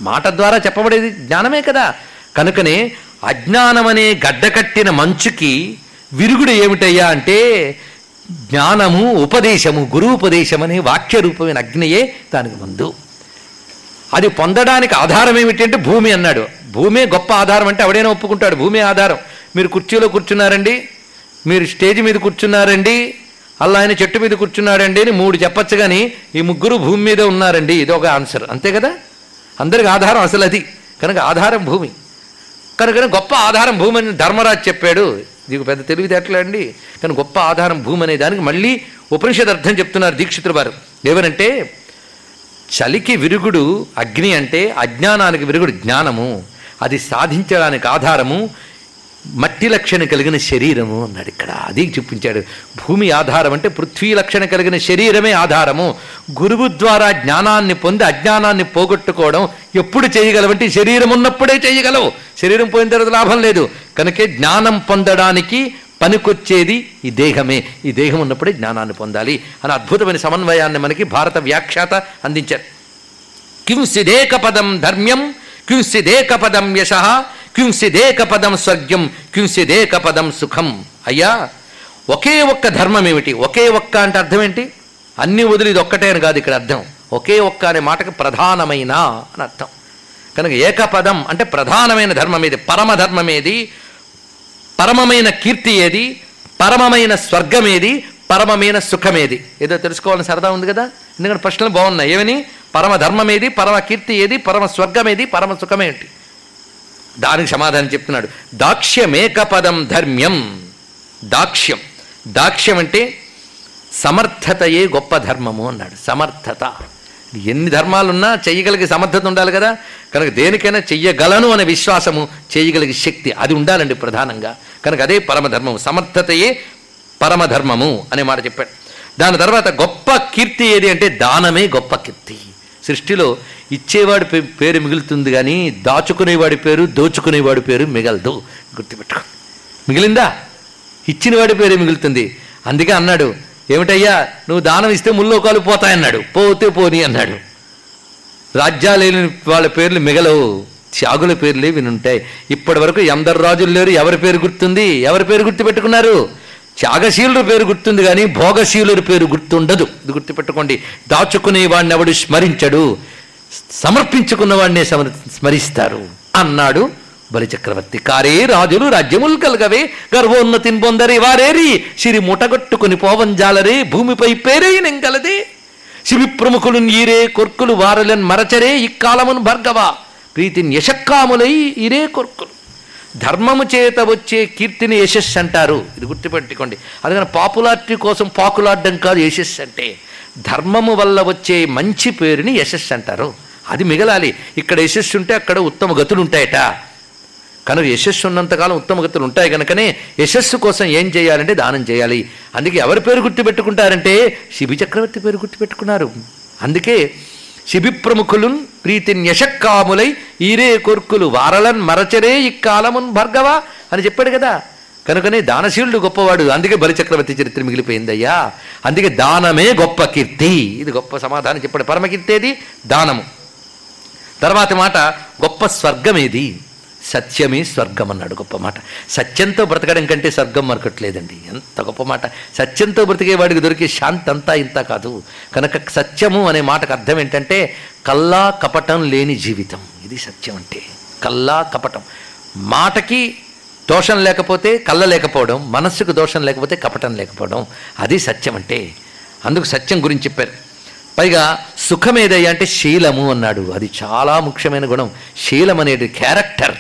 మాట ద్వారా చెప్పబడేది జ్ఞానమే కదా. కనుకనే అజ్ఞానమనే గడ్డకట్టిన మంచుకి విరుగుడు ఏమిటయ్యా అంటే జ్ఞానము ఉపదేశము గురువుపదేశం అనే వాక్య రూపమైన అగ్నియే దానికి ముందు. అది పొందడానికి ఆధారం ఏమిటి అంటే భూమి అన్నాడు. భూమే గొప్ప ఆధారం అంటే ఎవడైనా ఒప్పుకుంటాడు? భూమే ఆధారం. మీరు కుర్చీలో కూర్చున్నారండి మీరు స్టేజ్ మీద కూర్చున్నారండి అలా ఆయన చెట్టు మీద కూర్చున్నాడండి అని మూడు చెప్పచ్చు కానీ ఈ ముగ్గురు భూమి మీద ఉన్నారండి. ఇది ఒక ఆన్సర్. అంతే కదా? అందరికి ఆధారం అసలు అది కనుక ఆధారం భూమి. కనుక గొప్ప ఆధారం భూమి అని ధర్మరాజు చెప్పాడు. ఇది పెద్ద తెలివితేటలే అండి. కానీ గొప్ప ఆధారం భూమి అనే దానికి మళ్ళీ ఉపనిషద్ అర్థం చెప్తున్నారు దీక్షితులు వారు. ఏమనంటే చలికి విరుగుడు అగ్ని అంటే అజ్ఞానానికి విరుగుడు జ్ఞానము. అది సాధించడానికి ఆధారము. మట్టి లక్షణ కలిగిన శరీరము అన్నాడు ఇక్కడ. అది చూపించాడు. భూమి ఆధారం అంటే పృథ్వీ లక్షణ కలిగిన శరీరమే ఆధారము. గురువు ద్వారా జ్ఞానాన్ని పొంది అజ్ఞానాన్ని పోగొట్టుకోవడం ఎప్పుడు చేయగలవంటే ఈ శరీరం ఉన్నప్పుడే చేయగలవు. శరీరం పోయిన తర్వాత లాభం లేదు. కనుకే జ్ఞానం పొందడానికి పనికొచ్చేది ఈ దేహమే. ఈ దేహం ఉన్నప్పుడే జ్ఞానాన్ని పొందాలి. అని అద్భుతమైన సమన్వయాన్ని మనకి భారత వ్యాఖ్యాత అందించారు. కింసిదేక పదం ధర్మ్యం కింసిదేక పదం యశ క్యుంసిదేక పదం స్వర్గ్యం క్యుంసిదేక పదం సుఖం. అయ్యా ఒకే ఒక్క ధర్మం ఏమిటి ఒకే ఒక్క అంటే అర్థం ఏంటి అన్ని వదిలి ఇది ఒక్కటే అని కాదు ఇక్కడ అర్థం. ఒకే ఒక్క అనే మాటకి ప్రధానమైన అని అర్థం. కనుక ఏకపదం అంటే ప్రధానమైన ధర్మం ఏది పరమధర్మం ఏది పరమమైన కీర్తి ఏది? పరమమైన స్వర్గం ఏది పరమమైన సుఖమేది? ఏదో తెలుసుకోవాలని సరదా ఉంది కదా? ఎందుకంటే ప్రశ్నలు బాగున్నాయి. ఏమని? పరమధర్మం ఏది పరమ కీర్తి ఏది? పరమ స్వర్గం ఏది పరమ సుఖమేంటి? దానికి సమాధానం చెప్తున్నాడు. దాక్ష్యమేకపదం ధర్మ్యం. దాక్ష్యం. దాక్ష్యం అంటే సమర్థతయే గొప్ప ధర్మము అన్నాడు. సమర్థత. ఎన్ని ధర్మాలున్నా చేయగలిగే సమర్థత ఉండాలి కదా. కనుక దేనికైనా చెయ్యగలను అనే విశ్వాసము చేయగలిగే శక్తి అది ఉండాలండి ప్రధానంగా. కనుక అదే పరమధర్మము. సమర్థతయే పరమధర్మము అనే మాట చెప్పాడు. దాని తర్వాత గొప్ప కీర్తి ఏది అంటే దానమే గొప్ప కీర్తి. సృష్టిలో ఇచ్చేవాడి పేరు మిగులుతుంది కానీ దాచుకునేవాడి పేరు దోచుకునేవాడి పేరు మిగలదు. గుర్తుపెట్టుకో. మిగిలిందా? ఇచ్చిన వాడి పేరే మిగులుతుంది. అందుకే అన్నాడు ఏమిటయ్యా నువ్వు దానం ఇస్తే ముల్లోకాలు పోతాయన్నాడు. పోతే పోని అన్నాడు. రాజ్యాలేని వాళ్ళ పేర్లు మిగలవు. త్యాగుల పేర్లే వినుంటాయి. ఇప్పటి వరకు ఎందరు రాజులు లేరు? ఎవరి పేరు గుర్తుంది? ఎవరి పేరు గుర్తు పెట్టుకున్నారు త్యాగశీలుడు పేరు గుర్తుంది కానీ భోగశీలుడి పేరు గుర్తుండదు. ఇది గుర్తుపెట్టుకోండి. దాచుకునే వాడిని ఎవడు స్మరించడు? సమర్పించుకున్న వాడినే సమర్ స్మరిస్తారు. అన్నాడు బలిచక్రవర్తి. కారే రాజులు రాజ్యములు కలగవే. గర్వోన్నతిని పొందరే వారేరి. సిరి ముటగొట్టుకుని పోవంజాలరే భూమిపై పేరే నెంగలదే. శివి ప్రముఖులు ఈరే కొర్కులు వారలన్ మరచరే. ఇక్కాలమును భర్గవ. ప్రీతిని యశక్కాములై ఇరే కొర్కులు. ధర్మము చేత వచ్చే కీర్తిని యశస్సు అంటారు. ఇది గుర్తుపెట్టుకోండి. అందుకని పాపులారిటీ కోసం పాకులాడడం కాదు యశస్సు అంటే. ధర్మము వల్ల వచ్చే మంచి పేరుని యశస్సు అంటారు. అది మిగలాలి. ఇక్కడ యశస్సు ఉంటే అక్కడ ఉత్తమ గతులు ఉంటాయట. కనుక యశస్సు ఉన్నంతకాలం ఉత్తమ గతులు ఉంటాయి కనుకనే యశస్సు కోసం ఏం చేయాలంటే దానం చేయాలి. అందుకే ఎవరి పేరు గుర్తుపెట్టుకుంటారంటే శిబి చక్రవర్తి పేరు గుర్తుపెట్టుకున్నారు. అందుకే శిబి ప్రీతి న్యషక్కాములై ఈరే కొర్కులు వారలన్ మరచరే ఇక్కాలమున్ భర్గవా అని చెప్పాడు కదా. కనుకనే దానశీలుడు గొప్పవాడు. అందుకే బలిచక్రవర్తి చరిత్ర మిగిలిపోయిందయ్యా. అందుకే దానమే గొప్ప కీర్తి. ఇది గొప్ప సమాధానం చెప్పాడు. పరమకీర్తి ఏది? దానము. తర్వాత మాట గొప్ప స్వర్గమేది సత్యమే స్వర్గం అన్నాడు గొప్ప మాట. సత్యంతో బ్రతకడం కంటే స్వర్గం మరకట్లేదండి. ఎంత గొప్ప మాట. సత్యంతో బ్రతికే వాడికి దొరికే శాంతి అంతా ఇంత కాదు. కనుక సత్యము అనే మాటకు అర్థం ఏంటంటే కల్లా కపటం లేని జీవితం. ఇది సత్యం అంటే. కల్లా కపటం. మాటకి దోషం లేకపోతే కళ్ళ లేకపోవడం మనస్సుకు దోషం లేకపోతే కపటం లేకపోవడం అది సత్యం అంటే. అందుకు సత్యం గురించి చెప్పారు. పైగా సుఖం ఏదయ్యా అంటే శీలము అన్నాడు. అది చాలా ముఖ్యమైన గుణం. శీలం అనేది క్యారెక్టర్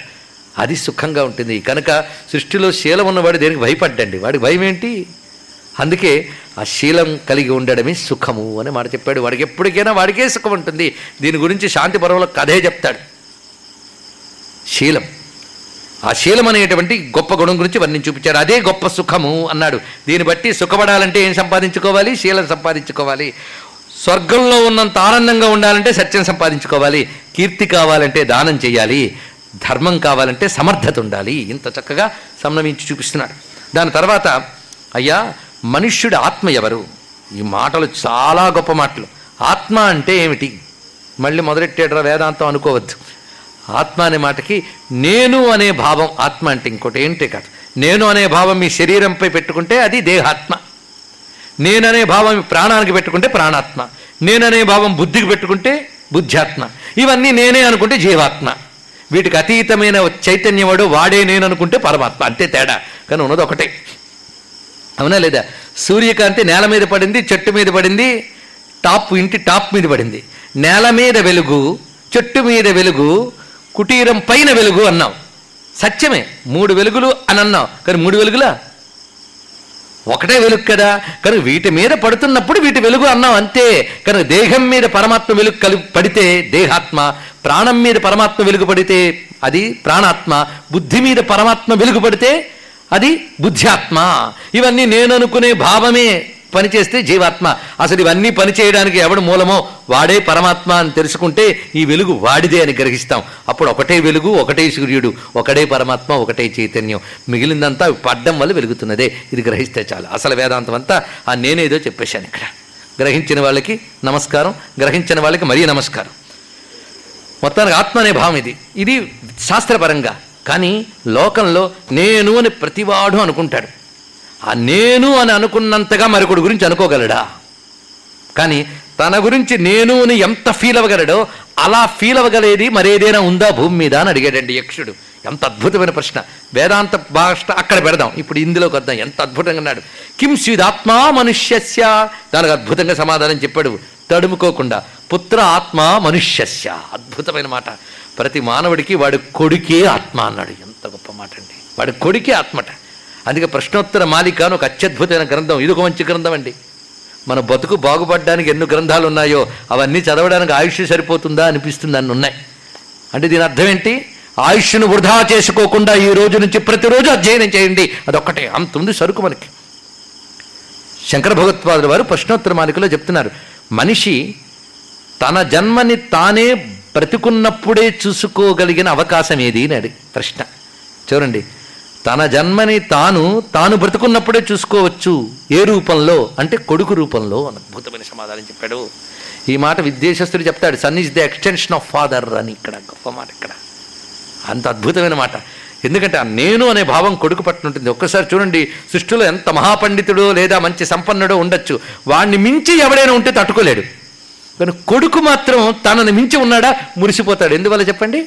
అది సుఖంగా ఉంటుంది. కనుక సృష్టిలో శీలం ఉన్నవాడు దేనికి భయపడ్డండి? వాడికి భయం ఏంటి? అందుకే ఆ శీలం కలిగి ఉండడమే సుఖము అని మాట చెప్పాడు. వాడికి ఎప్పటికైనా వాడికే సుఖం ఉంటుంది. దీని గురించి శాంతి పర్వంలో కథే చెప్తాడు. శీలం. ఆ శీలం అనేటువంటి గొప్ప గుణం గురించి వర్ణించి చూపించాడు. అదే గొప్ప సుఖము అన్నాడు. దీన్ని బట్టి సుఖపడాలంటే ఏం సంపాదించుకోవాలి? శీలం సంపాదించుకోవాలి. స్వర్గంలో ఉన్నంత ఆనందంగా ఉండాలంటే సత్యం సంపాదించుకోవాలి. కీర్తి కావాలంటే దానం చేయాలి. ధర్మం కావాలంటే సమర్థత ఉండాలి. ఇంత చక్కగా సంనమించి చూపిస్తున్నాడు. దాని తర్వాత అయ్యా మనుష్యుడు ఆత్మ ఎవరు? ఈ మాటలు చాలా గొప్ప మాటలు. ఆత్మ అంటే ఏమిటి? మళ్ళీ మొదలెట్టేడరా వేదాంతం అనుకోవద్దు. ఆత్మ అనే మాటకి నేను అనే భావం ఆత్మ అంటే ఇంకోటి ఏంటి కాదు. నేను అనే భావం మీ శరీరంపై పెట్టుకుంటే అది దేహాత్మ. నేననే భావం ప్రాణానికి పెట్టుకుంటే ప్రాణాత్మ. నేననే భావం బుద్ధికి పెట్టుకుంటే బుద్ధ్యాత్మ. ఇవన్నీ నేనే అనుకుంటే జీవాత్మ. వీటికి అతీతమైన చైతన్యవాడు వాడే నేను అనుకుంటే పరమాత్మ అంతే తేడా. కానీ ఉన్నది ఒకటే. అవునా లేదా? సూర్యకాంతి నేల మీద పడింది చెట్టు మీద పడింది టాప్ ఇంటి టాప్ మీద పడింది. నేల మీద వెలుగు చెట్టు మీద వెలుగు కుటీరం పైన వెలుగు అన్నాం సత్యమే మూడు వెలుగులు అని అన్నాం కానీ మూడు వెలుగులా? ఒకటే వెలుగు కదా. కనుక వీటి మీద పడుతున్నప్పుడు వీటి వెలుగు అన్నాం అంతే. కనుక దేహం మీద పరమాత్మ వెలుగు కలి పడితే దేహాత్మ ప్రాణం మీద పరమాత్మ వెలుగుపడితే అది ప్రాణాత్మ బుద్ధి మీద పరమాత్మ వెలుగుపడితే అది బుద్ధ్యాత్మ. ఇవన్నీ నేను అనుకునే భావమే పనిచేస్తే జీవాత్మ. అసలు ఇవన్నీ పనిచేయడానికి ఎవడు మూలమో వాడే పరమాత్మ అని తెలుసుకుంటే ఈ వెలుగు వాడిదే అని గ్రహిస్తాం. అప్పుడు ఒకటే వెలుగు ఒకటే సూర్యుడు ఒకటే పరమాత్మ ఒకటే చైతన్యం. మిగిలిందంతా పడ్డం వల్ల వెలుగుతున్నదే. ఇది గ్రహిస్తే చాలు. అసలు వేదాంతం అంతా ఆ నేనేదో చెప్పేశాను ఇక్కడ. గ్రహించిన వాళ్ళకి నమస్కారం గ్రహించిన వాళ్ళకి మరీ నమస్కారం. మొత్తానికి ఆత్మ అనే భావం ఇది. ఇది శాస్త్రపరంగా. కానీ లోకంలో నేను అని ప్రతివాడు అనుకుంటాడు. ఆ నేను అని అనుకున్నంతగా మరొకటి గురించి అనుకోగలడా? కానీ తన గురించి నేను అని ఎంత ఫీల్ అవ్వగలడో అలా ఫీల్ అవ్వగలేది మరేదైనా ఉందా భూమి మీద అని అడిగాడండి యక్షుడు. ఎంత అద్భుతమైన ప్రశ్న. వేదాంత భాష అక్కడ పెడదాం. ఇప్పుడు ఇందులోకి వద్దాం. ఎంత అద్భుతంగా అన్నాడు కిం స్విదాత్మా మనుష్యస్య? దానికి అద్భుతంగా సమాధానం చెప్పాడు. తడుముకోకుండా పుత్ర ఆత్మ మనుష్యస్య. అద్భుతమైన మాట. ప్రతి మానవుడికి వాడి కొడుకే ఆత్మ అన్నాడు. ఎంత గొప్ప మాట అండి. వాడి కొడుకే ఆత్మట. అందుకే ప్రశ్నోత్తర మాలిక అని ఒక అత్యద్భుతమైన గ్రంథం. ఇది ఒక మంచి గ్రంథం అండి. మన బతుకు బాగుపడడానికి ఎన్ని గ్రంథాలు ఉన్నాయో అవన్నీ చదవడానికి ఆయుష్ సరిపోతుందా అనిపిస్తుంది అన్ని ఉన్నాయి. అంటే దీని అర్థం ఏంటి? ఆయుష్ను వృధా చేసుకోకుండా ఈ రోజు నుంచి ప్రతిరోజు అధ్యయనం చేయండి. అదొక్కటే. అంత ఉంది సరుకు మనకి. శంకర భగవత్పాదుల వారు ప్రశ్నోత్తర మాలికలో చెప్తున్నారు. మనిషి తన జన్మని తానే బ్రతికున్నప్పుడే చూసుకోగలిగిన అవకాశం ఏది అని ప్రశ్న. చూడండి తన జన్మని తాను తాను బ్రతుకున్నప్పుడే చూసుకోవచ్చు ఏ రూపంలో అంటే కొడుకు రూపంలో అని అద్భుతమైన సమాధానం చెప్పాడు. ఈ మాట విద్వేషస్తుడు చెప్తాడు son is the extension of father అని ఇక్కడ గొప్ప మాట ఇక్కడ. అంత అద్భుతమైన మాట. ఎందుకంటే ఆ నేను అనే భావం కొడుకు పట్ల ఉంటుంది. ఒక్కసారి చూడండి సృష్టిలో ఎంత మహాపండితుడో లేదా మంచి సంపన్నుడో ఉండొచ్చు. వాడిని మించి ఎవడైనా ఉంటే తట్టుకోలేడు. కానీ కొడుకు మాత్రం తనని మించి ఉన్నాడా మురిసిపోతాడు. ఎందువల్ల చెప్పండి?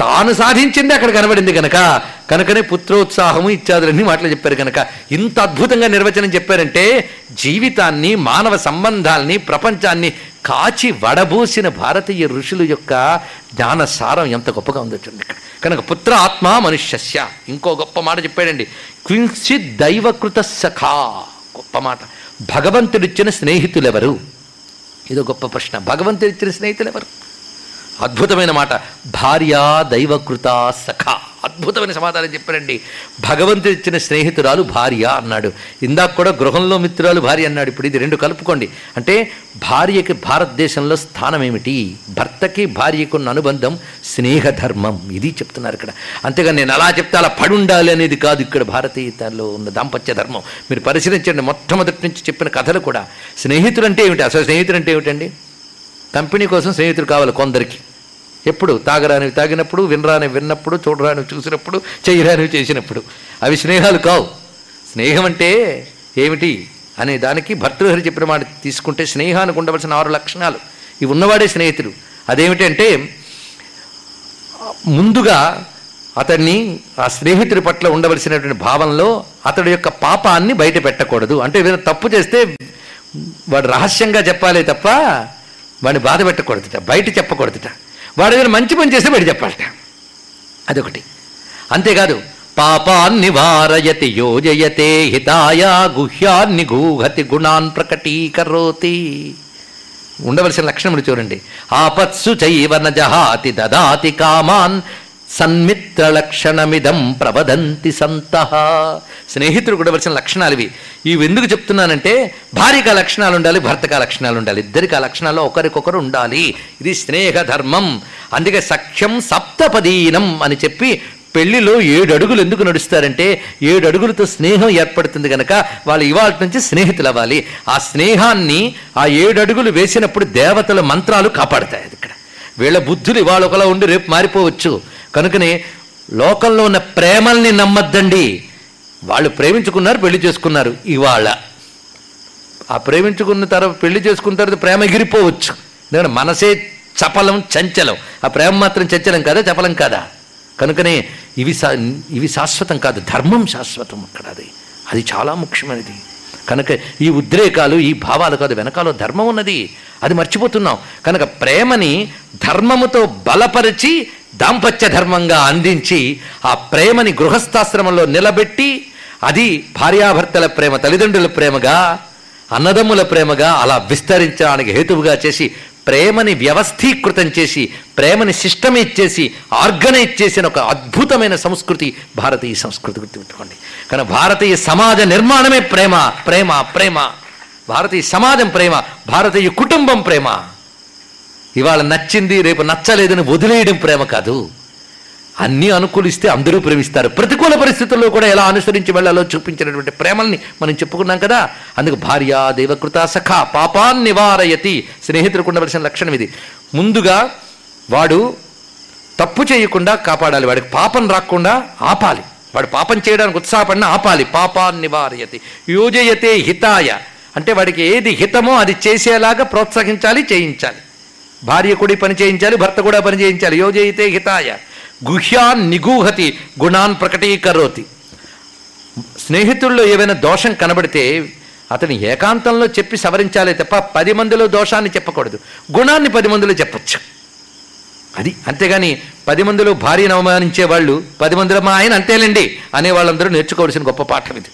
తాను సాధించింది అక్కడ కనబడింది కనుక కనుకనే పుత్రోత్సాహము ఇత్యాదులన్నీ మాటలు చెప్పారు కనుక ఇంత అద్భుతంగా నిర్వచనం చెప్పారంటే జీవితాన్ని మానవ సంబంధాల్ని ప్రపంచాన్ని కాచి వడబూసిన భారతీయ ఋషుల యొక్క జ్ఞాన సారం ఎంత గొప్పగా ఉందో చూడండి ఇక్కడ. కనుక పుత్ర ఆత్మ మనుష్యస్య. ఇంకో గొప్ప మాట చెప్పాడండి. క్వించిత్ దైవకృత సఖా గొప్ప మాట. భగవంతుడిచ్చిన స్నేహితులెవరు? ఇదో గొప్ప ప్రశ్న. భగవంతుడిచ్చిన స్నేహితులు ఎవరు అద్భుతమైన మాట. భార్య దైవకృత సఖ. అద్భుతమైన సమాధానం చెప్పారండి. భగవంతుడు ఇచ్చిన స్నేహితురాలు భార్య అన్నాడు. ఇందాక కూడా గృహంలో మిత్రురాలు భార్య అన్నాడు. ఇప్పుడు ఇది రెండు కలుపుకోండి. అంటే భార్యకి భారతదేశంలో స్థానం ఏమిటి? భర్తకి భార్యకు ఉన్న అనుబంధం స్నేహధర్మం. ఇది చెప్తున్నారు ఇక్కడ. అంతేగా నేను అలా చెప్తే అలా పడుండాలి అనేది కాదు ఇక్కడ భారతీయతలో ఉన్న దాంపత్య ధర్మం. మీరు పరిశీలించండి మొట్టమొదటి నుంచి చెప్పిన కథలు కూడా. స్నేహితులు అంటే ఏమిటి? అసలు స్నేహితులు అంటే ఏమిటండి? కంపెనీ కోసం స్నేహితులు కావాలి కొందరికి. ఎప్పుడు తాగరానివి తాగినప్పుడు వినరానివి విన్నప్పుడు చూడరానివి చూసినప్పుడు చేయరానివి చేసినప్పుడు. అవి స్నేహాలు కావు. స్నేహం అంటే ఏమిటి అనే దానికి భర్తృహరి చెప్పిన మాట తీసుకుంటే స్నేహానికి ఉండవలసిన ఆరు లక్షణాలు. ఇవి ఉన్నవాడే స్నేహితుడు అదేమిటంటే ముందుగా అతన్ని ఆ స్నేహితుడి పట్ల ఉండవలసినటువంటి భావంలో అతడి యొక్క పాపాన్ని బయట పెట్టకూడదు. అంటే ఏదైనా తప్పు చేస్తే వాడు రహస్యంగా చెప్పాలి తప్ప వాడిని బాధ పెట్టకూడదుట బయట చెప్పకూడదుట. వాడు ఏదైనా మంచి పని చేస్తే బయట చెప్పాలట. అదొకటి. అంతేకాదు పాపాన్ని వారయతి యోజయతే హితాయ గుహ్యాన్ని గూహతి గుణాన్ ప్రకటీకరోతి. ఉండవలసిన లక్షణములు చూడండి. ఆపత్సు చైవ జహాతి దదాతి కామాన్ సన్మిత్ర లక్షణమిదం ప్రవదంతి సంత. స్నేహితుడు ఉండవలసిన లక్షణాలు ఇవి. ఇవి ఎందుకు చెప్తున్నానంటే భార్యకు ఆ లక్షణాలు ఉండాలి భర్తకు ఆ లక్షణాలు ఉండాలి. ఇద్దరికి ఆ లక్షణాలు ఒకరికొకరు ఉండాలి. ఇది స్నేహ ధర్మం అందుకే సఖ్యం సప్తపదీనం అని చెప్పి పెళ్ళిలో ఏడు అడుగులు ఎందుకు నడుస్తారంటే ఏడు అడుగులతో స్నేహం ఏర్పడుతుంది కనుక వాళ్ళు ఇవాళ నుంచి స్నేహితులు అవ్వాలి ఆ స్నేహాన్ని ఆ ఏడు అడుగులు వేసినప్పుడు దేవతల మంత్రాలు కాపాడతాయి అది ఇక్కడ. వీళ్ళ బుద్ధులు ఇవాళ ఒకలా ఉండి రేపు మారిపోవచ్చు. కనుకనే లోకంలో ఉన్న ప్రేమల్ని నమ్మద్దండి. వాళ్ళు ప్రేమించుకున్నారు పెళ్ళి చేసుకున్నారు ఇవాళ. ఆ ప్రేమించుకున్న తర్వాత పెళ్ళి చేసుకున్న తర్వాత ప్రేమ ఎగిరిపోవచ్చు. ఎందుకంటే మనసే చపలం చంచలం. ఆ ప్రేమ మాత్రం చంచలం కాదా చపలం కాదా? కనుకనే ఇవి శా ఇవి శాశ్వతం కాదు ధర్మం శాశ్వతం అక్కడ అది. అది చాలా ముఖ్యమైనది. కనుక ఈ ఉద్రేకాలు ఈ భావాలు కాదు వెనకాల ధర్మం ఉన్నది. అది మర్చిపోతున్నాం. కనుక ప్రేమని ధర్మముతో బలపరిచి దాంపత్య ధర్మంగా అందించి ఆ ప్రేమని గృహస్థాశ్రమంలో నిలబెట్టి అది భార్యాభర్తల ప్రేమ తల్లిదండ్రుల ప్రేమగా అన్నదమ్ముల ప్రేమగా అలా విస్తరించడానికి హేతువుగా చేసి ప్రేమని వ్యవస్థీకృతం చేసి ప్రేమని సిస్టమేజ్ చేసి ఆర్గనైజ్ చేసిన ఒక అద్భుతమైన సంస్కృతి భారతీయ సంస్కృతి గుర్తుపెట్టుకోండి. కానీ భారతీయ సమాజ నిర్మాణమే ప్రేమ ప్రేమ ప్రేమ. భారతీయ సమాజం ప్రేమ భారతీయ కుటుంబం ప్రేమ. ఇవాళ నచ్చింది రేపు నచ్చలేదని వదిలేయడం ప్రేమ కాదు. అన్నీ అనుకూలిస్తే అందరూ ప్రేమిస్తారు. ప్రతికూల పరిస్థితుల్లో కూడా ఎలా అనుసరించి వెళ్ళాలో చూపించినటువంటి ప్రేమల్ని మనం చెప్పుకున్నాం కదా. అందుకు భార్య దేవకృత సఖ పాపాన్ నివారయతి. స్నేహితులకు ఉండవలసిన లక్షణం ఇది. ముందుగా వాడు తప్పు చేయకుండా కాపాడాలి. వాడికి పాపం రాకుండా ఆపాలి. వాడు పాపం చేయడానికి ఉత్సాహపడిన ఆపాలి. పాపాన్ నివారయతి. యోజయతే హితాయ. అంటే వాడికి ఏది హితమో అది చేసేలాగా ప్రోత్సహించాలి చేయించాలి. భార్య కూడా పని చేయించాలి భర్త కూడా పని చేయించాలి. యోజయితే హితాయ. గుహ్యాన్ నిగూహతి గుణాన్ ప్రకటీకరోతి. స్నేహితుల్లో ఏవైనా దోషం కనబడితే అతని ఏకాంతంలో చెప్పి సవరించాలే తప్ప పది మందిలో దోషాన్ని చెప్పకూడదు. గుణాన్ని పది మందిలో చెప్పచ్చు. అది అంతేగాని పది మందిలో భార్యను అవమానించే వాళ్ళు పది మందిలో మా ఆయన అంతేలేండి అనే వాళ్ళందరూ నేర్చుకోవాల్సిన గొప్ప పాఠం ఇది.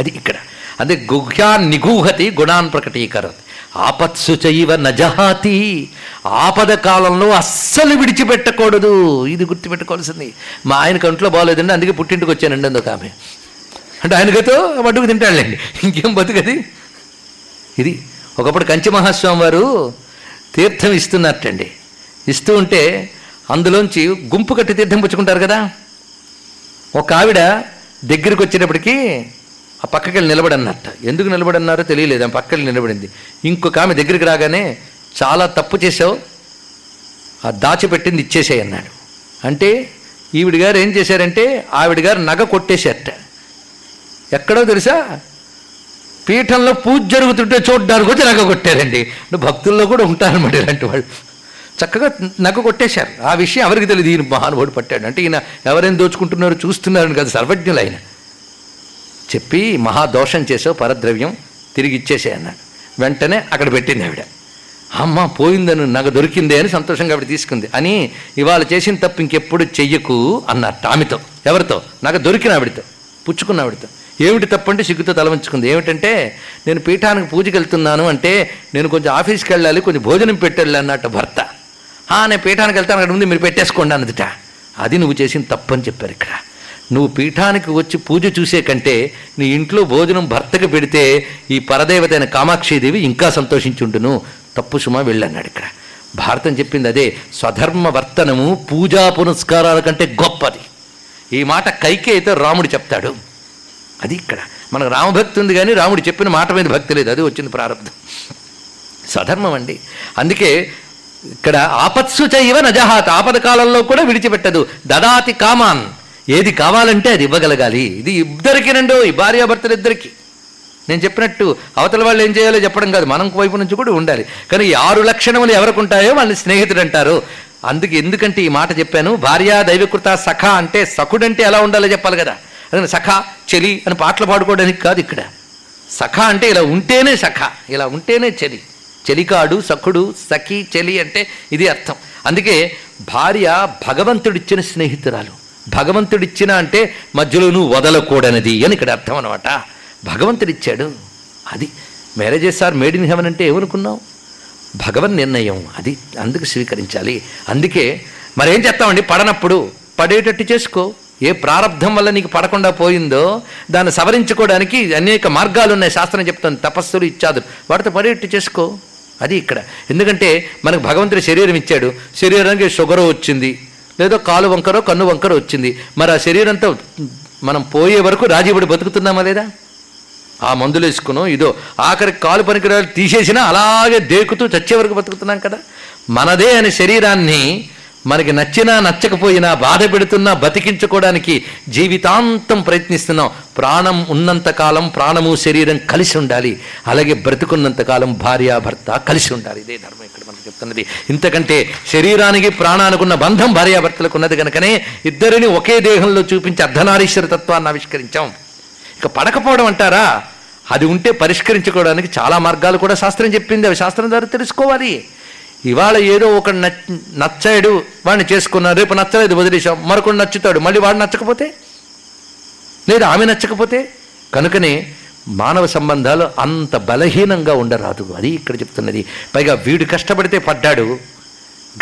అది ఇక్కడ. అదే గుహ్యా నిగూహతి గుణాన్ ప్రకటీకరతి. ఆపత్సు చైవ నజహాతి ఆపద కాలంలో అస్సలు విడిచిపెట్టకూడదు. ఇది గుర్తుపెట్టుకోవాల్సింది. మా ఆయన కంట్లో బాగోలేదండి అందుకే పుట్టింటికి వచ్చానండి అందుకు ఆమె. అంటే ఆయనకతో మటుకు తింటాడులేండి. ఇంకేం బతుకది? ఇది ఒకప్పుడు కంచి మహాస్వామి వారు తీర్థం ఇస్తున్నట్టండి. ఇస్తూ ఉంటే అందులోంచి గుంపు కట్టి తీర్థం పుచ్చుకుంటారు కదా? ఒక ఆవిడ దగ్గరికి వచ్చేటప్పటికి ఆ పక్కకి వెళ్ళి నిలబడన్నట్ట. ఎందుకు నిలబడన్నారో తెలియలేదు. ఆ పక్కకి నిలబడింది. ఇంకొక ఆమె దగ్గరికి రాగానే చాలా తప్పు చేసావు ఆ దాచిపెట్టింది ఇచ్చేసాయి అన్నాడు. అంటే ఈవిడ గారు ఏం చేశారంటే ఆవిడ గారు నగ కొట్టేశారట. ఎక్కడో తెలుసా? పీఠంలో పూజ జరుగుతుంటే చూడడానికి వచ్చి నగ కొట్టారండి. భక్తుల్లో కూడా ఉంటారన్నమాట ఇలాంటి వాళ్ళు. చక్కగా నగ కొట్టేశారు. ఆ విషయం ఎవరికి తెలియదు. ఈయన మహానుభావుడు పట్టాడు. అంటే ఈయన ఎవరైనా దోచుకుంటున్నారో చూస్తున్నారని కదా. సర్వజ్ఞులు ఆయన చెప్పి మహాదోషం చేసావు పరద్రవ్యం తిరిగి ఇచ్చేసే అన్నాడు. వెంటనే అక్కడ పెట్టింది ఆవిడ. అమ్మ పోయిందని నాకు దొరికిందే అని సంతోషంగా ఆవిడ తీసుకుంది. అని ఇవాళ చేసిన తప్పు ఇంకెప్పుడు చెయ్యకు అన్నట్టు ఆమెతో ఎవరితో? నాకు దొరికిన ఆవిడతో. పుచ్చుకున్న ఆవిడతో. ఏమిటి తప్పంటే సిగ్గుతో తల వంచుకుంది ఏమిటంటే నేను పీఠానికి పూజకి వెళ్తున్నాను అంటే నేను కొంచెం ఆఫీస్కి వెళ్ళాలి కొంచెం భోజనం పెట్టాలి అన్నట్టు భర్త. "ఆ, నేను పీఠానికి వెళ్తాను అక్కడ ముందు మీరు పెట్టేసుకోండి అన్నదిట. అది నువ్వు చేసిన తప్పని చెప్పారు ఇక్కడ. నువ్వు పీఠానికి వచ్చి పూజ చూసే కంటే నీ ఇంట్లో భోజనం భర్తకు పెడితే ఈ పరదేవత అయిన కామాక్షిదేవి ఇంకా సంతోషించుంటును తప్పు సుమా వెళ్ళన్నాడు ఇక్కడ. భారతం చెప్పింది అదే స్వధర్మ వర్తనము పూజా పునస్కారాల కంటే గొప్పది. ఈ మాట కైకే అయితే రాముడు చెప్తాడు. అది ఇక్కడ. మనకు రామభక్తి ఉంది కానీ రాముడు చెప్పిన మాట మీద భక్తి లేదు. అది వచ్చింది ప్రారంభం. స్వధర్మం అండి. అందుకే ఇక్కడ ఆపత్సు చైవ నజహాత్. ఆపద కాలంలో కూడా విడిచిపెట్టదు. దదాతి కామాన్. ఏది కావాలంటే అది ఇవ్వగలగాలి. ఇది ఇద్దరికి రెండు ఈ భార్యాభర్తలు ఇద్దరికి. నేను చెప్పినట్టు అవతల వాళ్ళు ఏం చేయాలో చెప్పడం కాదు మనం వైపు నుంచి కూడా ఉండాలి. కానీ ఈ ఆరు లక్షణములు ఎవరికి ఉంటాయో వాళ్ళని స్నేహితుడు అంటారు. అందుకే ఎందుకంటే ఈ మాట చెప్పాను భార్య దైవకృత సఖ అంటే సఖుడంటే ఎలా ఉండాలో చెప్పాలి కదా. అదే సఖ చెలి అని పాటలు పాడుకోవడానికి కాదు ఇక్కడ. సఖ అంటే ఇలా ఉంటేనే సఖ ఇలా ఉంటేనే చెలి. చెలికాడు సఖుడు సఖి చెలి అంటే ఇది అర్థం. అందుకే భార్య భగవంతుడిచ్చిన స్నేహితురాలు. భగవంతుడిచ్చినా అంటే మధ్యలో నువ్వు వదలకూడనిది అని ఇక్కడ అర్థం అనమాట భగవంతుడిచ్చాడు. అది marriages are made in heaven అంటే ఏమనుకున్నావు? భగవన్ నిర్ణయం. అది అందుకు స్వీకరించాలి. అందుకే మరేం చేస్తామండి పడనప్పుడు పడేటట్టు చేసుకో. ఏ ప్రారంధం వల్ల నీకు పడకుండా పోయిందో దాన్ని సవరించుకోవడానికి అనేక మార్గాలు ఉన్నాయి. శాస్త్రం చెప్తాను తపస్సులు ఇచ్చాదు వాటితో పడేటట్టు చేసుకో. అది ఇక్కడ. ఎందుకంటే మనకు భగవంతుడి శరీరం ఇచ్చాడు. శరీరానికి షుగర్ వచ్చింది. లేదో కాలు వంకరో కన్ను వంకరో వచ్చింది. మరి ఆ శరీరంతో మనం పోయే వరకు రాజీపడి బతుకుతున్నామా లేదా? ఆ మందులు వేసుకునో ఇదో ఆఖరికి కాలు పనికిరాలు తీసేసినా అలాగే దేకుతూ చచ్చే వరకు బతుకుతున్నాం కదా? మనదే అనే శరీరాన్ని మనకి నచ్చినా నచ్చకపోయినా బాధ పెడుతున్నా బతికించుకోవడానికి జీవితాంతం ప్రయత్నిస్తున్నాం. ప్రాణం ఉన్నంతకాలం ప్రాణము శరీరం కలిసి ఉండాలి. అలాగే బ్రతుకున్నంతకాలం భార్య భర్త కలిసి ఉండాలి. ఇదే ధర్మం. చెప్తున్నది. ఇంతకంటే శరీరానికి ప్రాణానికి ఉన్న బంధం భార్యాభర్తలకు ఉన్నది కనుకనే ఇద్దరిని ఒకే దేహంలో చూపించి అర్ధనారీశ్వర తత్వాన్ని ఆవిష్కరించాం. ఇక పడకపోవడం అంటారా? అది ఉంటే పరిష్కరించుకోవడానికి చాలా మార్గాలు కూడా శాస్త్రం చెప్పింది. అవి శాస్త్రం ద్వారా తెలుసుకోవాలి. ఇవాళ ఏదో ఒక నచ్చాడు వాడిని చేసుకున్నారు రేపు నచ్చలేదు వదిలేశాం. మరొకడు నచ్చుతాడు మళ్ళీ వాడు నచ్చకపోతే? లేదా ఆమె నచ్చకపోతే? కనుకనే మానవ సంబంధాలు అంత బలహీనంగా ఉండరాదు. అది ఇక్కడ చెప్తున్నది. పైగా వీడు కష్టపడితే పడ్డాడు.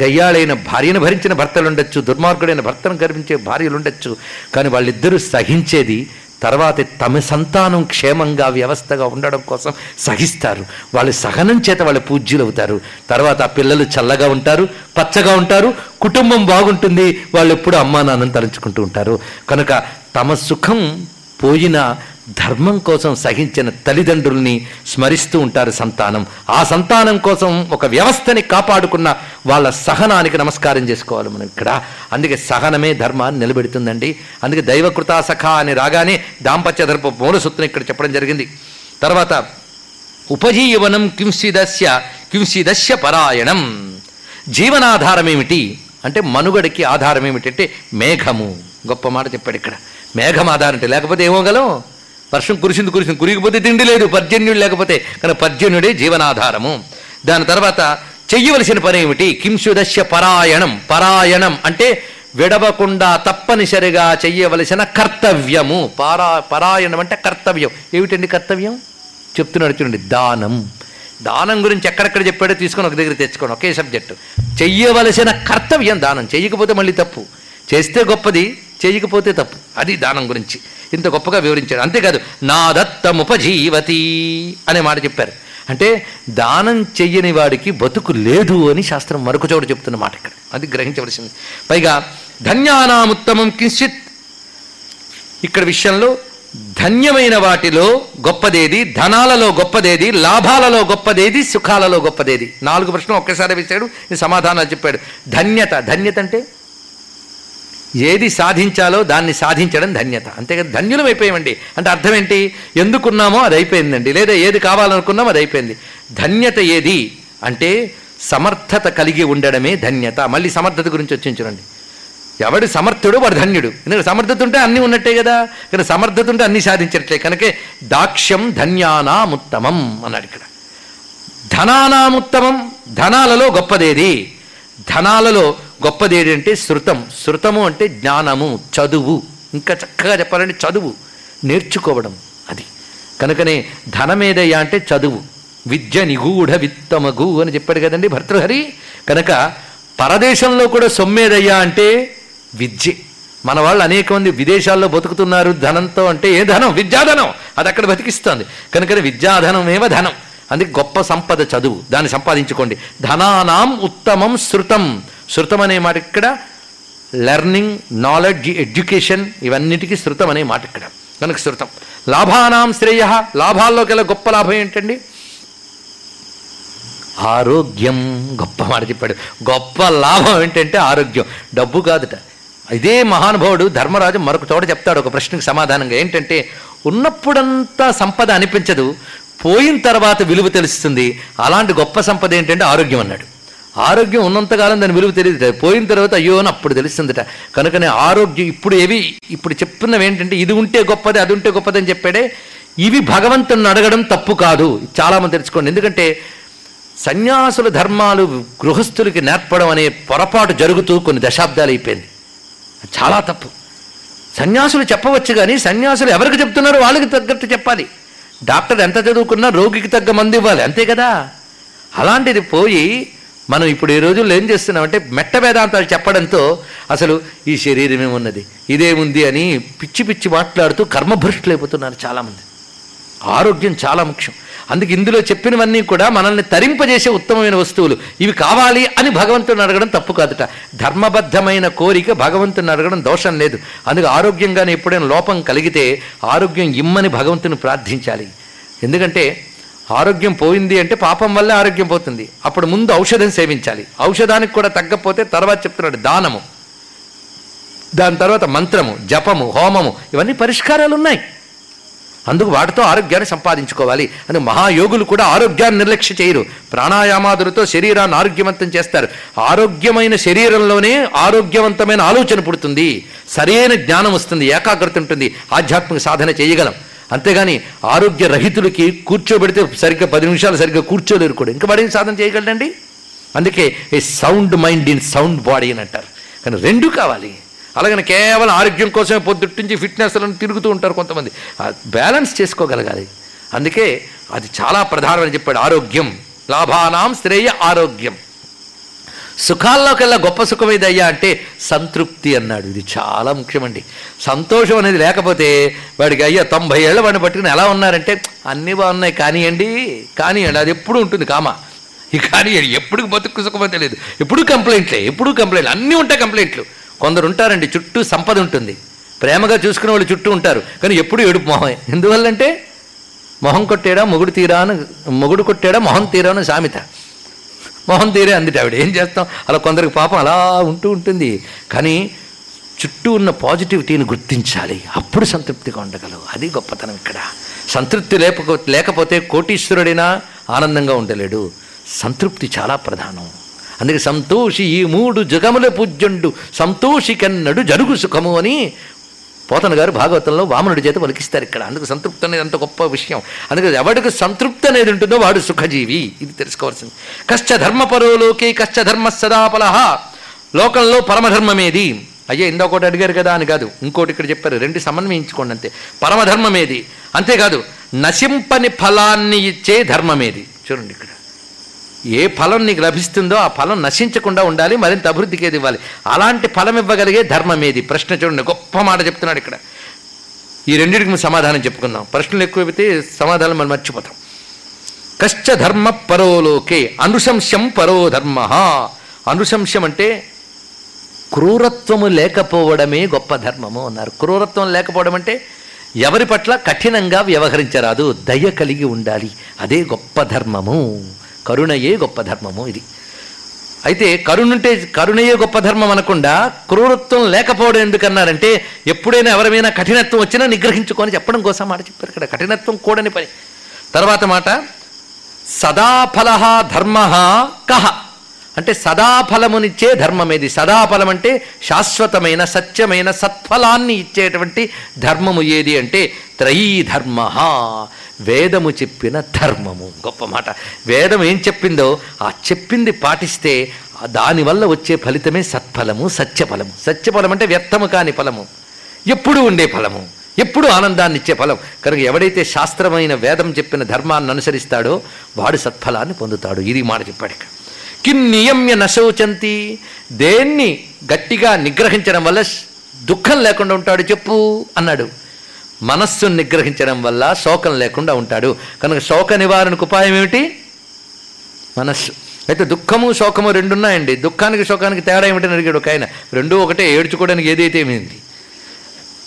గయ్యాళైన భార్యను భరించిన భర్తలు ఉండొచ్చు. దుర్మార్గుడైన భర్తను గర్వించే భార్యలు ఉండొచ్చు. కానీ వాళ్ళిద్దరూ సహించేది తర్వాత తమ సంతానం క్షేమంగా వ్యవస్థగా ఉండడం కోసం సహిస్తారు. వాళ్ళు సహనం చేత వాళ్ళు పూజ్యులు అవుతారు తర్వాత ఆ పిల్లలు చల్లగా ఉంటారు పచ్చగా ఉంటారు కుటుంబం బాగుంటుంది. వాళ్ళు ఎప్పుడు అమ్మా నాన్నను తలుచుకుంటూ ఉంటారు. కనుక తమ సుఖం పోయిన ధర్మం కోసం సహించిన తల్లిదండ్రుల్ని స్మరిస్తూ ఉంటారు సంతానం. ఆ సంతానం కోసం ఒక వ్యవస్థని కాపాడుకున్న వాళ్ళ సహనానికి నమస్కారం చేసుకోవాలి మనం ఇక్కడ. అందుకే సహనమే ధర్మాన్ని నిలబెడుతుందండి. అందుకే దైవకృతా సఖ అని రాగానే దాంపత్య ధర్మ మూలసూత్రం ఇక్కడ చెప్పడం జరిగింది. తర్వాత ఉపజీవనం కింసిదస్య కింసిదస్య పరాయణం. జీవనాధారం ఏమిటి అంటే మనుగడకి ఆధారం ఏమిటంటే మేఘము. గొప్ప మాట చెప్పాడు ఇక్కడ. మేఘం ఆధారం అంటే లేకపోతే ఏమోగలం వర్షం కురిసింది కురిసింది. కురిగిపోతే తిండి లేదు పర్జన్యుడు లేకపోతే. కానీ పర్జన్యుడే జీవనాధారము. దాని తర్వాత చెయ్యవలసిన పని ఏమిటి? కింసుదస్య పరాయణం. పరాయణం అంటే విడవకుండా తప్పనిసరిగా చెయ్యవలసిన కర్తవ్యము. పారా పరాయణం అంటే కర్తవ్యం. ఏమిటండి కర్తవ్యం? చెప్తున్నాడు చూడండి దానం. దానం గురించి ఎక్కడెక్కడ చెప్పాడో తీసుకొని ఒక దగ్గర తెచ్చుకోండి. ఒకే సబ్జెక్టు. చెయ్యవలసిన కర్తవ్యం దానం. చేయకపోతే మళ్ళీ తప్పు. చేస్తే గొప్పది చేయకపోతే తప్పు. అది దానం గురించి. ఇంత గొప్పగా వివరించాడు. అంతేకాదు నా దత్తముపజీవతి అనే మాట చెప్పారు. అంటే దానం చెయ్యని వాడికి బతుకు లేదు అని శాస్త్రం మరొక చోట చెప్తున్న మాట ఇక్కడ. అది గ్రహించవలసింది. పైగా ధన్యానాముత్తమం కించిత్. ఇక్కడ విషయంలో ధన్యమైన వాటిలో గొప్పదేది ధనాలలో గొప్పదేది లాభాలలో గొప్పదేది సుఖాలలో గొప్పదేది. నాలుగు ప్రశ్నలు ఒక్కసారి వేశాడు సమాధానాలు చెప్పాడు. ధన్యత ధన్యత అంటే? ఏది సాధించాలో దాన్ని సాధించడం ధన్యత. అంతే కదా ధన్యులం అయిపోయామండి. అంటే అర్థం ఏంటి ఎందుకున్నామో అది అయిపోయిందండి. లేదా ఏది కావాలనుకున్నామో అది అయిపోయింది. ధన్యత ఏది? అంటే సమర్థత కలిగి ఉండడమే ధన్యత. మళ్ళీ సమర్థత గురించి వచ్చింది చూడండి. ఎవడు సమర్థుడు వాడు ధన్యుడు. ఎందుకంటే సమర్థత ఉంటే అన్నీ ఉన్నట్టే కదా. కానీ సమర్థత ఉంటే అన్నీ సాధించట్లే. కనుకే దాక్ష్యం ధన్యానాముత్తమం అన్నాడు ఇక్కడ. ధనానాముత్తమం ధనాలలో గొప్పదేది? ధనాలలో గొప్పది ఏంటంటే శృతం. శృతము అంటే జ్ఞానము చదువు. ఇంకా చక్కగా చెప్పాలంటే చదువు. నేర్చుకోవడం అది. కనుకనే ధనమేదయ్యా అంటే చదువు. విద్య నిగూఢ విత్తమగు అని చెప్పాడు కదండి భర్తృహరి. కనుక పరదేశంలో కూడా సొమ్మేదయ్యా అంటే విద్య. మన వాళ్ళు అనేక మంది విదేశాల్లో బతుకుతున్నారు ధనంతో అంటే ఏ ధనం? విద్యాధనం. అది అక్కడ బతికిస్తుంది. కనుకనే విద్యాధనమేవ ధనం? అందుకే గొప్ప సంపద చదువు. దాన్ని సంపాదించుకోండి. ధనానాం ఉత్తమం శృతం. శృతం అనే మాట ఇక్కడ. లెర్నింగ్ నాలెడ్జ్ ఎడ్యుకేషన్ ఇవన్నిటికీ శృతం అనే మాట ఇక్కడ. కనుక శృతం. లాభానాం శ్రేయ. లాభాల్లోకెల్లా గొప్ప లాభం ఏంటండి? ఆరోగ్యం. గొప్ప మాట చెప్పాడు. గొప్ప లాభం ఏంటంటే ఆరోగ్యం. డబ్బు కాదుట. ఇదే మహానుభావుడు ధర్మరాజు మరొక చోట చెప్తాడు. ఒక ప్రశ్నకు సమాధానంగా ఏంటంటే ఉన్నప్పుడంతా సంపద అనిపించదు. పోయిన తర్వాత విలువ తెలుస్తుంది. అలాంటి గొప్ప సంపద ఏంటంటే ఆరోగ్యం అన్నాడు. ఆరోగ్యం ఉన్నంతకాలం దాని విలువ తెలియదు. పోయిన తర్వాత అయ్యో అని అప్పుడు తెలుస్తుందట. కనుకనే ఆరోగ్యం ఇప్పుడు ఏవి ఇప్పుడు చెప్తున్నవి ఏంటంటే ఇది ఉంటే గొప్పది అది ఉంటే గొప్పది అని చెప్పాడే. ఇవి భగవంతుని అడగడం తప్పు కాదు. చాలామంది తెలుసుకోండి. ఎందుకంటే సన్యాసుల ధర్మాలు గృహస్థులకి నేర్పడం అనే పొరపాటు జరుగుతూ కొన్ని దశాబ్దాలు అయిపోయింది. చాలా తప్పు. సన్యాసులు చెప్పవచ్చు కానీ సన్యాసులు ఎవరికి చెప్తున్నారో వాళ్ళకి తగ్గట్టు చెప్పాలి. డాక్టర్ ఎంత చదువుకున్నా రోగికి తగ్గ మందు ఇవ్వాలి అంతే కదా? అలాంటిది పోయి మనం ఇప్పుడు ఈ రోజుల్లో ఏం చేస్తున్నామంటే మెట్ట వేదాంతాలు చెప్పడంతో అసలు ఈ శరీరమే ఉన్నది ఇదేముంది అని పిచ్చి పిచ్చి మాట్లాడుతూ కర్మభ్రష్టులైపోతున్నారు చాలామంది. ఆరోగ్యం చాలా ముఖ్యం. అందుకే ఇందులో చెప్పినవన్నీ కూడా మనల్ని తరింపజేసే ఉత్తమమైన వస్తువులు. ఇవి కావాలి అని భగవంతుని అడగడం తప్పు కాదుట. ధర్మబద్ధమైన కోరిక భగవంతుని అడగడం దోషం లేదు. అందుకు ఆరోగ్యంగానే ఎప్పుడైనా లోపం కలిగితే ఆరోగ్యం ఇమ్మని భగవంతుని ప్రార్థించాలి. ఎందుకంటే ఆరోగ్యం పోయింది అంటే పాపం వల్లే ఆరోగ్యం పోతుంది. అప్పుడు ముందు ఔషధం సేవించాలి. ఔషధానికి కూడా తగ్గపోతే తర్వాత చెప్తున్నాడు దానము. దాని తర్వాత మంత్రము జపము హోమము ఇవన్నీ పరిష్కారాలు ఉన్నాయి అందుకు వాటితో ఆరోగ్యాన్ని సంపాదించుకోవాలి అని మహాయోగులు కూడా ఆరోగ్యాన్ని నిర్లక్ష్య చేయరు. ప్రాణాయామాదులతో శరీరాన్ని ఆరోగ్యవంతం చేస్తారు. ఆరోగ్యమైన శరీరంలోనే ఆరోగ్యవంతమైన ఆలోచన పుడుతుంది. సరైన జ్ఞానం వస్తుంది ఏకాగ్రత ఉంటుంది. ఆధ్యాత్మిక సాధన చేయగలం. అంతేగాని ఆరోగ్య రహితులకి కూర్చోబెడితే సరిగ్గా పది నిమిషాలు సరిగ్గా కూర్చోలేరు కూడా. ఇంకా వాడేం సాధన చేయగలండి అందుకే a sound mind in sound body అని అంటారు. కానీ రెండు కావాలి. అలాగని కేవలం ఆరోగ్యం కోసమే పొద్దుట్టించి ఫిట్నెస్లను తిరుగుతూ ఉంటారు కొంతమంది. బ్యాలెన్స్ చేసుకోగలగాలి. అందుకే అది చాలా ప్రధానమని చెప్పాడు. ఆరోగ్యం లాభానాం శ్రేయ ఆరోగ్యం. సుఖాల్లోకెల్లా గొప్ప సుఖం ఏదయ్యా అంటే సంతృప్తి అన్నాడు. ఇది చాలా ముఖ్యమండి. సంతోషం అనేది లేకపోతే వాడికి అయ్యా తొంభై ఏళ్ళ వాడిని పట్టుకుని ఎలా ఉన్నారంటే అన్నీ బాగున్నాయి కానివ్వండి కానివ్వండి అది ఎప్పుడు ఉంటుంది కామా. ఈ కానీ ఎప్పుడు బతుకు సుఖమో తెలియదు. ఎప్పుడు కంప్లైంట్లే ఎప్పుడు కంప్లైంట్లు అన్నీ ఉంటాయి కంప్లైంట్లు కొందరు ఉంటారండి చుట్టూ సంపద ఉంటుంది. ప్రేమగా చూసుకునే వాళ్ళు చుట్టూ ఉంటారు. కానీ ఎప్పుడూ ఏడుపు మొహమే. ఎందువల్లంటే మొహం కొట్టేడా మొగుడు తీరా అని మొగుడు కొట్టేడా మొహం తీరా అని సామెత. మొహం తీరే అందుట ఆవిడ. ఏం చేస్తాం? అలా కొందరికి పాపం అలా ఉంటూ ఉంటుంది. కానీ చుట్టూ ఉన్న పాజిటివిటీని గుర్తించాలి. అప్పుడు సంతృప్తిగా ఉండగలవు. అది గొప్పతనం ఇక్కడ. సంతృప్తి లేకపోతే లేకపోతే కోటీశ్వరుడైనా ఆనందంగా ఉండలేడు. సంతృప్తి చాలా ప్రధానం. అందుకే సంతోషి ఈ మూడు జగముల పూజ్యుండు. సంతోషి కన్నడు జరుగు సుఖము అని పోతన గారు భాగవతంలో వామనుడి చేత పలికిస్తారు ఇక్కడ. అందుకు సంతృప్తి అనేది అంత గొప్ప విషయం. అందుకే ఎవడికి సంతృప్తి అనేది ఉంటుందో వాడు సుఖజీవి. ఇది తెలుసుకోవాల్సింది. కశ్చ ధర్మపరోలోకే కష్ట కశ్చ ధర్మ సదాపలహ లోకంలో పరమధర్మమేది. అయ్యే ఇంకొకటి అడిగారు కదా అని కాదు. ఇంకోటి ఇక్కడ చెప్పారు. రెండు సమన్వయించుకోండి అంతే. పరమధర్మమేది. అంతేకాదు నశింపని ఫలాన్ని ఇచ్చే ధర్మమేది. చూడండి ఇక్కడ. ఏ ఫలం నీకు లభిస్తుందో ఆ ఫలం నశించకుండా ఉండాలి మరింత అభివృద్ధికి ఏది ఇవ్వాలి. అలాంటి ఫలం ఇవ్వగలిగే ధర్మం ఏది? ప్రశ్న చూడండి గొప్ప మాట చెప్తున్నాడు ఇక్కడ. ఈ రెండింటికి మనం సమాధానం చెప్పుకుందాం. ప్రశ్నలు ఎక్కువైతే సమాధానం మనం మర్చిపోతాం. కశ్చ ధర్మ పరోలోకే అనుశంశం పరో ధర్మ. అనుశంశం అంటే క్రూరత్వము లేకపోవడమే గొప్ప ధర్మము అన్నారు. క్రూరత్వం లేకపోవడం అంటే ఎవరి పట్ల కఠినంగా వ్యవహరించరాదు దయ కలిగి ఉండాలి. అదే గొప్ప ధర్మము. కరుణయే గొప్ప ధర్మము ఇది. అయితే కరుణుంటే కరుణయే గొప్ప ధర్మం అనకుండా క్రూరత్వం లేకపోవడం ఎందుకన్నారంటే ఎప్పుడైనా ఎవరిమైనా కఠినత్వం వచ్చినా నిగ్రహించుకొని చెప్పడం కోసం మాట చెప్పారు ఇక్కడ కఠినత్వం కూడని పని. తర్వాత మాట సదాఫల ధర్మ కహ. అంటే సదాఫలమునిచ్చే ధర్మం ఏది సదాఫలం అంటే శాశ్వతమైన సత్యమైన సత్ఫలాన్ని ఇచ్చేటువంటి ధర్మము ఏది అంటే త్రయీ ధర్మ వేదము చెప్పిన ధర్మము. గొప్ప మాట. వేదం ఏం చెప్పిందో ఆ చెప్పింది పాటిస్తే దానివల్ల వచ్చే ఫలితమే సత్ఫలము సత్యఫలము. సత్యఫలం అంటే వ్యర్థము కాని ఫలము. ఎప్పుడు ఉండే ఫలము. ఎప్పుడు ఆనందాన్ని ఇచ్చే ఫలం. కనుక ఎవడైతే శాస్త్రమైన వేదం చెప్పిన ధర్మాన్ని అనుసరిస్తాడో వాడు సత్ఫలాన్ని పొందుతాడు. ఇది మాట చెప్పాడు ఇక్కడ. కిన్ నియమ్య నశోచంతి దేన్ని గట్టిగా నిగ్రహించడం వల్ల దుఃఖం లేకుండా ఉంటాడు చెప్పు అన్నాడు. మనస్సును నిగ్రహించడం వల్ల శోకం లేకుండా ఉంటాడు. కనుక శోక నివారణకు ఉపాయం ఏమిటి? మనస్సు. అయితే దుఃఖము శోకము రెండు ఉన్నాయండి దుఃఖానికి శోకానికి తేడా ఏమిటని అడిగాడు ఒక ఆయన. రెండు ఒకటే ఏడ్చుకోవడానికి ఏదైతే ఏమైంది?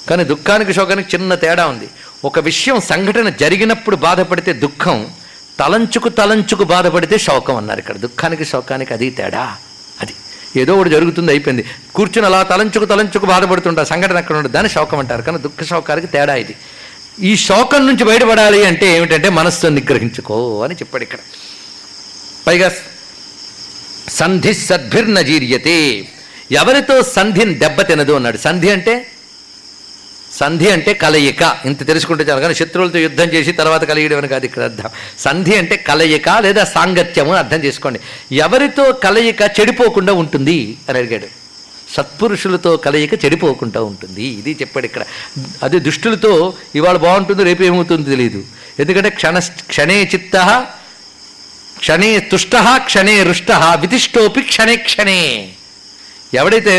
కానీ దుఃఖానికి శోకానికి చిన్న తేడా ఉంది. ఒక విషయం సంఘటన జరిగినప్పుడు బాధపడితే దుఃఖం తలంచుకు తలంచుకు బాధపడితే శోకం అన్నారు ఇక్కడ. దుఃఖానికి శోకానికి అది తేడా. అది. ఏదో ఒకటి జరుగుతుంది అయిపోయింది. కూర్చుని అలా తలంచుకు తలంచుకు బాధపడుతుంటా సంఘటన అక్కడ ఉండదు దాన్ని శోకం అంటారు. కానీ దుఃఖ శోకానికి తేడా ఇది. ఈ శోకం నుంచి బయటపడాలి అంటే ఏమిటంటే మనస్సు నిగ్రహించుకో అని చెప్పాడు ఇక్కడ. పైగా సంధి సద్భిర్నజీర్యతే ఎవరితో సంధిని దెబ్బతినదు అన్నాడు. సంధి అంటే సంధి అంటే కలయిక. ఇంత తెలుసుకుంటే చాలు కానీ శత్రువులతో యుద్ధం చేసి తర్వాత కలియడం అని కాదు ఇక్కడ అర్థం. సంధి అంటే కలయిక లేదా సాంగత్యము అని అర్థం చేసుకోండి. ఎవరితో కలయిక చెడిపోకుండా ఉంటుంది అని అడిగాడు. సత్పురుషులతో కలయిక చెడిపోకుండా ఉంటుంది. ఇది చెప్పాడు ఇక్కడ. అదే దుష్టులతో ఇవాళ బాగుంటుంది రేపు ఏమవుతుందో తెలియదు ఎందుకంటే క్షణ క్షణే చిత్త క్షణే తుష్ట క్షణే రుష్ట వితిష్టోపి క్షణే క్షణే. ఎవడైతే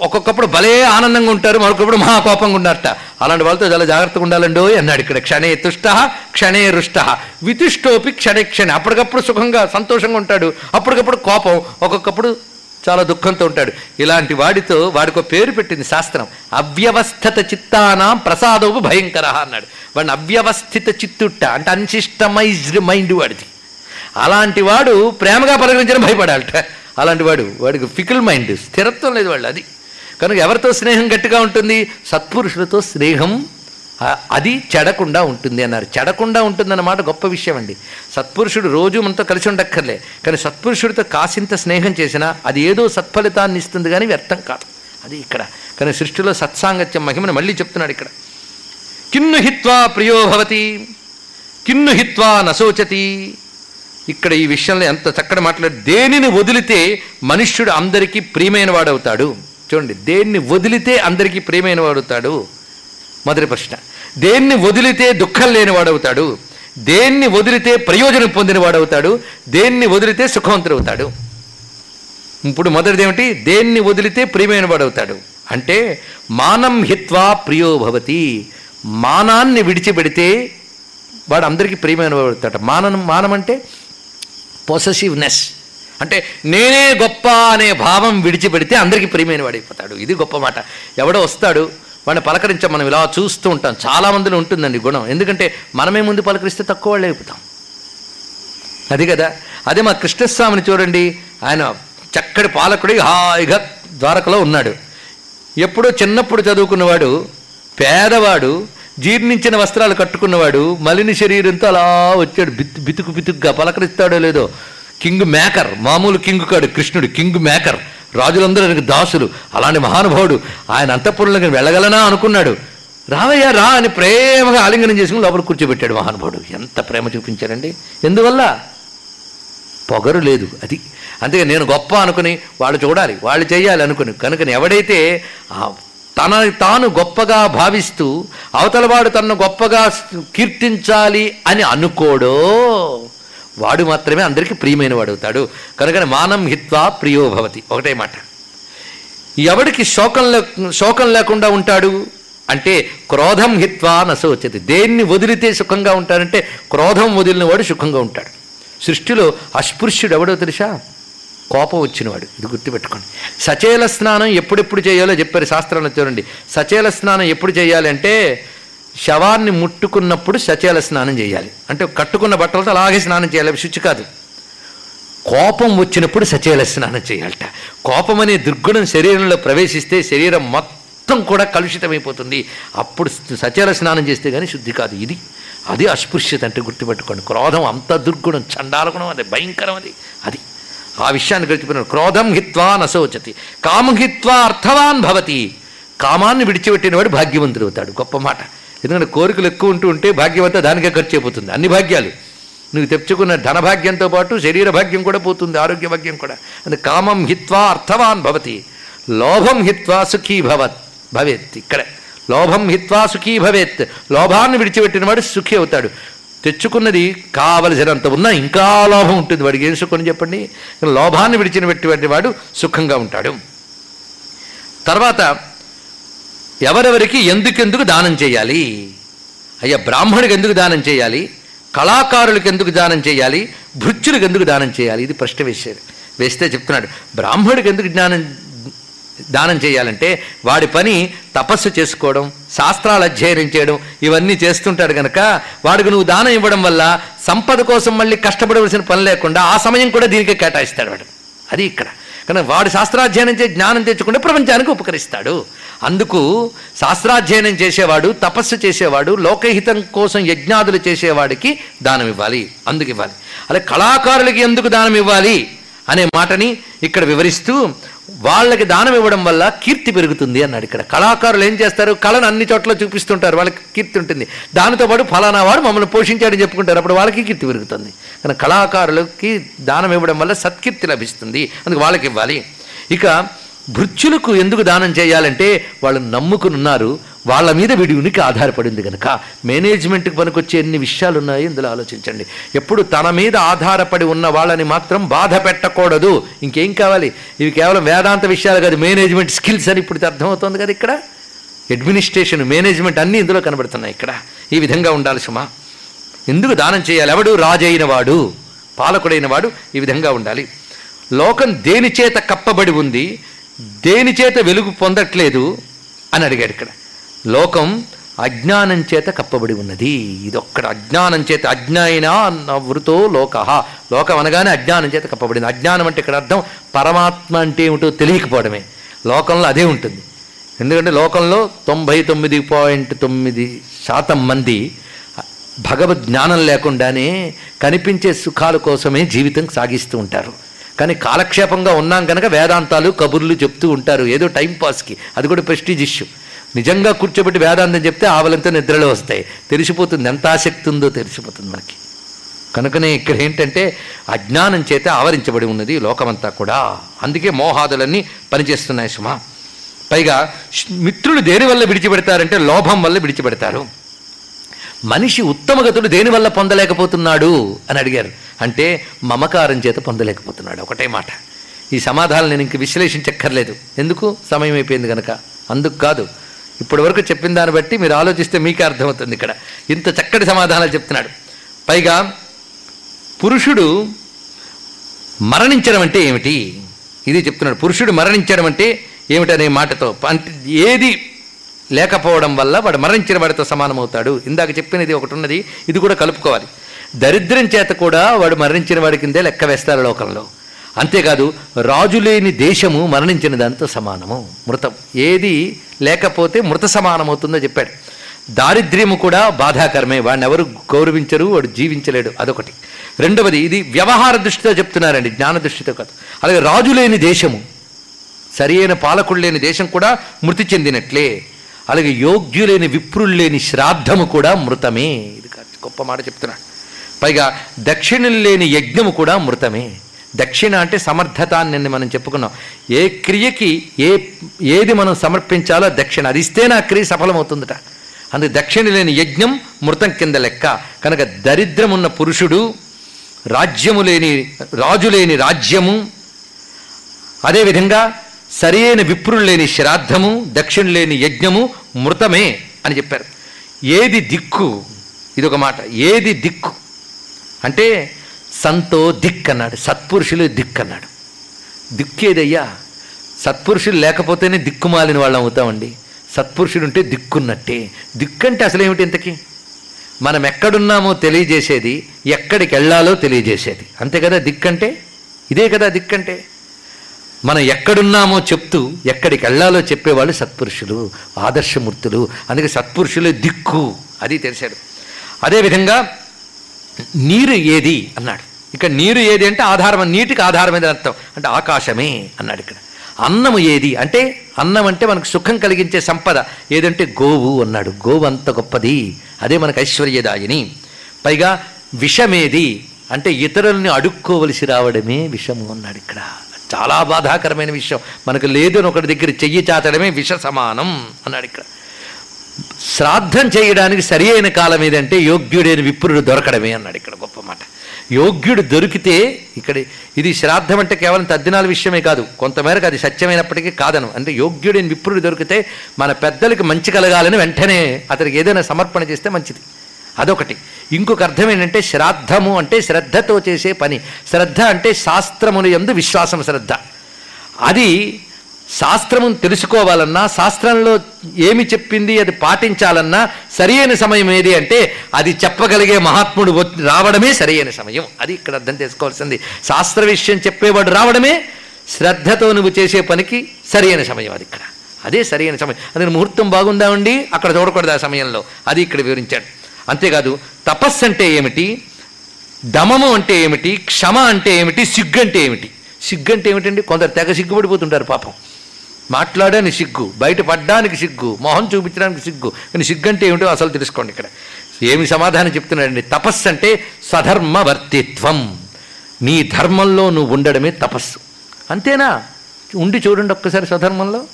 ఒక్కొక్కప్పుడు భలే ఆనందంగా ఉంటారు మరొకప్పుడు మహా కోపంగా ఉన్నారట. అలాంటి వాళ్ళతో చాలా జాగ్రత్తగా ఉండాలండో అన్నాడు ఇక్కడ. క్షణే తుష్ట క్షణే రుష్ట. వితుష్టోపి క్షణే క్షణే. అప్పటికప్పుడు సుఖంగా సంతోషంగా ఉంటాడు. అప్పటికప్పుడు కోపం ఒక్కొక్కప్పుడు చాలా దుఃఖంతో ఉంటాడు. ఇలాంటి వాడితో వాడికి ఒక పేరు పెట్టింది శాస్త్రం. అవ్యవస్థిత చిత్తానాం ప్రసాదోపు భయంకర అన్నాడు. వాడిని అవ్యవస్థిత చిత్తుట్ట అంటే అన్సిస్టమైజ్డ్ మైండ్ వాడిది. అలాంటి వాడు ప్రేమగా పలకరించడం భయపడాలట. అలాంటి వాడు వాడికి ఫికిల్ మైండ్ స్థిరత్వం లేదు వాళ్ళు అది. కనుక ఎవరితో స్నేహం గట్టిగా ఉంటుంది? సత్పురుషులతో స్నేహం అది చెడకుండా ఉంటుంది అన్నారు. చెడకుండా ఉంటుందన్నమాట గొప్ప విషయం అండి. సత్పురుషుడు రోజు మనతో కలిసి ఉండక్కర్లే. కానీ సత్పురుషుడితో కాసింత స్నేహం చేసినా అది ఏదో సత్ఫలితాన్ని ఇస్తుంది కానీ వ్యర్థం కాదు. అది ఇక్కడ. కానీ సృష్టిలో సత్సాంగత్యం మహిమను మళ్ళీ చెప్తున్నాడు ఇక్కడ. కిన్ను హిత్వా ప్రియోభవతి కిన్ను హిత్వా నశోచతి. ఇక్కడ ఈ విషయంలో ఎంత చక్కటి మాట్లాడు దేనిని వదిలితే మనుష్యుడు అందరికీ ప్రియమైన వాడవుతాడు చూడండి దేన్ని వదిలితే అందరికీ ప్రియమైన వాడవుతాడు మొదటి ప్రశ్న. దేన్ని వదిలితే దుఃఖం లేని వాడవుతాడు దేన్ని వదిలితే ప్రయోజనం పొందిన వాడవుతాడు దేన్ని వదిలితే సుఖవంతుడవుతాడు? ఇప్పుడు మొదటిది ఏమిటి దేన్ని వదిలితే ప్రియమైన వాడవుతాడు అంటే మానం హిత్వా ప్రియోభవతి మానాన్ని విడిచిపెడితే వాడు అందరికీ ప్రియమైన వాడు అవుతాడు మానం మానం అంటే పొసెసివ్నెస్ అంటే నేనే గొప్ప అనే భావం విడిచిపెడితే అందరికీ ప్రియమైన వాడైపోతాడు. ఇది గొప్ప మాట. ఎవడో వస్తాడు వాడిని పలకరించాం మనం ఇలా చూస్తూ ఉంటాం. చాలామందిలో ఉంటుందండి గుణం. ఎందుకంటే మనమే ముందు పలకరిస్తే తక్కువ వాళ్ళు అయిపోతాం. అది కదా. అదే మా కృష్ణస్వామిని చూడండి. ఆయన చక్కటి పాలకుడి హాయిగా ద్వారకలో ఉన్నాడు. ఎప్పుడో చిన్నప్పుడు చదువుకున్నవాడు పేదవాడు జీర్ణించిన వస్త్రాలు కట్టుకున్నవాడు మలిని శరీరంతో అలా వచ్చాడు. బితు బితుకు బితుకుగా పలకరిస్తాడో లేదో. కింగ్ మేకర్ మామూలు కింగ్ కాడు కృష్ణుడు కింగ్ మేకర్ రాజులందరూ ఆయనకు దాసులు. అలాంటి మహానుభావుడు ఆయన అంతఃపురంలోకి వెళ్ళగలనా అనుకున్నాడు. రావయ్యా రా అని ప్రేమగా ఆలింగనం చేసుకుని లోపల కూర్చోబెట్టాడు మహానుభావుడు. ఎంత ప్రేమ చూపించారండి. ఎందువల్ల? పొగరు లేదు అది. అందుకే నేను గొప్ప అనుకుని వాళ్ళు చూడాలి వాళ్ళు చేయాలి అనుకుని. కనుక ఎవడైతే తనని తన తాను గొప్పగా భావిస్తూ అవతలవాడు తనను గొప్పగా కీర్తించాలి అని అనుకోడో వాడు మాత్రమే అందరికీ ప్రియమైన వాడు అవుతాడు. కనుక మానం హిత్వా ప్రియో భవతి. ఒకటే మాట. ఎవడికి శోకం లే శోకం లేకుండా ఉంటాడు? అంటే క్రోధం హిత్వా నశోచతి దేన్ని వదిలితే సుఖంగా ఉంటాడంటే క్రోధం వదిలిన వాడు సుఖంగా ఉంటాడు. సృష్టిలో అస్పృశ్యుడు ఎవడో తెలుసా? కోపం వచ్చినవాడు. ఇది గుర్తుపెట్టుకోండి. సచేల స్నానం ఎప్పుడెప్పుడు చేయాలో చెప్పారు శాస్త్రంలో చూడండి. సచేల స్నానం ఎప్పుడు చేయాలి అంటే శవాన్ని ముట్టుకున్నప్పుడు సచేల స్నానం చేయాలి. అంటే కట్టుకున్న బట్టలతో అలాగే స్నానం చేయాలి. శుచి కాదు. కోపం వచ్చినప్పుడు సచేల స్నానం చేయాలట. కోపం అనే దుర్గుణం శరీరంలో ప్రవేశిస్తే శరీరం మొత్తం కూడా కలుషితమైపోతుంది. అప్పుడు సచేల స్నానం చేస్తే కానీ శుద్ధి కాదు. ఇది అది అస్పృశ్యత అంటే గుర్తుపెట్టుకోండి. క్రోధం అంత దుర్గుణం చండాల గుణం అది భయంకరం అది. అది. ఆ విషయాన్ని గుర్తుపెట్టుకోండి క్రోధం హిత్వా నశోచతి. కామం హిత్వా అర్థవాన్ భవతి. కామాన్ని విడిచిపెట్టినవాడు భాగ్యవంతుడు అవుతాడు. గొప్ప మాట. ఎందుకంటే కోరికలు ఎక్కువ ఉంటూ ఉంటే భాగ్యవంతా దానికే ఖర్చు అయిపోతుంది. అన్ని భాగ్యాలు. నువ్వు తెచ్చుకున్న ధనభాగ్యంతో పాటు శరీర భాగ్యం కూడా పోతుంది ఆరోగ్య భాగ్యం కూడా. అది కామం హిత్వా అర్థవాన్ భవతి. లోభం హిత్వా సుఖీ భవత్. భవేత్. ఇక్కడ. లోభం హిత్వా సుఖీ భవేత్. లోభాన్ని విడిచిపెట్టినవాడు సుఖీ అవుతాడు. తెచ్చుకున్నది కావలసినంత ఉన్నా ఇంకా లోభం ఉంటుంది. వాడికి ఏం సుఖం చెప్పండి? లోభాన్ని విడిచినటువంటి వాడు సుఖంగా ఉంటాడు. తర్వాత ఎవరెవరికి ఎందుకెందుకు దానం చేయాలి? అయ్యా బ్రాహ్మణుడికి ఎందుకు దానం చేయాలి? కళాకారులకు ఎందుకు దానం చేయాలి? భృత్యులకు ఎందుకు దానం చేయాలి? ఇది ప్రశ్న వేశారు వేస్తే చెప్తున్నాడు. బ్రాహ్మణుడికి ఎందుకు జ్ఞానం దానం చేయాలంటే వాడి పని తపస్సు చేసుకోవడం శాస్త్రాలు అధ్యయనం చేయడం ఇవన్నీ చేస్తుంటాడు కనుక వాడికి నువ్వు దానం ఇవ్వడం వల్ల సంపద కోసం మళ్ళీ కష్టపడవలసిన పని లేకుండా ఆ సమయం కూడా దీనికి కేటాయిస్తాడు వాడు. అది ఇక్కడ. కానీ వాడు శాస్త్రాధ్యయనం చేసి జ్ఞానం తెచ్చుకుంటే ప్రపంచానికి ఉపకరిస్తాడు. అందుకు శాస్త్రాధ్యయనం చేసేవాడు తపస్సు చేసేవాడు లోకహితం కోసం యజ్ఞాదులు చేసేవాడికి దానం ఇవ్వాలి అందుకు ఇవ్వాలి. అలా కళాకారులకి ఎందుకు దానం ఇవ్వాలి అనే మాటని ఇక్కడ వివరిస్తూ వాళ్ళకి దానం ఇవ్వడం వల్ల కీర్తి పెరుగుతుంది అన్నాడు ఇక్కడ. కళాకారులు ఏం చేస్తారు? కళను అన్ని చోట్ల చూపిస్తుంటారు. వాళ్ళకి కీర్తి ఉంటుంది. దానితో పాటు ఫలానా వాడు మమ్మల్ని పోషించాడని చెప్పుకుంటారు. అప్పుడు వాళ్ళకి కీర్తి పెరుగుతుంది. కానీ కళాకారులకి దానం ఇవ్వడం వల్ల సత్కీర్తి లభిస్తుంది. అందుకు వాళ్ళకి ఇవ్వాలి. ఇక భృత్యులకు ఎందుకు దానం చేయాలంటే వాళ్ళు నమ్ముకునున్నారు. వాళ్ళ మీద వీడి ఉనికి ఆధారపడింది కనుక మేనేజ్మెంట్కి పనికొచ్చే ఎన్ని విషయాలు ఉన్నాయి ఇందులో ఆలోచించండి. ఎప్పుడు తన మీద ఆధారపడి ఉన్న వాళ్ళని మాత్రం బాధ పెట్టకూడదు. ఇంకేం కావాలి? ఇవి కేవలం వేదాంత విషయాలు కాదు. మేనేజ్మెంట్ స్కిల్స్ అని ఇప్పుడు అర్థమవుతుంది కదా ఇక్కడ? అడ్మినిస్ట్రేషన్ మేనేజ్మెంట్ అన్నీ ఇందులో కనబడుతున్నాయి ఇక్కడ. ఈ విధంగా ఉండాలి సుమా. ఎందుకు దానం చేయాలి? ఎవడు రాజైన వాడు పాలకుడైన వాడు ఈ విధంగా ఉండాలి. లోకం దేని చేత కప్పబడి ఉంది? దేని చేత వెలుగు పొందట్లేదు? అని అడిగాడు ఇక్కడ. లోకం అజ్ఞానం చేత కప్పబడి ఉన్నది. ఇదొక్కడ అజ్ఞానం చేత అజ్ఞాయినా నవృతో లోక లోకం అనగానే అజ్ఞానం చేత కప్పబడింది. అజ్ఞానం అంటే ఇక్కడ అర్థం పరమాత్మ అంటే ఏమిటో తెలియకపోవడమే. లోకంలో అదే ఉంటుంది. ఎందుకంటే లోకంలో తొంభై తొమ్మిది పాయింట్ తొమ్మిది శాతం మంది భగవద్ జ్ఞానం లేకుండానే కనిపించే సుఖాల కోసమే జీవితం సాగిస్తూ ఉంటారు. కానీ కాలక్షేపంగా ఉన్నాం కనుక వేదాంతాలు కబుర్లు చెప్తూ ఉంటారు. ఏదో టైంపాస్కి అది కూడా ప్రెస్టీజ్ ఇష్యూ నిజంగా కూర్చోబెట్టి వేదాంతం చెప్తే ఆవలంతా నిద్రలో వస్తాయి. తెలిసిపోతుంది ఎంత ఆసక్తి ఉందో తెలిసిపోతుంది మనకి. కనుకనే ఇక్కడ ఏంటంటే అజ్ఞానం చేత ఆవరించబడి ఉన్నది లోకమంతా కూడా. అందుకే మోహాదులన్నీ పనిచేస్తున్నాయి సుమా. పైగా మిత్రులు దేని వల్ల విడిచిపెడతారంటే లోభం వల్ల విడిచిపెడతారు. మనిషి ఉత్తమగతుడు దేనివల్ల పొందలేకపోతున్నాడు అని అడిగారు. అంటే మమకారం చేత పొందలేకపోతున్నాడు. ఒకటే మాట. ఈ సమాధానం నేను ఇంక విశ్లేషించక్కర్లేదు. ఎందుకు? సమయం అయిపోయింది కనుక అందుకు కాదు. ఇప్పటి వరకు చెప్పిన దాన్ని బట్టి మీరు ఆలోచిస్తే మీకే అర్థమవుతుంది ఇక్కడ. ఇంత చక్కటి సమాధానాలు చెప్తున్నాడు. పైగా పురుషుడు మరణించడం అంటే ఏమిటి? ఇది చెప్తున్నాడు. పురుషుడు మరణించడం అంటే ఏమిటనే మాటతో అంటే ఏది లేకపోవడం వల్ల వాడు మరణించిన వాడితో సమానమవుతాడు. ఇందాక చెప్పినది ఒకటి ఉన్నది. ఇది కూడా కలుపుకోవాలి. దరిద్రం చేత కూడా వాడు మరణించిన వాడి కిందే లెక్క వేస్తారు లోకంలో. అంతేకాదు రాజు లేని దేశము మరణించిన దానితో సమానము. మృతం. ఏది లేకపోతే మృత సమానమవుతుందో చెప్పాడు. దారిద్ర్యము కూడా బాధాకరమే. వాడిని ఎవరు గౌరవించరు వాడు జీవించలేడు. అదొకటి. రెండవది ఇది వ్యవహార దృష్టితో చెప్తున్నారండి. జ్ఞాన దృష్టితో కాదు. అలాగే రాజు లేని దేశము సరి అయిన పాలకుడు లేని దేశం కూడా మృతి చెందినట్లే. అలాగే యోగ్యులేని విప్రులు లేని శ్రాద్ధము కూడా మృతమే. ఇది కాదు, గొప్ప మాట చెప్తున్నాడు. పైగా దక్షిణులు లేని యజ్ఞము కూడా మృతమే. దక్షిణ అంటే సమర్థత అని నిన్న మనం చెప్పుకున్నాం. ఏ క్రియకి ఏ ఏది మనం సమర్పించాలో దక్షిణ. అది ఇస్తేనే ఆ క్రియ సఫలమవుతుందట. అందుకే దక్షిణ లేని యజ్ఞం మృతం కింద లెక్క. కనుక దరిద్రమున్న పురుషుడు రాజ్యము లేని రాజు లేని రాజ్యము అదేవిధంగా సరైన విప్రులు లేని శ్రాద్ధము దక్షిణ లేని యజ్ఞము మృతమే అని చెప్పారు. ఏది దిక్కు? ఇదొక మాట. ఏది దిక్కు? అంటే సంతో దిక్ అన్నాడు సత్పురుషులు దిక్ అన్నాడు దిక్కేదయ్యా సత్పురుషులు లేకపోతేనే దిక్కుమాలిన వాళ్ళం అవుతామండి. సత్పురుషుడు ఉంటే దిక్కున్నట్టే. దిక్కంటే అసలేమిటి ఇంతకీ? మనం ఎక్కడున్నామో తెలియజేసేది ఎక్కడికి వెళ్ళాలో తెలియజేసేది. అంతే కదా దిక్కంటే? ఇదే కదా దిక్కంటే? మనం ఎక్కడున్నామో చెప్తూ ఎక్కడికి వెళ్ళాలో చెప్పేవాళ్ళు సత్పురుషులు ఆదర్శమూర్తులు. అందుకే సత్పురుషులే దిక్కు అది తెలిసాడు. అదేవిధంగా నీరు ఏది? అన్నాడు. ఇక్కడ నీరు ఏది అంటే ఆధారం నీటికి ఆధారమైన అర్థం? అంటే ఆకాశమే అన్నాడు ఇక్కడ. అన్నము ఏది? అంటే అన్నం అంటే మనకు సుఖం కలిగించే సంపద. ఏదంటే గోవు అన్నాడు. గోవు అంత గొప్పది. అదే మనకు ఐశ్వర్యదాయిని. పైగా విషమేది? అంటే ఇతరుల్ని అడుక్కోవలసి రావడమే విషము అన్నాడు ఇక్కడ. చాలా బాధాకరమైన విషయం. మనకు లేదు అని ఒకటి దగ్గర చెయ్యి చాచడమే విష సమానం అన్నాడు ఇక్కడ. శ్రాద్ధం చేయడానికి సరి అయిన కాలం ఏదంటే యోగ్యుడైన విప్రుడు దొరకడమే అన్నాడు ఇక్కడ గొప్ప మాట. యోగ్యుడు దొరికితే ఇక్కడ ఇది శ్రాద్ధం అంటే కేవలం తద్దినాల విషయమే కాదు కొంతమేరకు అది సత్యమైనప్పటికీ కాదను. అంటే యోగ్యుడైన విప్రుడు దొరికితే మన పెద్దలకి మంచి కలగాలని వెంటనే అతనికి ఏదైనా సమర్పణ చేస్తే మంచిది. అదొకటి. ఇంకొక అర్థం ఏంటంటే శ్రాద్ధము అంటే శ్రద్ధతో చేసే పని. శ్రద్ధ అంటే శాస్త్రములు ఎందు విశ్వాసం శ్రద్ధ. అది శాస్త్రము తెలుసుకోవాలన్నా శాస్త్రంలో ఏమి చెప్పింది అది పాటించాలన్నా సరియైన సమయం ఏది అంటే అది చెప్పగలిగే మహాత్ముడు రావడమే సరియైన సమయం. అది ఇక్కడ అర్థం చేసుకోవాల్సింది. శాస్త్ర విషయం చెప్పేవాడు రావడమే శ్రద్ధతో నువ్వు చేసే పనికి సరియైన సమయం అది ఇక్కడ. అదే సరియైన సమయం. అదే ముహూర్తం బాగుందా ఉండి అక్కడ చూడకూడదు ఆ సమయంలో. అది ఇక్కడ వివరించాడు. అంతేకాదు తపస్సు అంటే ఏమిటి? దమము అంటే ఏమిటి? క్షమ అంటే ఏమిటి? సిగ్గు అంటే ఏమిటి? సిగ్గు అంటే ఏమిటండి? కొందరు తెగ సిగ్గుపడిపోతుంటారు పాపం. మాట్లాడడానికి సిగ్గు బయటపడ్డానికి సిగ్గు మొహం చూపించడానికి సిగ్గు. కానీ సిగ్గు అంటే ఏమిటో అసలు తెలుసుకోండి ఇక్కడ. ఏమి సమాధానం చెప్తున్నాడండి? తపస్సు అంటే స్వధర్మవర్తిత్వం నీ ధర్మంలో నువ్వు ఉండడమే తపస్సు. అంతేనా? ఉండి చూడండి ఒక్కసారి స్వధర్మంలో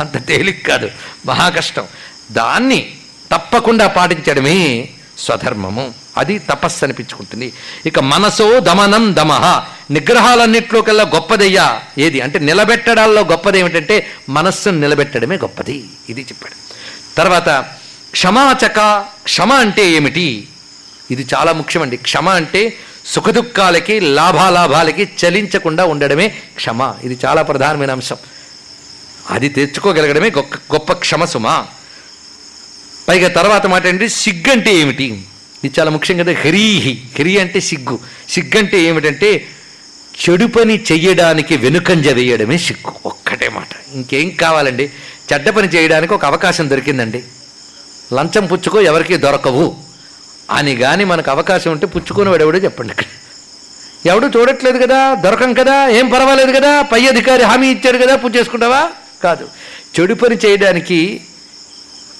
అంత తేలిక కాదు మహాకష్టం దాన్ని తప్పకుండా పాటించడమే స్వధర్మము. అది తపస్సు అనిపించుకుంటుంది. ఇక మనసో దమనం దమహ నిగ్రహాలన్నింటిలోకెల్లా గొప్పదయ్యా ఏది? అంటే నిలబెట్టడాల్లో గొప్పది ఏమిటంటే మనస్సును నిలబెట్టడమే గొప్పది. ఇది చెప్పాడు. తర్వాత క్షమాచక క్షమ అంటే ఏమిటి? ఇది చాలా ముఖ్యమండి. క్షమ అంటే సుఖదుఖాలకి లాభాలాభాలకి చలించకుండా ఉండడమే క్షమ. ఇది చాలా ప్రధానమైన అంశం. అది తెచ్చుకోగలగడమే గొప్ప గొప్ప క్షమ సుమ. పైగా తర్వాత మాట ఏంటి సిగ్గు అంటే ఏమిటి? ఇది చాలా ముఖ్యం కదా హరీహి. హరి అంటే సిగ్గు. సిగ్గు అంటే ఏమిటంటే చెడు పని చెయ్యడానికి వెనుకంజ వేయడమే సిగ్గు. ఒక్కటే మాట. ఇంకేం కావాలండి? చెడ్డ పని చేయడానికి ఒక అవకాశం దొరికిందండి. లంచం పుచ్చుకో ఎవరికీ దొరకవు. అని కానీ మనకు అవకాశం ఉంటే పుచ్చుకొని వాడెవడో చెప్పండి ఇక్కడ ఎవడు చూడట్లేదు కదా దొరకం కదా ఏం పర్వాలేదు కదా పై అధికారి హామీ ఇచ్చాడు కదా పూజ చేసుకుంటావా? కాదు. చెడు పని చేయడానికి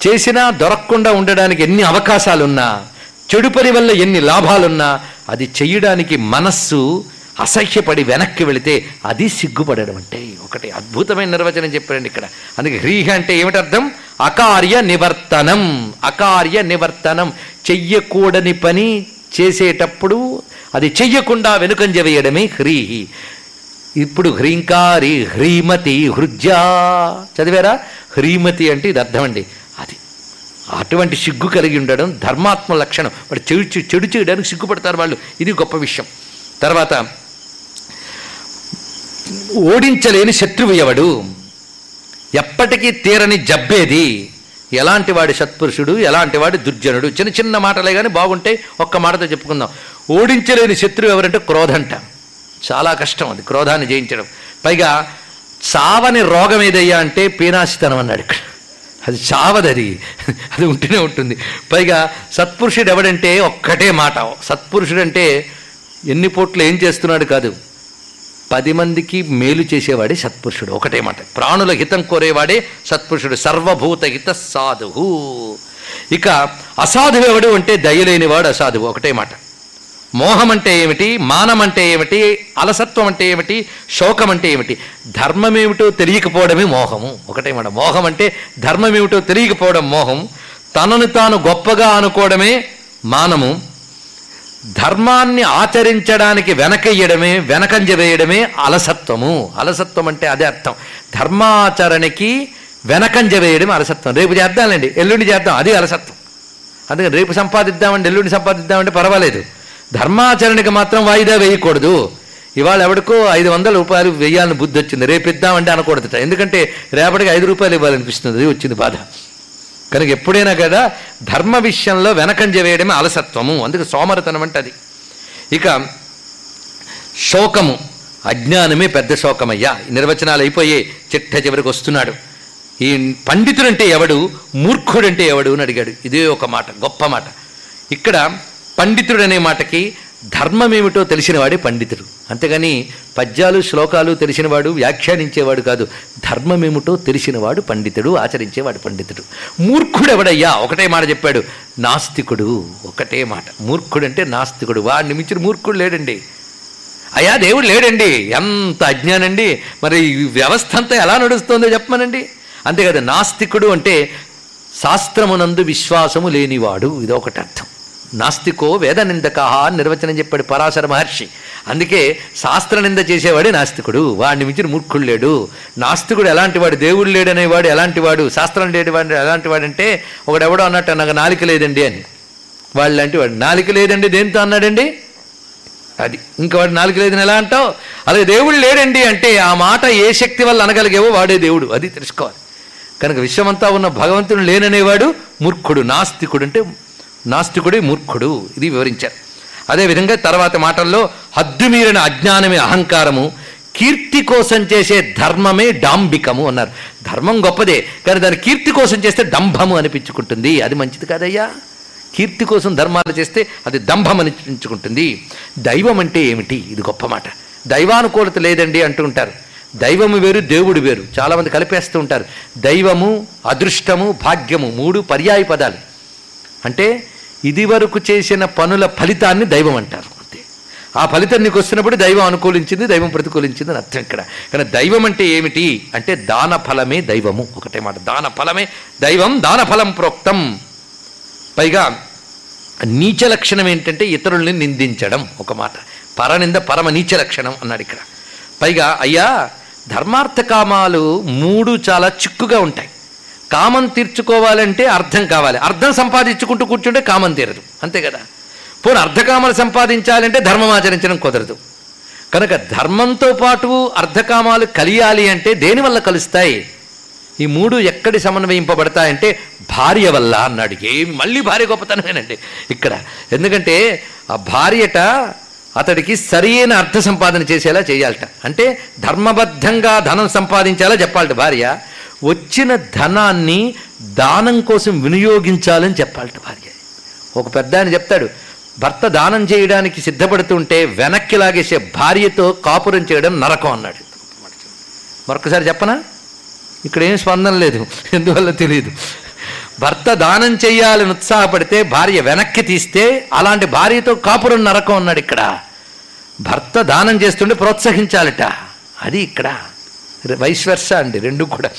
చేసినా దొరకకుండా ఉండడానికి ఎన్ని అవకాశాలున్నా చెడు పని వల్ల ఎన్ని లాభాలున్నా అది చెయ్యడానికి మనస్సు అసహ్యపడి వెనక్కి వెళితే అది సిగ్గుపడడం అంటే ఒకటి అద్భుతమైన నిర్వచనం చెప్పారండి ఇక్కడ. అందుకే హ్రీహ అంటే ఏమిటి అర్థం అకార్య నివర్తనం. అకార్య నివర్తనం. చెయ్యకూడని పని చేసేటప్పుడు అది చెయ్యకుండా వెనుకంజ వేయడమే హ్రీహి ఇప్పుడు హ్రీంకారి హ్రీమతి హృజ్యా చదివారా? హ్రీమతి అంటే ఇది అర్థం అండి అటువంటి సిగ్గు కలిగి ఉండడం ధర్మాత్మ లక్షణం. వాడు చెడు చెడు చేయడానికి సిగ్గుపడతారు వాళ్ళు. ఇది గొప్ప విషయం. తర్వాత ఓడించలేని శత్రువు ఎవడు? ఎప్పటికీ తీరని జబ్బేది. ఎలాంటి వాడి సత్పురుషుడు? ఎలాంటి వాడి దుర్జనుడు? చిన్న చిన్న మాటలే కానీ బాగుంటే ఒక్క మాటతో చెప్పుకుందాం. ఓడించలేని శత్రువు ఎవరంటే క్రోధంట. చాలా కష్టం అది క్రోధాన్ని జయించడం. పైగా చావని రోగం ఏదయ్యా అంటే పీనాశితనం అన్నాడు ఇక్కడ. అది చావదది. అది ఉంటూనే ఉంటుంది. పైగా సత్పురుషుడు ఎవడంటే ఒక్కటే మాట. సత్పురుషుడు అంటే ఎన్ని పూట్లు ఏం చేస్తున్నాడు కాదు. పది మందికి మేలు చేసేవాడే సత్పురుషుడు. ఒకటే మాట. ప్రాణుల హితం కోరేవాడే సత్పురుషుడు. సర్వభూత హిత సాధువు. ఇక అసాధువు ఎవడు అంటే దయలేనివాడు అసాధువు. ఒకటే మాట. మోహం అంటే ఏమిటి? మానం అంటే ఏమిటి? అలసత్వం అంటే ఏమిటి? శోకం అంటే ఏమిటి? ధర్మం ఏమిటో తెలియకపోవడమే మోహము. ఒకటే మాట. మోహం అంటే ధర్మం ఏమిటో తెలియకపోవడం మోహం. తనను తాను గొప్పగా అనుకోవడమే మానము. ధర్మాన్ని ఆచరించడానికి వెనకయ్యడమే వెనకంజ వేయడమే అలసత్వము. అలసత్వం అంటే అదే అర్థం. ధర్మాచరణకి వెనకంజ వేయడం అలసత్వం. రేపు చేద్దాంలేండి ఎల్లుండి చేద్దాం అది అలసత్వం. అందుకని రేపు సంపాదిద్దామండి ఎల్లుండి సంపాదిద్దామంటే పర్వాలేదు. ధర్మాచరణకి మాత్రం వాయిదా వేయకూడదు. ఇవాళ ఎవడికో ఐదు వందల రూపాయలు వెయ్యాలని బుద్ధి వచ్చింది. రేపు ఇద్దామంటే అనకూడదట. ఎందుకంటే రేపటికి ఐదు రూపాయలు ఇవ్వాలనిపిస్తుంది. వచ్చింది బాధ. కనుక ఎప్పుడైనా కదా ధర్మ విషయంలో వెనకంజ వేయడమే అలసత్వము. అందుకే సోమరతనం అంటే అది. ఇక శోకము అజ్ఞానమే పెద్ద శోకమయ్యా. నిర్వచనాలు అయిపోయే చిట్ట చివరికి వస్తున్నాడు. ఈ పండితుడంటే ఎవడు మూర్ఖుడంటే ఎవడు అని అడిగాడు. ఇదే ఒక మాట గొప్ప మాట. ఇక్కడ పండితుడు అనే మాటకి ధర్మం ఏమిటో తెలిసినవాడే పండితుడు. అంతేగాని పద్యాలు శ్లోకాలు తెలిసినవాడు వ్యాఖ్యానించేవాడు కాదు. ధర్మం ఏమిటో తెలిసినవాడు పండితుడు ఆచరించేవాడు పండితుడు. మూర్ఖుడు ఎవడయ్యా ఒకటే మాట చెప్పాడు. నాస్తికుడు ఒకటే మాట. మూర్ఖుడు అంటే నాస్తికుడు. వాడిని మించిన మూర్ఖుడు లేడండి. అయ్యా దేవుడు లేడండి. ఎంత అజ్ఞానండి. మరి ఈ వ్యవస్థ అంతా ఎలా నడుస్తుందో చెప్పమనండి. అంతేకాదు నాస్తికుడు అంటే శాస్త్రమునందు విశ్వాసము లేనివాడు. ఇది ఒకటి అర్థం నాస్తికో వేద నిందక అని నిర్వచనం చెప్పాడు పరాశర మహర్షి. అందుకే శాస్త్ర నింద చేసేవాడే నాస్తికుడు వాడిని మించిన మూర్ఖుడు లేడు. నాస్తికుడు ఎలాంటి వాడు దేవుడు లేడనేవాడు ఎలాంటి వాడు శాస్త్రం లేనివాడు ఎలాంటి వాడంటే ఒకడెవడో అన్నట్టు నాకు నాలిక లేదండి అని. వాళ్ళు లాంటి వాడు. నాలిక లేదండి దేంతో అన్నాడండి? అది. ఇంకా వాడు నాలుగు లేదని ఎలా అంటావు? అలాగే దేవుడు లేడండి అంటే ఆ మాట ఏ శక్తి వల్ల అనగలిగేవో వాడే దేవుడు. అది తెలుసుకోవాలి. కనుక విశ్వమంతా ఉన్న భగవంతుడు లేననేవాడు మూర్ఖుడు నాస్తికుడు అంటే నాస్తికుడే మూర్ఖుడు ఇది వివరించారు. అదేవిధంగా తర్వాత మాటల్లో హద్దుమీరిన అజ్ఞానమే అహంకారము కీర్తి కోసం చేసే ధర్మమే డాంబికము అన్నారు. ధర్మం గొప్పదే కానీ దాని కీర్తి కోసం చేస్తే డంభము అనిపించుకుంటుంది. అది మంచిది కాదయ్యా. కీర్తి కోసం ధర్మాలు చేస్తే అది దంభం అనిపించుకుంటుంది. దైవం అంటే ఏమిటి? ఇది గొప్ప మాట. దైవానుకూలత లేదండి అంటూ ఉంటారు. దైవము వేరు దేవుడు వేరు. చాలామంది కలిపేస్తూ ఉంటారు. దైవము అదృష్టము భాగ్యము మూడు పర్యాయ పదాలు. అంటే ఇది వరకు చేసిన పనుల ఫలితాన్ని దైవం అంటారు. అంతే. ఆ ఫలితం నీకు వస్తున్నప్పుడు దైవం అనుకూలించింది దైవం ప్రతికూలించింది అని అర్థం ఇక్కడ. కానీ దైవం అంటే ఏమిటి? అంటే దాన ఫలమే దైవము. ఒకటే మాట. దాన ఫలమే దైవం దాన ఫలం ప్రోక్తం. పైగా నీచ లక్షణం ఏంటంటే ఇతరుల్ని నిందించడం. ఒక మాట. పరనింద పరమ నీచ లక్షణం అన్నాడు ఇక్కడ. పైగా అయ్యా ధర్మార్థ కామాలు మూడు చాలా చిక్కుగా ఉంటాయి. కామం తీర్చుకోవాలంటే అర్థం కావాలి. అర్థం సంపాదించుకుంటూ కూర్చుంటే కామం తీరదు. అంతే కదా? పోనీ అర్ధకామాలు సంపాదించాలంటే ధర్మం ఆచరించడం కుదరదు. కనుక ధర్మంతో పాటు అర్ధకామాలు కలియాలి అంటే దేని వల్ల కలుస్తాయి? ఈ మూడు ఎక్కడి సమన్వయింపబడతాయంటే భార్య వల్ల అన్నాడు. ఏమి మళ్ళీ భార్య గొప్పతనమేనండి. ఇక్కడ ఎందుకంటే ఆ భార్యట అతడికి సరియైన అర్థ సంపాదన చేసేలా చేయాలట. అంటే ధర్మబద్ధంగా ధనం సంపాదించేలా చెప్పాలట భార్య. వచ్చిన ధనాన్ని దానం కోసం వినియోగించాలని చెప్పాలట భార్య. ఒక పెద్ద ఆయన చెప్తాడు భర్త దానం చేయడానికి సిద్ధపడుతుంటే వెనక్కి లాగేసే భార్యతో కాపురం చేయడం నరకం అన్నాడు. మరొకసారి చెప్పనా? ఇక్కడ ఏం స్పందన లేదు ఎందువల్ల తెలియదు భర్త దానం చేయాలని ఉత్సాహపడితే భార్య వెనక్కి తీస్తే అలాంటి భార్యతో కాపురం నరకం అన్నాడు ఇక్కడ. భర్త దానం చేస్తుంటే ప్రోత్సహించాలట. అది ఇక్కడ. వైశ్వర్ష అండి రెండు కూడా.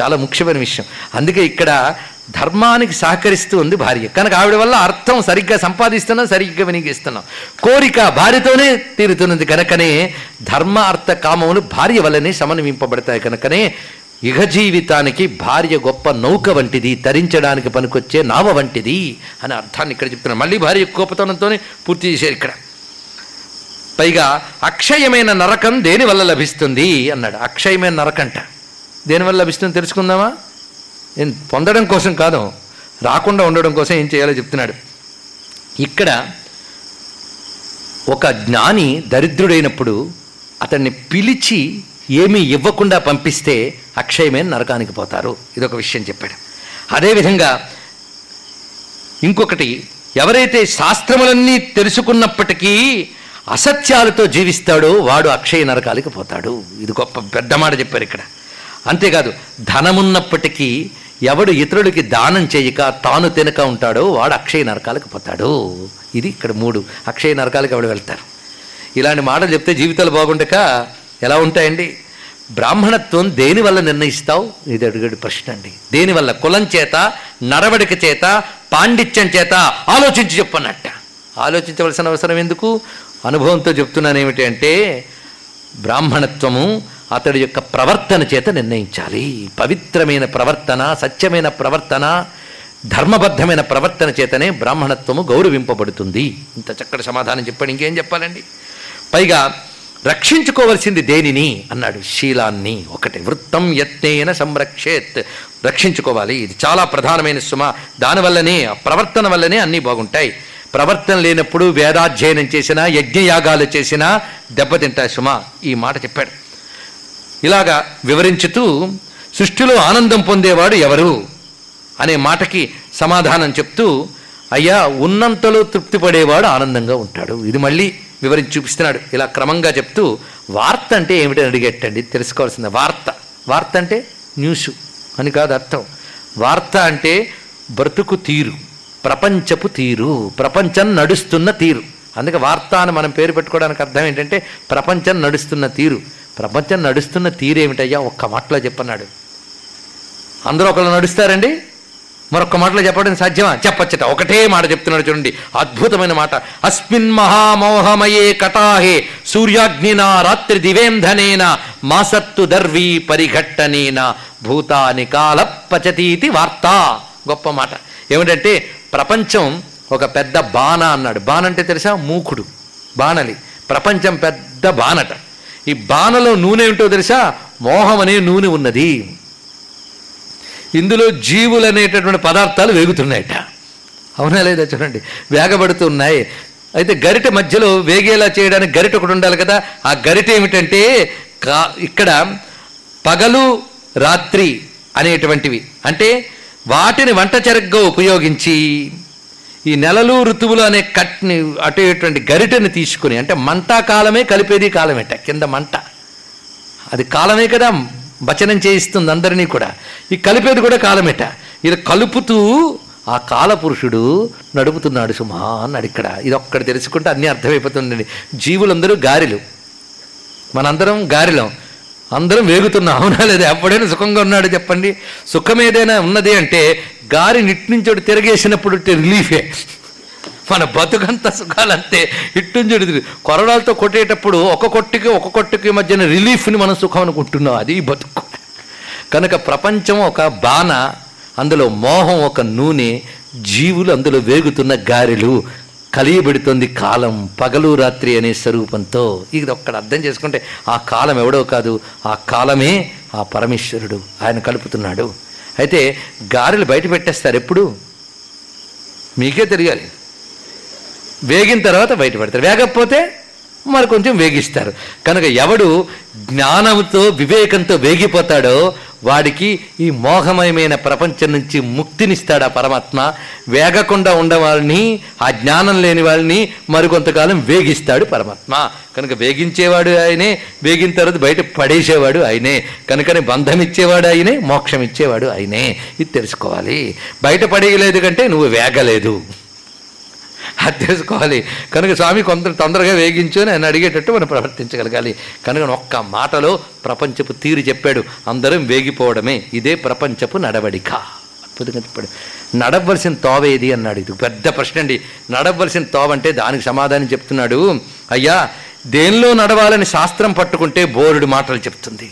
చాలా ముఖ్యమైన విషయం. అందుకే ఇక్కడ ధర్మానికి సహకరిస్తూ ఉంది భార్య. కనుక ఆవిడ వల్ల అర్థం సరిగ్గా సంపాదిస్తున్నాం సరిగ్గా వినియోగిస్తున్నాం. కోరిక భార్యతోనే తీరుతున్నది కనుకనే ధర్మ అర్థ కామములు భార్య వల్లనే సమన్వింపబడతాయి కనుకనే యుగ జీవితానికి భార్య గొప్ప నౌక వంటిది తరించడానికి పనికొచ్చే నావ వంటిది అనే అర్థాన్ని ఇక్కడ చెప్తున్నాను మళ్ళీ భార్య గొప్పతనంతోనే పూర్తి చేశారు ఇక్కడ. పైగా అక్షయమైన నరకం దేని వల్ల లభిస్తుంది అన్నాడు. అక్షయమైన నరకంట. దేనివల్ల లభిస్తుంది తెలుసుకుందామా? నేను పొందడం కోసం కాదు రాకుండా ఉండడం కోసం ఏం చేయాలో చెప్తున్నాడు. ఇక్కడ ఒక జ్ఞాని దరిద్రుడైనప్పుడు అతన్ని పిలిచి ఏమీ ఇవ్వకుండా పంపిస్తే అక్షయమైన నరకానికి పోతారు. ఇదొక విషయం చెప్పాడు. అదేవిధంగా ఇంకొకటి ఎవరైతే శాస్త్రములన్నీ తెలుసుకున్నప్పటికీ అసత్యాలతో జీవిస్తాడో వాడు అక్షయ నరకాలకి పోతాడు. ఇది గొప్ప పెద్ద మాట చెప్పారు ఇక్కడ. అంతేకాదు ధనమున్నప్పటికీ ఎవడు ఇతరులకి దానం చేయక తాను తినక ఉంటాడో వాడు అక్షయ నరకాలకు పోతాడు. ఇది ఇక్కడ మూడు. అక్షయ నరకాలకు ఎవడు వెళ్తారు? ఇలాంటి మాటలు చెప్తే జీవితాలు బాగుండక ఎలా ఉంటాయండి? బ్రాహ్మణత్వం దేనివల్ల నిర్ణయిస్తావు? ఇది అడుగుడు ప్రశ్న అండి. దేనివల్ల కులం చేత నడవడిక చేత పాండిత్యం చేత ఆలోచించి చెప్పన్నట్ట. ఆలోచించవలసిన అవసరం ఎందుకు? అనుభవంతో చెప్తున్నాను ఏమిటి అంటే బ్రాహ్మణత్వము అతడి యొక్క ప్రవర్తన చేత నిర్ణయించాలి. పవిత్రమైన ప్రవర్తన సత్యమైన ప్రవర్తన ధర్మబద్ధమైన ప్రవర్తన చేతనే బ్రాహ్మణత్వము గౌరవింపబడుతుంది. ఇంత చక్కటి సమాధానం చెప్పాడు ఇంకేం చెప్పాలండి? పైగా రక్షించుకోవలసింది దేనిని? అన్నాడు శీలాన్ని. ఒకటి వృత్తం యత్నేన సంరక్షేత్. రక్షించుకోవాలి. ఇది చాలా ప్రధానమైన సుమ. దానివల్లనే ప్రవర్తన వల్లనే అన్నీ బాగుంటాయి. ప్రవర్తన లేనప్పుడు వేదాధ్యయనం చేసినా యజ్ఞయాగాలు చేసినా దెబ్బతింటాయి సుమ. ఈ మాట చెప్పాడు. ఇలాగా వివరించుతూ సృష్టిలో ఆనందం పొందేవాడు ఎవరు అనే మాటకి సమాధానం చెప్తూ అయ్యా ఉన్నంతలో తృప్తి పడేవాడు ఆనందంగా ఉంటాడు. ఇది మళ్ళీ వివరించి చూపిస్తున్నాడు. ఇలా క్రమంగా చెప్తూ వార్త అంటే ఏమిటని అడిగేటండి. తెలుసుకోవాల్సింది వార్త. వార్త అంటే న్యూస్ అని కాదు అర్థం. వార్త అంటే బ్రతుకు తీరు ప్రపంచపు తీరు ప్రపంచం నడుస్తున్న తీరు. అందుకే వార్త అని మనం పేరు పెట్టుకోవడానికి అర్థం ఏంటంటే ప్రపంచం నడుస్తున్న తీరు. ప్రపంచం నడుస్తున్న తీరేమిటయ్యా? ఒక్క మాటలో చెప్పన్నాడు. అందరూ ఒకళ్ళు నడుస్తారండి? మరొక మాటలో చెప్పడం సాధ్యమా? చెప్పచ్చట. ఒకటే మాట చెప్తున్నాడు చూడండి. అద్భుతమైన మాట. అస్మిన్ మహామోహమయే కటాహే సూర్యాగ్నినా రాత్రి దివేంధనేన మాసత్తు దర్వీ పరిఘట్టనేన భూతాని కాల పచతీతి వార్త. గొప్ప మాట. ఏమిటంటే ప్రపంచం ఒక పెద్ద బాణ అన్నాడు. బాణ అంటే తెలుసా? మూకుడు. బాణలి. ప్రపంచం పెద్ద బాణట. ఈ బాణలో నూనె ఏమిటో తెలుసా? మోహం అనే నూనె ఉన్నది. ఇందులో జీవులు అనేటటువంటి పదార్థాలు వేగుతున్నాయట. అవునా లేదా చూడండి? వేగబడుతున్నాయి. అయితే గరిట మధ్యలో వేగేలా చేయడానికి గరిట ఒకటి ఉండాలి కదా. ఆ గరిట ఏమిటంటే కా ఇక్కడ పగలు రాత్రి అనేటువంటివి. అంటే వాటిని వంట చెరగ్గా ఉపయోగించి ఈ నెలలు ఋతువులు అనే కట్ని అటేటువంటి గరిటెని తీసుకుని అంటే మంట కాలమే కలిపేది కాలమేట కింద మంట. అది కాలమే కదా వచనం చేయిస్తుంది అందరినీ కూడా. ఈ కలిపేది కూడా కాలమేట. ఇది కలుపుతూ ఆ కాలపురుషుడు నడుపుతున్నాడు సుమా అన్నాడు ఇక్కడ. ఇది ఒక్కటి తెలుసుకుంటే అన్నీ అర్థమైపోతుందండి జీవులందరూ గారెలు. మనందరం గారెలం. అందరం వేగుతున్నాం అవునా లేదా? ఎప్పుడైనా సుఖంగా ఉన్నాడు చెప్పండి. సుఖం ఏదైనా ఉన్నది అంటే గారి నిట్నుంచోడు తిరగేసినప్పుడు రిలీఫే. మన బతుకంత సుఖాలంతే ఇట్టుంచుడు కొరడాలతో కొట్టేటప్పుడు ఒక కొట్టుకి ఒక కొట్టుకి మధ్యన రిలీఫ్ని మనం సుఖం అనుకుంటున్నాం. అది బతుకు. కనుక ప్రపంచం ఒక బాణ అందులో మోహం ఒక నూనె జీవులు అందులో వేగుతున్న గారెలు కలియబెడుతోంది కాలం పగలు రాత్రి అనే స్వరూపంతో. ఇది ఒక్కడ అర్థం చేసుకుంటే ఆ కాలం ఎవడో కాదు ఆ కాలమే ఆ పరమేశ్వరుడు. ఆయన కలుపుతున్నాడు. అయితే గారెలు బయట పెట్టేస్తారు ఎప్పుడు? మీకే తిరగాలి వేగిన తర్వాత బయటపడతారు వేగకపోతే మరి కొంచెం వేగిస్తారు. కనుక ఎవడు జ్ఞానంతో వివేకంతో వేగిపోతాడో వాడికి ఈ మోహమయమైన ప్రపంచం నుంచి ముక్తినిస్తాడు ఆ పరమాత్మ? వేగకుండా ఉండవాళ్ళని ఆ జ్ఞానం లేని వాళ్ళని మరికొంతకాలం వేగిస్తాడు పరమాత్మ. కనుక వేగించేవాడు ఆయనే వేగిన తర్వాత బయట పడేసేవాడు ఆయనే. కనుకని బంధం ఇచ్చేవాడు ఆయనే మోక్షం ఇచ్చేవాడు ఆయనే. ఇది తెలుసుకోవాలి. బయట పడేయలేదు కంటే నువ్వు వేగలేదు. అది తెలుసుకోవాలి కనుక స్వామి కొంత తొందరగా వేగించు అని ఆయన అడిగేటట్టు మనం ప్రవర్తించగలగాలి. కనుక ఒక్క మాటలో ప్రపంచపు తీరు చెప్పాడు. అందరం వేగిపోవడమే. ఇదే ప్రపంచపు నడవడిక. అద్భుతంగా చెప్పాడు. నడవలసిన తోవ ఏది అన్నాడు. ఇది పెద్ద ప్రశ్న అండి. నడవలసిన తోవ అంటే దానికి సమాధానం చెప్తున్నాడు. అయ్యా దేనిలో నడవాలని శాస్త్రం పట్టుకుంటే బోరుడు మాటలు చెప్తుంది.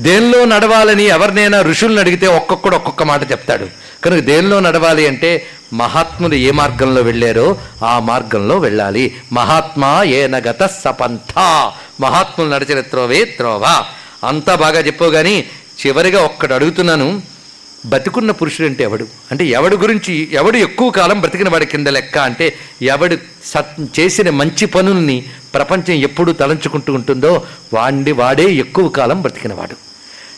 దేనిలో నడవాలని ఎవరినైనా ఋషుల్ని అడిగితే ఒక్కొక్కడు ఒక్కొక్క మాట చెప్తాడు. కనుక దేనిలో నడవాలి అంటే మహాత్ములు ఏ మార్గంలో వెళ్ళారో ఆ మార్గంలో వెళ్ళాలి. మహాత్మా ఏనగత సపంథ. మహాత్ములు నడిచిన త్రోవే త్రోవ. అంతా బాగా చెప్పావు కానీ చివరిగా ఒక్కడు అడుగుతున్నాను బతికున్న పురుషుడు అంటే ఎవడు? అంటే ఎవడు గురించి ఎవడు ఎక్కువ కాలం బ్రతికిన వాడి కింద లెక్క అంటే ఎవడు సత్ చేసిన మంచి పనుల్ని ప్రపంచం ఎప్పుడు తలంచుకుంటూ ఉంటుందో వాడి వాడే ఎక్కువ కాలం బ్రతికినవాడు.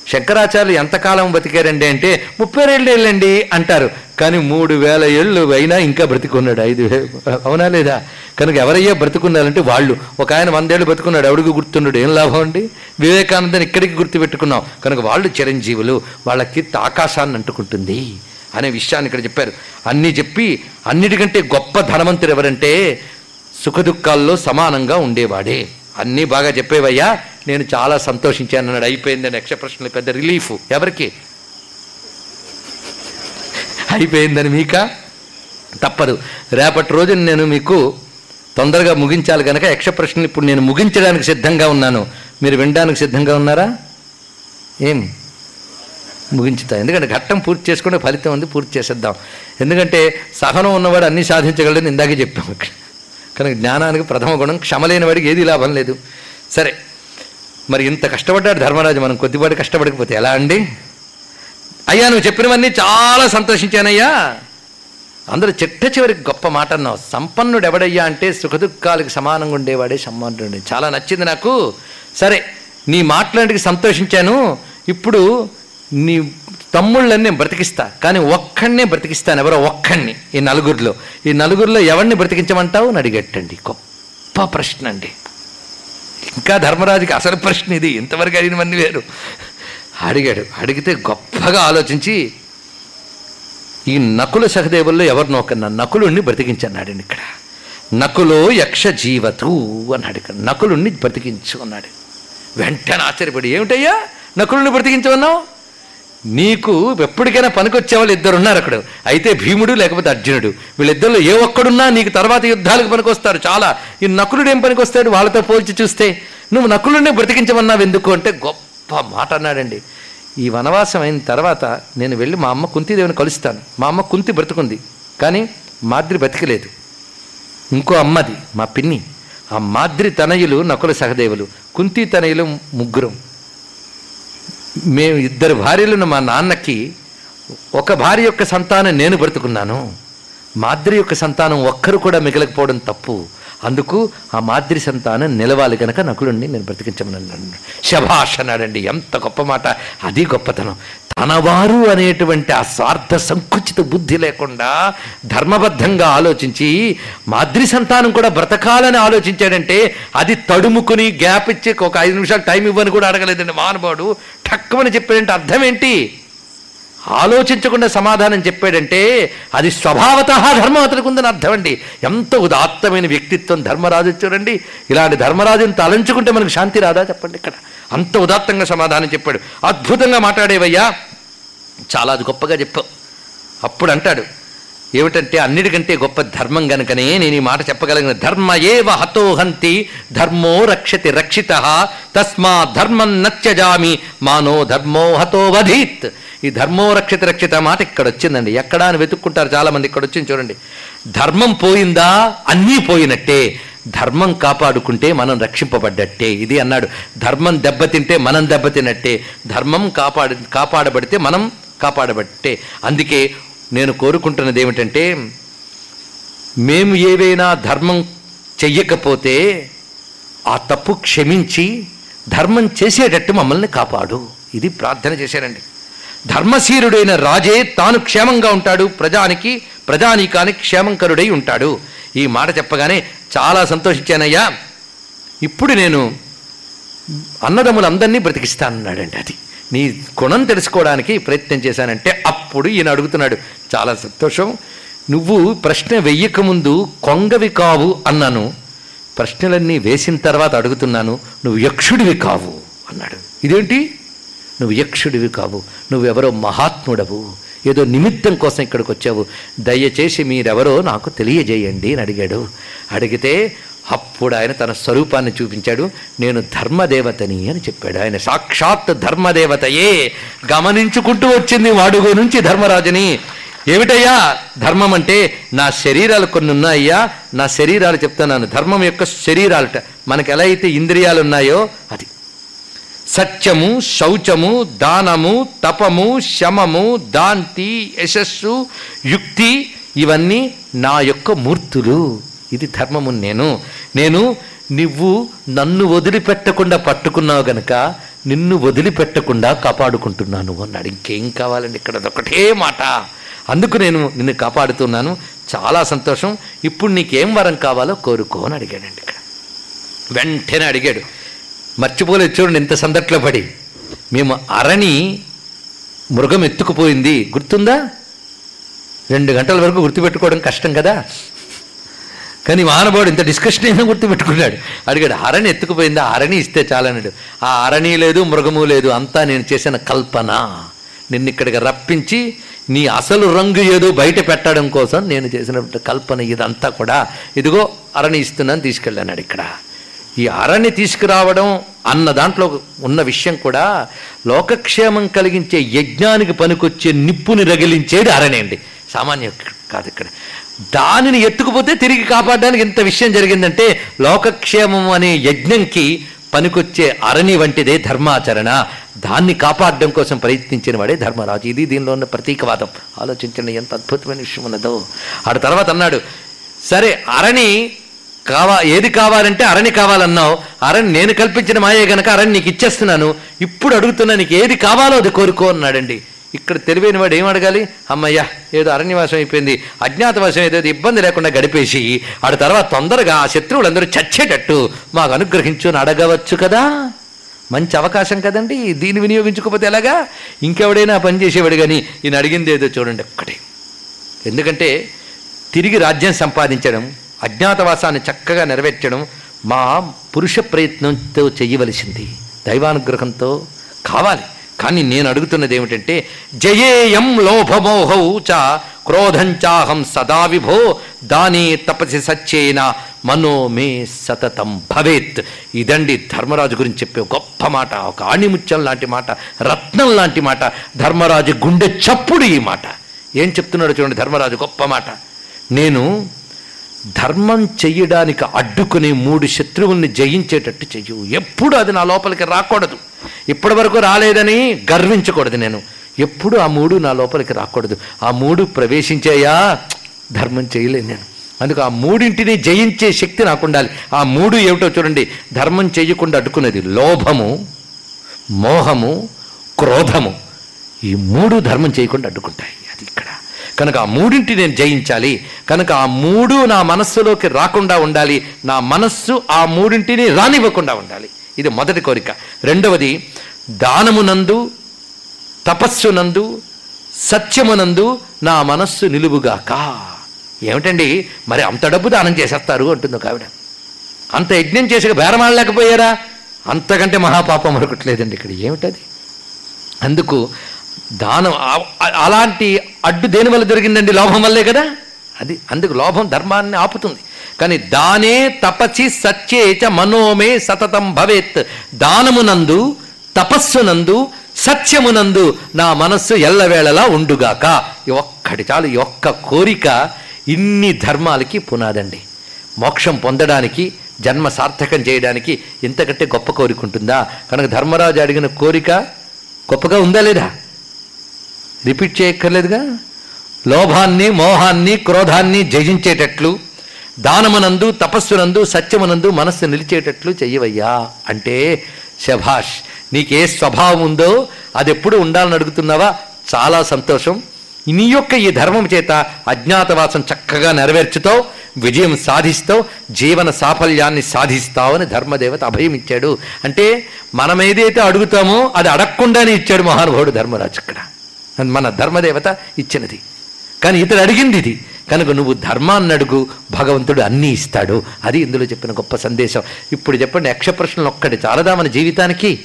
శంకరాచార్యులు ఎంతకాలం బతికారండి అంటే ముప్పై రెండు ఏళ్ళండి అంటారు. కానీ మూడు వేల ఏళ్ళు అయినా ఇంకా బ్రతికున్నాడు. ఐదు అవునా లేదా? కనుక ఎవరయ్యా బ్రతుకున్నారంటే వాళ్ళు. ఒక ఆయన వందేళ్ళు బ్రతుకున్నాడు. ఎవడికి గుర్తున్నాడు ఏం లాభం అండి? వివేకానందని ఇక్కడికి గుర్తుపెట్టుకున్నాం. కనుక వాళ్ళు చిరంజీవులు. వాళ్ళకి ఆకాశాన్ని అంటుకుంటుంది అనే విషయాన్ని ఇక్కడ చెప్పారు. అన్నీ చెప్పి అన్నిటికంటే గొప్ప ధనవంతుడు ఎవరంటే సుఖదుఖాల్లో సమానంగా ఉండేవాడే. అన్నీ బాగా చెప్పేవయ్యా. నేను చాలా సంతోషించాను. అన్నాడు అయిపోయిందని యక్ష ప్రశ్నలు పెద్ద రిలీఫ్. ఎవరికి? అయిపోయిందని మీక? తప్పదు. రేపటి రోజున నేను మీకు తొందరగా ముగించాలి కనుక యక్ష ప్రశ్నలు ఇప్పుడు నేను ముగించడానికి సిద్ధంగా ఉన్నాను. మీరు వినడానికి సిద్ధంగా ఉన్నారా? ఏం ముగించుతా. ఎందుకంటే ఘట్టం పూర్తి చేసుకుంటే ఫలితం ఉంది పూర్తి చేసేద్దాం. ఎందుకంటే సహనం ఉన్నవాడు అన్నీ సాధించగలడని ఇందాకే చెప్పాము కనుక జ్ఞానానికి ప్రథమ గుణం క్షమలేని వాడికి ఏది లాభం లేదు. సరే మరి ఇంత కష్టపడ్డాడు ధర్మరాజు మనం కొద్దిపాటి కష్టపడకపోతే ఎలా అండి? అయ్యా నువ్వు చెప్పినవన్నీ చాలా సంతోషించానయ్యా. అందరూ చిట్ట చివరికి గొప్ప మాట అన్నావు. సంపన్నుడు ఎవడయ్యా అంటే సుఖదుఖాలకు సమానంగా ఉండేవాడే సంపన్నుడు చాలా నచ్చింది నాకు. సరే నీ మాట్లాడికి సంతోషించాను. ఇప్పుడు నీ తమ్ముళ్ళని నేను బ్రతికిస్తా కానీ ఒక్కడినే బ్రతికిస్తాను ఎవరో ఒక్కడిని ఈ నలుగురిలో. ఈ నలుగురిలో ఎవరిని బ్రతికించమంటావు అని అడిగట్టండి. గొప్ప ప్రశ్న అండి. ఇంకా ధర్మరాజుకి అసలు ప్రశ్న ఇది. ఇంతవరకు అడిగినవన్నీ వేరు. అడిగాడు. అడిగితే గొప్పగా ఆలోచించి ఈ నకుల సహదేవుల్లో ఎవరినో ఒకరిన నకులుణ్ణి బ్రతికించన్నాడండి ఇక్కడ. నకులో యక్ష జీవతు అన్నాడు ఇక్కడ. నకులుణ్ణి బ్రతికించు అన్నాడు. వెంటనే ఆశ్చర్యపడి ఏమిటయ్యా? నకులుని బ్రతికించమన్నావు? నీకు ఎప్పటికైనా పనికొచ్చే వాళ్ళు ఇద్దరు ఉన్నారు అక్కడ. అయితే భీముడు లేకపోతే అర్జునుడు. వీళ్ళిద్దరిలో ఏ ఒక్కడున్నా నీకు తర్వాత యుద్ధాలకు పనికొస్తారు. చాలా. ఈ నకులుడు ఏం పనికొస్తాడు? వాళ్ళతో పోల్చి చూస్తే. నువ్వు నకులుడిని బ్రతికించమన్నావు ఎందుకు అంటే గొప్ప మాట అన్నాడండి. ఈ వనవాసం అయిన తర్వాత నేను వెళ్ళి మా అమ్మ కుంతిదేవిని కలుస్తాను. మా అమ్మ కుంతి బ్రతుకుంది. కానీ మాద్రి బ్రతికలేదు. ఇంకో అమ్మది మా పిన్ని. ఆ మాద్రి తనయులు నకుల సహదేవులు. కుంతి తనయులు ముగ్గురం. మేము ఇద్దరు భార్యలను మా నాన్నకి ఒక భార్య యొక్క సంతానం నేను బ్రతుకున్నాను. మాద్రి యొక్క సంతానం ఒక్కరు కూడా మిగలకపోవడం తప్పు. అందుకు ఆ మాద్రి సంతానం నిలవాలి కనుక నకులుండి నేను బ్రతికించమని శభాష్ అన్నాడండి ఎంత గొప్ప మాట. అది గొప్పతనం. తనవారు అనేటువంటి ఆ స్వార్థ సంకుచిత బుద్ధి లేకుండా ధర్మబద్ధంగా ఆలోచించి మాద్రి సంతానం కూడా బ్రతకాలని ఆలోచించాడంటే అది తడుముకుని గ్యాప్ ఇచ్చి ఒక ఐదు నిమిషాలు టైం ఇవ్వని కూడా అడగలేదండి మహానుభావుడు. ఠక్కుమని చెప్పాడంటే అర్థం ఏంటి? ఆలోచించకుండా సమాధానం చెప్పాడంటే అది స్వభావత ధర్మవతలకు ఉందని అర్థం అండి. ఎంత ఉదాత్తమైన వ్యక్తిత్వం ధర్మరాజు చూడండి ఇలాంటి ధర్మరాజుని తలంచుకుంటే మనకు శాంతి రాదా చెప్పండి ఇక్కడ. అంత ఉదాత్తంగా సమాధానం చెప్పాడు. అద్భుతంగా మాట్లాడేవయ్యా? చాలా అది గొప్పగా చెప్పావు అప్పుడు అంటాడు ఏమిటంటే అన్నిటికంటే గొప్ప ధర్మం గనుకనే నేను ఈ మాట చెప్పగలిగిన ధర్మ ఏవ హతోహంతి ధర్మో రక్షతి రక్షిత తస్మా ధర్మం నత్యజామి మానో ధర్మో హతోవధీత్ ఈ ధర్మో రక్షిత రక్షిత మాట ఇక్కడ వచ్చిందండి. ఎక్కడా అని వెతుక్కుంటారు చాలా మంది ఇక్కడ వచ్చింది చూడండి. ధర్మం పోయిందా? అన్నీ పోయినట్టే. ధర్మం కాపాడుకుంటే మనం రక్షింపబడ్డట్టే. ఇది అన్నాడు. ధర్మం దెబ్బతింటే మనం దెబ్బతినట్టే. ధర్మం కాపాడు కాపాడబడితే మనం కాపాడబట్టే. అందుకే నేను కోరుకుంటున్నది ఏమిటంటే మేము ఏవైనా ధర్మం చెయ్యకపోతే ఆ తప్పు క్షమించి ధర్మం చేసేటట్టు మమ్మల్ని కాపాడు. ఇది ప్రార్థన చేశారండి. ధర్మశీరుడైన రాజే తాను క్షేమంగా ఉంటాడు ప్రజానికి ప్రజానీకానికి క్షేమంకరుడై ఉంటాడు. ఈ మాట చెప్పగానే చాలా సంతోషించానయ్యా. ఇప్పుడు నేను అన్నదమ్ములందరినీ బ్రతికిస్తానన్నాడండి అది. నీ గుణం తెలుసుకోవడానికి ప్రయత్నం చేశానంటే అప్పుడు ఈయన అడుగుతున్నాడు చాలా సంతోషం. నువ్వు ప్రశ్న వెయ్యకముందు కొంగవి కావు అన్నాను. ప్రశ్నలన్నీ వేసిన తర్వాత అడుగుతున్నాను నువ్వు యక్షుడివి కావు అన్నాడు. ఇదేంటి? నువ్వు యక్షుడివి కావు నువ్వెవరో మహాత్ముడవు. ఏదో నిమిత్తం కోసం ఇక్కడికి వచ్చావు. దయచేసి మీరెవరో నాకు తెలియజేయండి అని అడిగాడు. అడిగితే అప్పుడు ఆయన తన స్వరూపాన్ని చూపించాడు. నేను ధర్మదేవతని అని చెప్పాడు. ఆయన సాక్షాత్ ధర్మదేవతయే. గమనించుకుంటూ వచ్చింది వాడుగు నుంచి ధర్మరాజుని. ఏమిటయ్యా? ధర్మం అంటే నా శరీరాలు కొన్ని ఉన్నాయ్యా? నా శరీరాలు చెప్తున్నాను ధర్మం యొక్క శరీరాలట. మనకు ఎలా అయితే ఇంద్రియాలు ఉన్నాయో అది. సత్యము శౌచము దానము తపము శమము దాంతి యశస్సు యుక్తి ఇవన్నీ నా యొక్క మూర్తులు. ఇది ధర్మము నేను. నేను నువ్వు నన్ను వదిలిపెట్టకుండా పట్టుకున్నావు గనక నిన్ను వదిలిపెట్టకుండా కాపాడుకుంటున్నాను అన్నాడు ఇంకేం కావాలండి? ఇక్కడ అదొకటే మాట. అందుకు నేను నిన్ను కాపాడుతున్నాను. చాలా సంతోషం. ఇప్పుడు నీకేం వరం కావాలో కోరుకో అని అడిగాడండి ఇక్కడ. వెంటనే అడిగాడు. మర్చిపోలేదు చూడండి ఇంత సందట్లో పడి. మేము అరణి మృగం ఎత్తుకుపోయింది. గుర్తుందా? రెండు గంటల వరకు గుర్తుపెట్టుకోవడం కష్టం కదా? కానీ మానవుడు ఇంత డిస్కషన్ అయినా గుర్తుపెట్టుకున్నాడు. అడిగాడు అరణి ఎత్తుకుపోయిందా? అరణి ఇస్తే చాలన్నాడు ఆ అరణి లేదు మృగము లేదు అంతా నేను చేసిన కల్పన. నిన్ను ఇక్కడికి రప్పించి నీ అసలు రంగు ఏదో బయట పెట్టడం కోసం నేను చేసిన కల్పన ఇదంతా కూడా. ఇదిగో అరణి ఇస్తున్నాను తీసుకెళ్ళానాడు ఇక్కడ. ఈ అరణి తీసుకురావడం అన్న దాంట్లో ఉన్న విషయం కూడా లోకక్షేమం కలిగించే యజ్ఞానికి పనికొచ్చే నిప్పుని రగిలించేది అరణి అండి. సామాన్య కాదు ఇక్కడ. దానిని ఎత్తుకుపోతే తిరిగి కాపాడడానికి ఇంత విషయం జరిగిందంటే లోకక్షేమం అనే యజ్ఞంకి పనికొచ్చే అరణి వంటిదే ధర్మాచరణ. దాన్ని కాపాడడం కోసం ప్రయత్నించిన వాడే ధర్మరాజు. ఇది దీనిలో ఉన్న ప్రతీకవాదం. ఆలోచించండి ఎంత అద్భుతమైన విషయం ఉన్నదో. ఆడ తర్వాత అన్నాడు సరే అరణి కావా ఏది కావాలంటే అరణి కావాలన్నావు. అరణి నేను కల్పించిన మాయే గనక అరణి నీకు ఇచ్చేస్తున్నాను. ఇప్పుడు అడుగుతున్నా నీకు ఏది కావాలో అది కోరుకో అన్నాడండి. ఇక్కడ తెలివైన వాడు ఏం అడగాలి? అమ్మయ్యా ఏదో అరణ్యవాసం అయిపోయింది. అజ్ఞాతవాసం ఏదో ఇబ్బంది లేకుండా గడిపేసి ఆడ తర్వాత తొందరగా ఆ శత్రువులందరూ చచ్చేటట్టు మాకు అనుగ్రహించు అని అడగవచ్చు కదా? మంచి అవకాశం కదండి. దీన్ని వినియోగించుకోకపోతే ఎలాగా? ఇంకెవడైనా పని చేసేవాడు కానీ ఈయన అడిగింది ఏదో చూడండి ఒక్కటే. ఎందుకంటే తిరిగి రాజ్యం సంపాదించడం అజ్ఞాతవాసాన్ని చక్కగా నెరవేర్చడం మా పురుష ప్రయత్నంతో చేయవలసింది. దైవానుగ్రహంతో కావాలి. కానీ నేను అడుగుతున్నది ఏమిటంటే జయేయం లోభమోహౌ చ క్రోధంచాహం సదా విభో దానే తపసి సత్యేన మనోమే సతతం భవేత్. ఇదండి ధర్మరాజు గురించి చెప్పే గొప్ప మాట. ఒక ఆణిముత్యం లాంటి మాట రత్నం లాంటి మాట ధర్మరాజు గుండె చప్పుడు ఈ మాట. ఏం చెప్తున్నాడు చూడండి ధర్మరాజు గొప్ప మాట. నేను ధర్మం చెయ్యడానికి అడ్డుకుని మూడు శత్రువుల్ని జయించేటట్టు చెయ్యు. ఎప్పుడు అది నా లోపలికి రాకూడదు. ఇప్పటి వరకు రాలేదని గర్వించకూడదు నేను. ఎప్పుడు ఆ మూడు నా లోపలికి రాకూడదు. ఆ మూడు ప్రవేశించాయా? ధర్మం చేయలేదు నేను. అందుకు ఆ మూడింటిని జయించే శక్తి నాకు ఉండాలి ఆ మూడు ఏమిటో చూడండి. ధర్మం చేయకుండా అడ్డుకునేది లోభము మోహము క్రోధము. ఈ మూడు ధర్మం చేయకుండా అడ్డుకుంటాయి. అది ఇక్కడ. కనుక ఆ మూడింటి నేను జయించాలి. కనుక ఆ మూడు నా మనస్సులోకి రాకుండా ఉండాలి. నా మనస్సు ఆ మూడింటిని రానివ్వకుండా ఉండాలి. ఇది మొదటి కోరిక. రెండవది దానమునందు తపస్సునందు సత్యమునందు నా మనస్సు నిలువుగాక. ఏమిటండి? మరి అంత డబ్బు దానం చేసేస్తారు అంటుంది ఒక ఆవిడ. అంత యజ్ఞం చేసి బేరమాడలేకపోయారా? అంతకంటే మహాపాపం మరొకట్లేదండి ఇక్కడ. ఏమిటది? అందుకు దానం అలాంటి అడ్డు దేని వల్ల జరిగిందండి? లోభం వల్లే కదా? అది అందుకు లోభం ధర్మాన్ని ఆపుతుంది. కానీ దానే తపచి సత్యేచ మనోమే సతతం భవేత్. దానమునందు తపస్సునందు సత్యమునందు నా మనస్సు ఎల్లవేళలా ఉండుగాక. ఒక్కటి చాలు ఒక్క కోరిక ఇన్ని ధర్మాలకి పునాదండి. మోక్షం పొందడానికి జన్మ సార్థకం చేయడానికి ఇంతకంటే గొప్ప కోరిక ఉంటుందా? కనుక ధర్మరాజు అడిగిన కోరిక గొప్పగా ఉందా లేదా? రిపీట్ చేయక్కర్లేదుగా? లోభాన్ని మోహాన్ని క్రోధాన్ని జయించేటట్లు దానమునందు తపస్సునందు సత్యమునందు మనస్సు నిలిచేటట్లు చెయ్యవయ్యా. అంటే శభాష్ నీకే స్వభావం ఉందో అది ఎప్పుడు ఉండాలని అడుగుతున్నావా? చాలా సంతోషం. నీ యొక్క ఈ ధర్మం చేత అజ్ఞాతవాసం చక్కగా నెరవేర్చుతావు విజయం సాధిస్తావు జీవన సాఫల్యాన్ని సాధిస్తావు అని ధర్మదేవత అభయం ఇచ్చాడు అంటే మనం ఏదైతే అడుగుతామో అది అడగకుండానే ఇచ్చాడు మహానుభావుడు ధర్మరాజు ఇక్కడ. మన ధర్మదేవత ఇచ్చినది. కానీ ఇతడు అడిగింది ఇది కనుక నువ్వు ధర్మాన్ని అడుగు భగవంతుడు అన్నీ ఇస్తాడు. అది ఇందులో చెప్పిన గొప్ప సందేశం. ఇప్పుడు చెప్పండి యక్ష ప్రశ్నలు ఒక్కటి చాలదా మన జీవితానికి?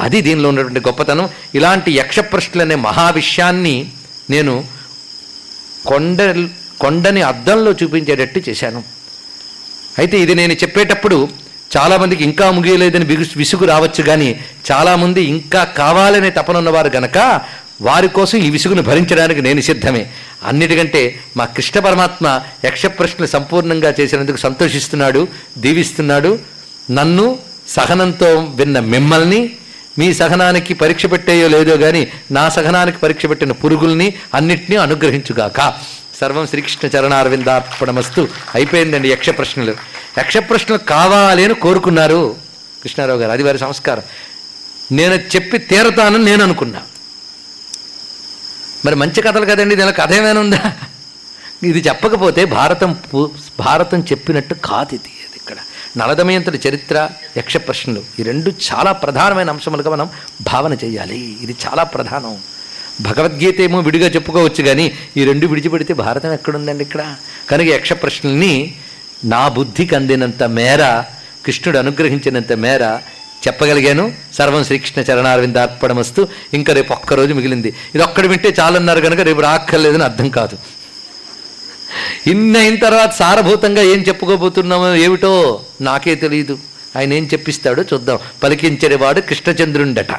అది దీనిలో ఉన్నటువంటి గొప్పతనం. ఇలాంటి యక్ష ప్రశ్నలు అనే మహావిషయాన్ని నేను కొండ కొండని అద్దంలో చూపించేటట్టు చేశాను. అయితే ఇది నేను చెప్పేటప్పుడు చాలామందికి ఇంకా ముగియలేదని బిగు- విసుగు రావచ్చు కానీ చాలామంది ఇంకా కావాలనే తపనున్నవారు గనక వారి కోసం ఈ విసుగును భరించడానికి నేను సిద్ధమే. అన్నిటికంటే మా కృష్ణ పరమాత్మ యక్షప్రశ్నలు సంపూర్ణంగా చేసినందుకు సంతోషిస్తున్నాడు దీవిస్తున్నాడు. నన్ను సహనంతో విన్న మిమ్మల్ని మీ సహనానికి పరీక్ష పెట్టేయో లేదో కానీ నా సహనానికి పరీక్ష పెట్టిన పురుగుల్ని అన్నిటినీ అనుగ్రహించుగాక. సర్వం శ్రీకృష్ణ చరణారవిందార్పణమస్తు. అయిపోయిందండి యక్ష ప్రశ్నలు యక్ష ప్రశ్నలు కావాలి అని కోరుకున్నారు కృష్ణారావు గారు. అది వారి సంస్కారం. నేను చెప్పి తీరతానని నేను అనుకున్నా. మరి మంచి కథలు కదండి దీనిలో కథ ఏమైనా ఉందా? ఇది చెప్పకపోతే భారతం భారతం చెప్పినట్టు కాదు ఇది ఇది ఇక్కడ. నలదమయంతుడి చరిత్ర యక్ష ప్రశ్నలు ఈ రెండు చాలా ప్రధానమైన అంశములుగా మనం భావన చేయాలి. ఇది చాలా ప్రధానం. భగవద్గీత ఏమో విడిగా చెప్పుకోవచ్చు కానీ ఈ రెండు విడిచిపెడితే భారతం ఎక్కడుందండి ఇక్కడ? కనుక యక్ష ప్రశ్నల్ని నా బుద్ధికి అందినంత మేర కృష్ణుడు అనుగ్రహించినంత మేర చెప్పగలిగాను. సర్వం శ్రీకృష్ణ చరణారవిందార్పణమస్తు ఇంకా రేపు ఒక్కరోజు మిగిలింది. ఇది ఒక్కడు వింటే చాలన్నారు కనుక రేపు రాక్కర్లేదని అర్థం కాదు. ఇన్ని అయిన తర్వాత సారభూతంగా ఏం చెప్పుకోబోతున్నామో ఏమిటో నాకే తెలియదు ఆయన ఏం చెప్పిస్తాడో చూద్దాం. పలికించేవాడు కృష్ణచంద్రుండట.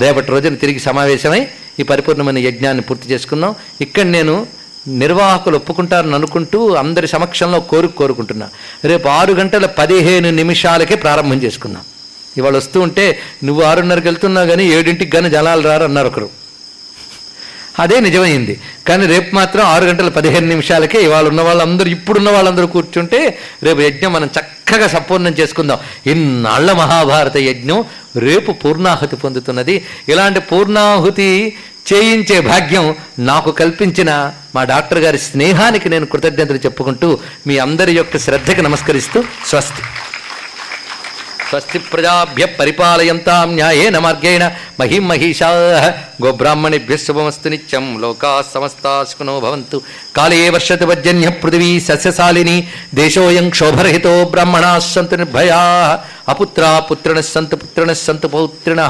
రేపటి రోజున తిరిగి సమావేశమై ఈ పరిపూర్ణమైన యజ్ఞాన్ని పూర్తి చేసుకుందాం. ఇక్కడ నేను నిర్వాహకులు ఒప్పుకుంటారని అనుకుంటూ అందరి సమక్షంలో కోరుకు కోరుకుంటున్నా. రేపు ఆరు గంటల పదిహేను నిమిషాలకే ప్రారంభం చేసుకున్నాం ఇవాళ వస్తూ ఉంటే నువ్వు ఆరున్నరకి వెళ్తున్నావు కానీ ఏడింటికి కానీ జనాలు రారు అన్నారు ఒకరు. అదే నిజమైంది. కానీ రేపు మాత్రం ఆరు గంటల పదిహేను నిమిషాలకే ఇవాళ ఉన్న వాళ్ళందరూ ఇప్పుడున్న వాళ్ళందరూ కూర్చుంటే రేపు యజ్ఞం మనం చక్కగా సంపూర్ణం చేసుకుందాం. ఇన్నాళ్ళ మహాభారత యజ్ఞం రేపు పూర్ణాహుతి పొందుతున్నది. ఇలాంటి పూర్ణాహుతి చేయించే భాగ్యం నాకు కల్పించిన మా డాక్టర్ గారి స్నేహానికి నేను కృతజ్ఞతలు చెప్పుకుంటూ మీ అందరి యొక్క శ్రద్ధకి నమస్కరిస్తూ స్వస్తి. స్వస్తి ప్రజాభ్య పరిపాలయంతాం న్యాయేన మార్గేణ మహిం మహిషా గోబ్రాహ్మణిభ్య శుభమస్తు నిత్యం లోకా సమస్తా భవంతు కాళే వర్షతి పర్జన్య పృథివీ సస్యశాలిని దేశోయం క్షోభరహితో బ్రాహ్మణా సంతు నిర్భయా అపుత్రా పుత్రిణ సంతు పుత్రిణ సంతు పౌత్రిణ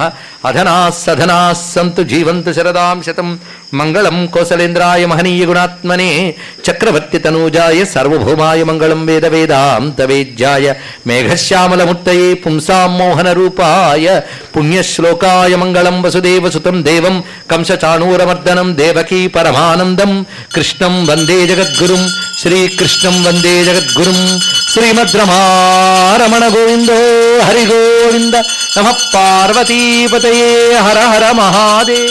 అధనా సధనా సంతు జీవంతు శరదాం శతం మంగళం కోసలేంద్రాయ మహనీయ గుణాత్మనే చక్రవర్తి తనూజాయ సర్వభౌమాయ మంగళం వేద వేదాంత వేద్యాయ మేఘశ్యామలమూర్తయే పుంసాం మోహన రూపాయ పుణ్యశ్లోకాయ మంగళం వసుదేవ సుతం దేవం కంసచాణూరమర్దనం దేవకీ పరమానందం కృష్ణం వందే జగద్గురుం శ్రీకృష్ణం వందే జగద్గురుం శ్రీమద్రమారమణ గోవిందో హరి గోవింద నమ పార్వతీపతయే హర హర మహాదేవ.